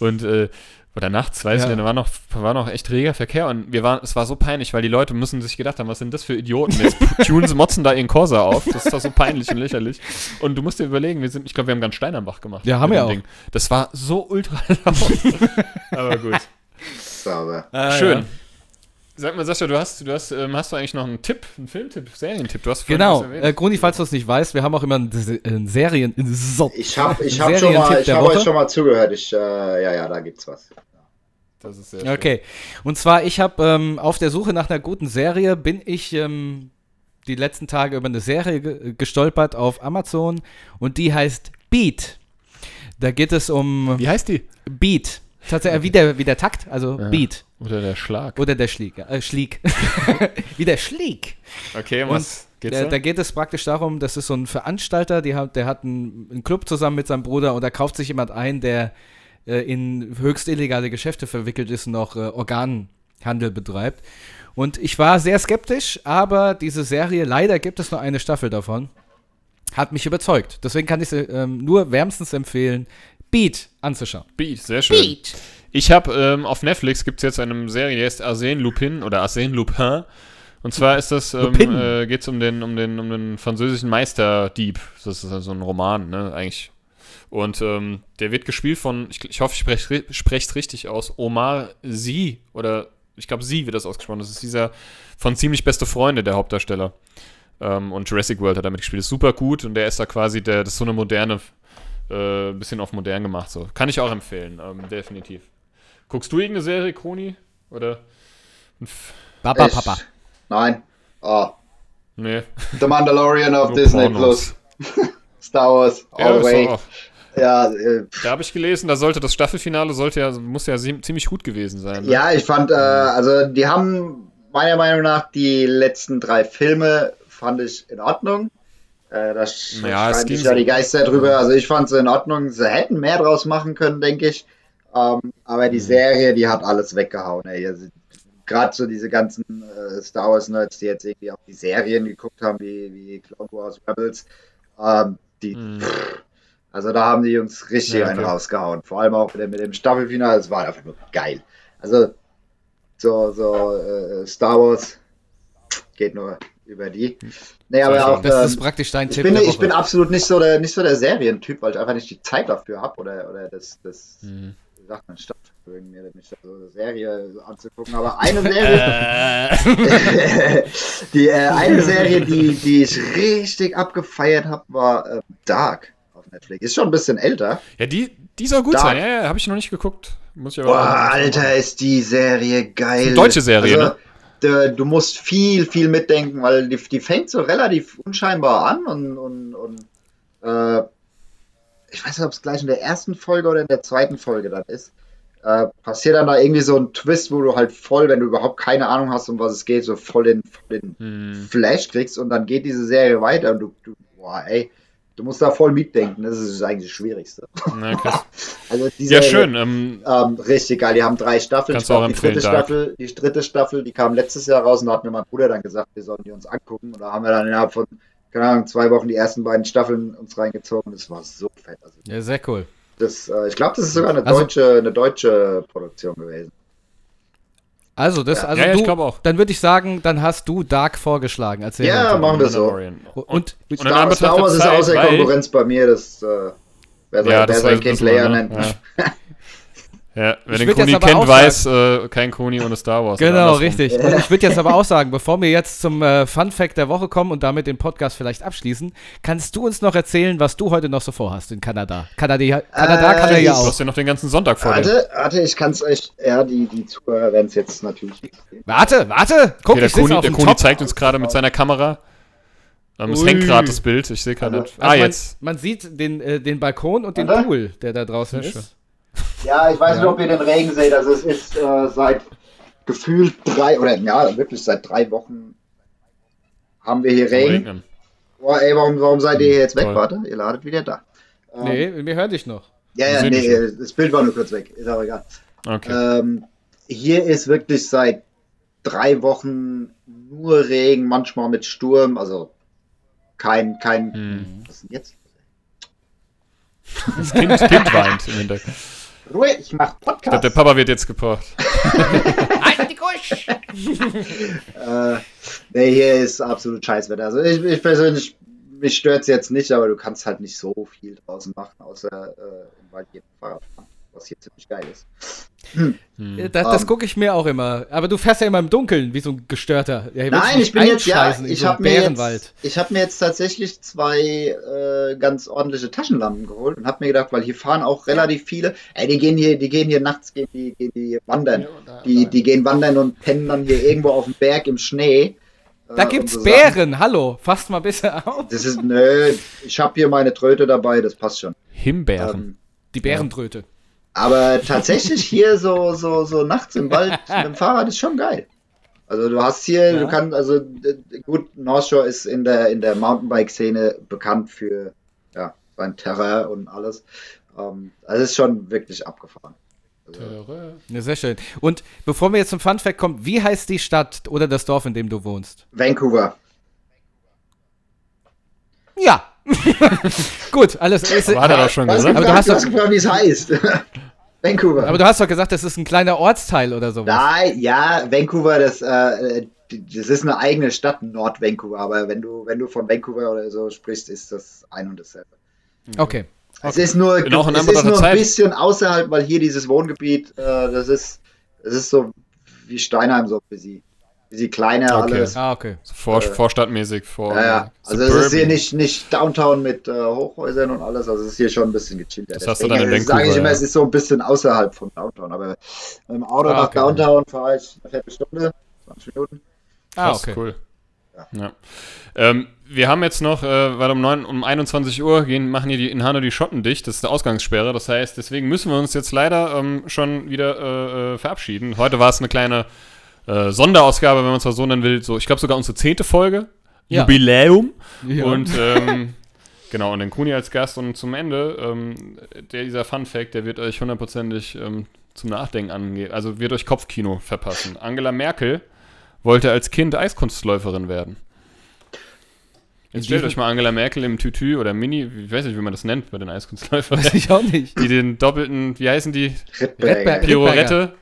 und äh, oder nachts, weiß Ja. ich nicht, da war noch, war noch echt reger Verkehr und wir waren, es war so peinlich, weil die Leute müssen sich gedacht haben, was sind das für Idioten? Jetzt tunen sie, motzen da ihren Corsa auf, das ist doch so peinlich und lächerlich. Und du musst dir überlegen, wir sind, ich glaube, wir haben ganz Steinheimbach gemacht. Ja, haben wir auch. Das war so ultra laut. Aber gut. Sauber. Schön. Ja. Sag mal, Sascha, du hast, du hast, ähm, hast du eigentlich noch einen Tipp, einen Filmtipp, Serientipp? Du hast Genau. Äh, Gruni, falls du es nicht weißt, wir haben auch immer einen, einen Serien. So, Ich habe ich einen hab schon mal, ich der hab Woche. euch schon mal zugehört. Ich, äh, ja, ja, da gibt's was. Das ist sehr schön. Okay. Und zwar, ich habe ähm, auf der Suche nach einer guten Serie, bin ich ähm, die letzten Tage über eine Serie ge gestolpert auf Amazon und die heißt Beat. Da geht es um Wie heißt die? Beat. Tatsächlich, wie der, wie der Takt, also Ja. Beat. Oder der Schlag. Oder der Schlieg. Äh, Schlieg. wie der Schlieg. Okay, Und was geht's Da, da? da geht es praktisch darum, das ist so ein Veranstalter, hat, der hat einen, einen Club zusammen mit seinem Bruder und da kauft sich jemand ein, der äh, in höchst illegale Geschäfte verwickelt ist und noch äh, Organhandel betreibt. Und ich war sehr skeptisch, aber diese Serie, leider gibt es nur eine Staffel davon, hat mich überzeugt. Deswegen kann ich sie ähm, nur wärmstens empfehlen, Beat anzuschauen. Beat, sehr schön. Ich habe ähm, auf Netflix gibt es jetzt eine Serie, die heißt Arsène Lupin oder Arsène Lupin. Und zwar ist das, ähm, äh, geht es um den, um, den, um den französischen Meisterdieb. Das ist also ein Roman, ne, eigentlich. Und ähm, der wird gespielt von, ich, ich hoffe, ich spreche es richtig aus, Omar Sy oder ich glaube, Sie wird das ausgesprochen. Das ist dieser von ziemlich beste Freunde, der Hauptdarsteller. Ähm, und Jurassic World hat damit gespielt. Ist super gut und der ist da quasi, der, das ist so eine moderne, äh, bisschen auf modern gemacht. So. Kann ich auch empfehlen, ähm, definitiv. Guckst du irgendeine Serie, Kroni? Oder? Papa, Ich- Papa. Nein. Oh, Nee. The Mandalorian auf Nur Disney Pornos. Plus. Star Wars. Ja, All ist way. Ja, äh, da habe ich gelesen, da sollte das Staffelfinale sollte ja, muss ja zie- ziemlich gut gewesen sein. ne? ja, ich fand, äh, also die haben meiner Meinung nach die letzten drei Filme fand ich in Ordnung. Äh, da Ja, es ging sich ja so. die Geister drüber. Also ich fand sie in Ordnung. Sie hätten mehr draus machen können, denke ich. Ähm, aber Mhm. die Serie, die hat alles weggehauen. Also, Gerade so diese ganzen äh, Star Wars Nerds, die jetzt irgendwie auch die Serien geguckt haben, wie, wie Clone Wars Rebels, ähm, die, Mhm. Also da haben die Jungs richtig Ja, einen okay. rausgehauen. Vor allem auch mit dem, mit dem Staffelfinale, es war einfach nur geil. Also so, so äh, Star Wars geht nur über die. Nee, aber auch. Das ähm, ist praktisch dein ich Tipp. bin, ich bin absolut nicht so der, nicht so der Serientyp, weil ich einfach nicht die Zeit dafür habe oder, oder das, das Mhm. wie sagt man, Stadtvermögen, mir mich so eine Serie anzugucken, aber eine Serie, Äh, die äh, eine Serie, die, die ich richtig abgefeiert habe, war äh, Dark Netflix. Ist schon ein bisschen älter. Ja, die, die soll gut Dark. sein. Ja, ja, habe ich noch nicht geguckt. Muss ich aber Boah, Alter, ist die Serie geil. Deutsche Serie, also, ne? Du musst viel, viel mitdenken, weil die, die fängt so relativ unscheinbar an und, und, und äh, ich weiß nicht, ob es gleich in der ersten Folge oder in der zweiten Folge dann ist. Äh, passiert dann da irgendwie so ein Twist, wo du halt voll, wenn du überhaupt keine Ahnung hast, um was es geht, so voll den, voll den Hm. Flash kriegst und dann geht diese Serie weiter und du, du boah, ey, du musst da voll mitdenken. Das ist eigentlich das Schwierigste. Na, krass. Also die Ja, schön. Ähm, ähm, richtig geil, die haben drei Staffeln. Kannst Ich auch die dritte. Staffel, die dritte Staffel, die kam letztes Jahr raus und da hat mir mein Bruder dann gesagt, wir sollen die uns angucken. Und da haben wir dann innerhalb von, keine Ahnung, zwei Wochen die ersten beiden Staffeln uns reingezogen. Das war so fett. Also ja, sehr cool. das, äh, ich glaube, das ist sogar eine Also- deutsche, eine deutsche Produktion gewesen. Also, das, Ja. also Ja, ja, du, auch. dann würde ich sagen, dann hast du Dark vorgeschlagen. als Ja, machen wir so. Und, Und Star, Star Wars ist außer Konkurrenz bei mir. Das, äh, wer sein, Ja, wer sein Kind Leia nennt. Ja. Wer Ich den Kuni kennt, weiß, äh, kein Kuni ohne Star Wars. Genau, richtig. Und ich würde jetzt aber auch sagen, bevor wir jetzt zum äh, Fun Fact der Woche kommen und damit den Podcast vielleicht abschließen, kannst du uns noch erzählen, was du heute noch so vorhast in Kanada? Kanada, Kanada Äh, kann er ja Du auch. hast ja noch den ganzen Sonntag vor dir. Warte, warte, ich kann es euch, ja, die, die Zuhörer werden es jetzt natürlich nicht sehen. Warte, warte! Guck, Okay, der ich Kuni, auf der Kuni Top. zeigt uns gerade mit seiner Kamera. Ähm, es hängt gerade das Bild, ich sehe gerade Also, nicht. Also Ah, man, jetzt. Man sieht den, äh, den Balkon und den Warte. Pool, der da draußen ist. Ja, ich weiß Ja. nicht, ob ihr den Regen seht. Also es ist äh, seit gefühlt drei oder ja, wirklich seit drei Wochen haben wir hier Regen. Regnen. Boah, ey, warum, warum seid ihr jetzt weg? Toll. Warte, ihr ladet wieder da. Ähm, Nee, wir hören dich noch. Ja, ja, nee, das Bild war nur kurz weg. Ist aber egal. Okay. Ähm, hier ist wirklich seit drei Wochen nur Regen, manchmal mit Sturm. Also kein, kein. Hm. Was ist denn jetzt? Das kind, kind weint im Hintergrund. Ruhe, ich mach Ich glaube, Podcast. der Papa wird jetzt gepocht. Äh, nee, hier ist absolut Scheißwetter. Also ich, ich persönlich, mich stört es jetzt nicht, aber du kannst halt nicht so viel draußen machen, außer äh, im Wald jeden Fahrrad fahren, was hier ziemlich geil ist. Hm. Äh, Das, das Ähm. gucke ich mir auch immer. Aber du fährst ja immer im Dunkeln, wie so ein Gestörter. Ja, Nein, ich bin jetzt ja, ich so habe mir jetzt, Bärenwald. ich habe mir jetzt tatsächlich zwei äh, ganz ordentliche Taschenlampen geholt und habe mir gedacht, weil hier fahren auch relativ viele, ey, die gehen hier, die gehen hier nachts, gehen die, gehen die wandern, die, die gehen wandern und pennen dann hier irgendwo auf dem Berg im Schnee. Da Äh, gibt's so Sachen. Bären, hallo, fasst mal besser auf. Das ist, nö, ich habe hier meine Tröte dabei, das passt schon. Himbeeren. Ähm, Die Bärentröte. Aber tatsächlich hier so, so, so nachts im Wald mit dem Fahrrad ist schon geil. Also du hast hier, Ja. du kannst, also gut, North Shore ist in der, in der Mountainbike-Szene bekannt für ja, sein Terrain und alles. Ähm, also es ist schon wirklich abgefahren. Also, Ja, sehr schön. Und bevor wir jetzt zum Fun Fact kommen, wie heißt die Stadt oder das Dorf, in dem du wohnst? Vancouver. Ja. Gut, alles. Ist, Aber hat er doch schon gesagt. Aber gefragt, du hast doch- gefragt, wie es heißt. Vancouver. aber du hast doch gesagt, das ist ein kleiner Ortsteil oder sowas. Nein, ja, Vancouver, das, äh, das ist eine eigene Stadt, Nord-Vancouver, aber wenn du, wenn du von Vancouver oder so sprichst, ist das ein und dasselbe. Okay. Es ist nur, Und auch in es ist nur ein Zeit. bisschen außerhalb, weil hier dieses Wohngebiet, äh, das ist, das ist so wie Steinheim, so wie sie, wie sie kleiner Okay. alles. Ah, okay. Vor, Äh, vorstadtmäßig. Vor, Ja, ja. Also es ist hier nicht, nicht Downtown mit äh, Hochhäusern und alles, also es ist hier schon ein bisschen gechillter. Das hast du dann in sage ich Vancouver, immer, ja. es ist so ein bisschen außerhalb von Downtown, aber mit dem Auto Ah, nach okay. Downtown fahre ich eine Viertelstunde, 20 Minuten. Ah, Krass, okay. cool. Ja. Ähm, wir haben jetzt noch, äh, weil um, 9, um 21 Uhr gehen, machen hier die, in Hanau die Schotten dicht. Das ist eine Ausgangssperre. Das heißt, deswegen müssen wir uns jetzt leider ähm, schon wieder äh, äh, verabschieden. Heute war es eine kleine äh, Sonderausgabe, wenn man es mal so nennen will. So, ich glaube sogar unsere zehnte Folge. Ja. Jubiläum. Ja. Und ähm, genau, und den Kuni als Gast und zum Ende, ähm, der, dieser Fun Fact, der wird euch hundertprozentig ähm, zum Nachdenken angehen, also wird euch Kopfkino verpassen. Angela Merkel wollte als Kind Eiskunstläuferin werden. Jetzt stellt euch mal Angela Merkel im Tütü oder Mini, ich weiß nicht, wie man das nennt bei den Eiskunstläufern, Weiß ich auch nicht. die den doppelten, wie heißen die. Rittberger. Pirouette,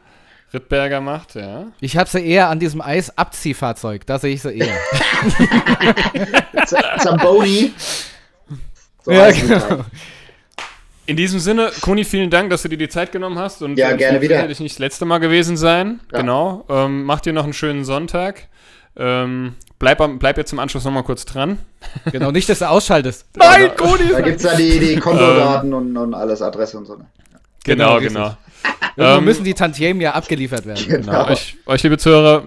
Rittberger macht, ja. Ich habe sie eher an diesem Eisabziehfahrzeug. Da sehe ich sie eher. Zamboni. So ja, genau. In diesem Sinne, Koni, vielen Dank, dass du dir die Zeit genommen hast. Und Ja, gerne wieder. sicherlich nicht das letzte Mal gewesen sein. Ja. Genau. Ähm, mach dir noch einen schönen Sonntag. Ähm, bleib, am- bleib jetzt zum Anschluss nochmal kurz dran. Genau, nicht, dass du ausschaltest. Nein, Koni! Da gibt es ja die, die Kontodaten und, und alles, Adresse und so. ne? Genau, richtig. genau. Irgendwo Ähm, müssen die Tantiemen ja abgeliefert werden. Genau. Euch, euch, liebe Zuhörer,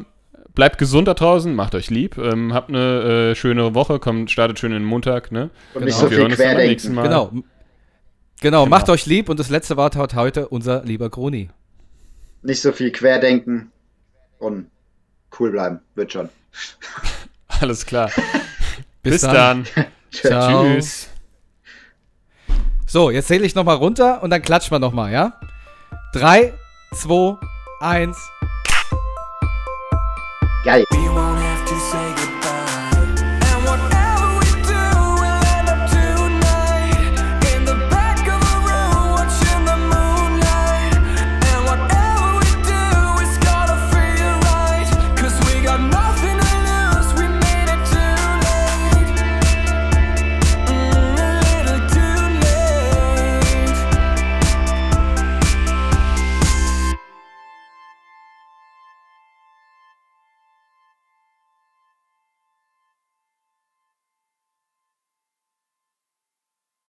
bleibt gesund da draußen, macht euch lieb, ähm, habt eine äh, schöne Woche, kommt, startet schön in den Montag, ne? Und Genau. nicht so Wir viel hören uns dann beim nächsten querdenken. Mal. Genau. Genau, macht euch lieb und das letzte Wort hat heute unser lieber Kroni. Nicht so viel querdenken und cool bleiben. Wird schon. Alles klar. Bis Bis, dann. dann. Ciao. Tschüss. So, jetzt zähle ich nochmal runter und dann klatschen wir nochmal, ja? 3, 2, 1. Geil.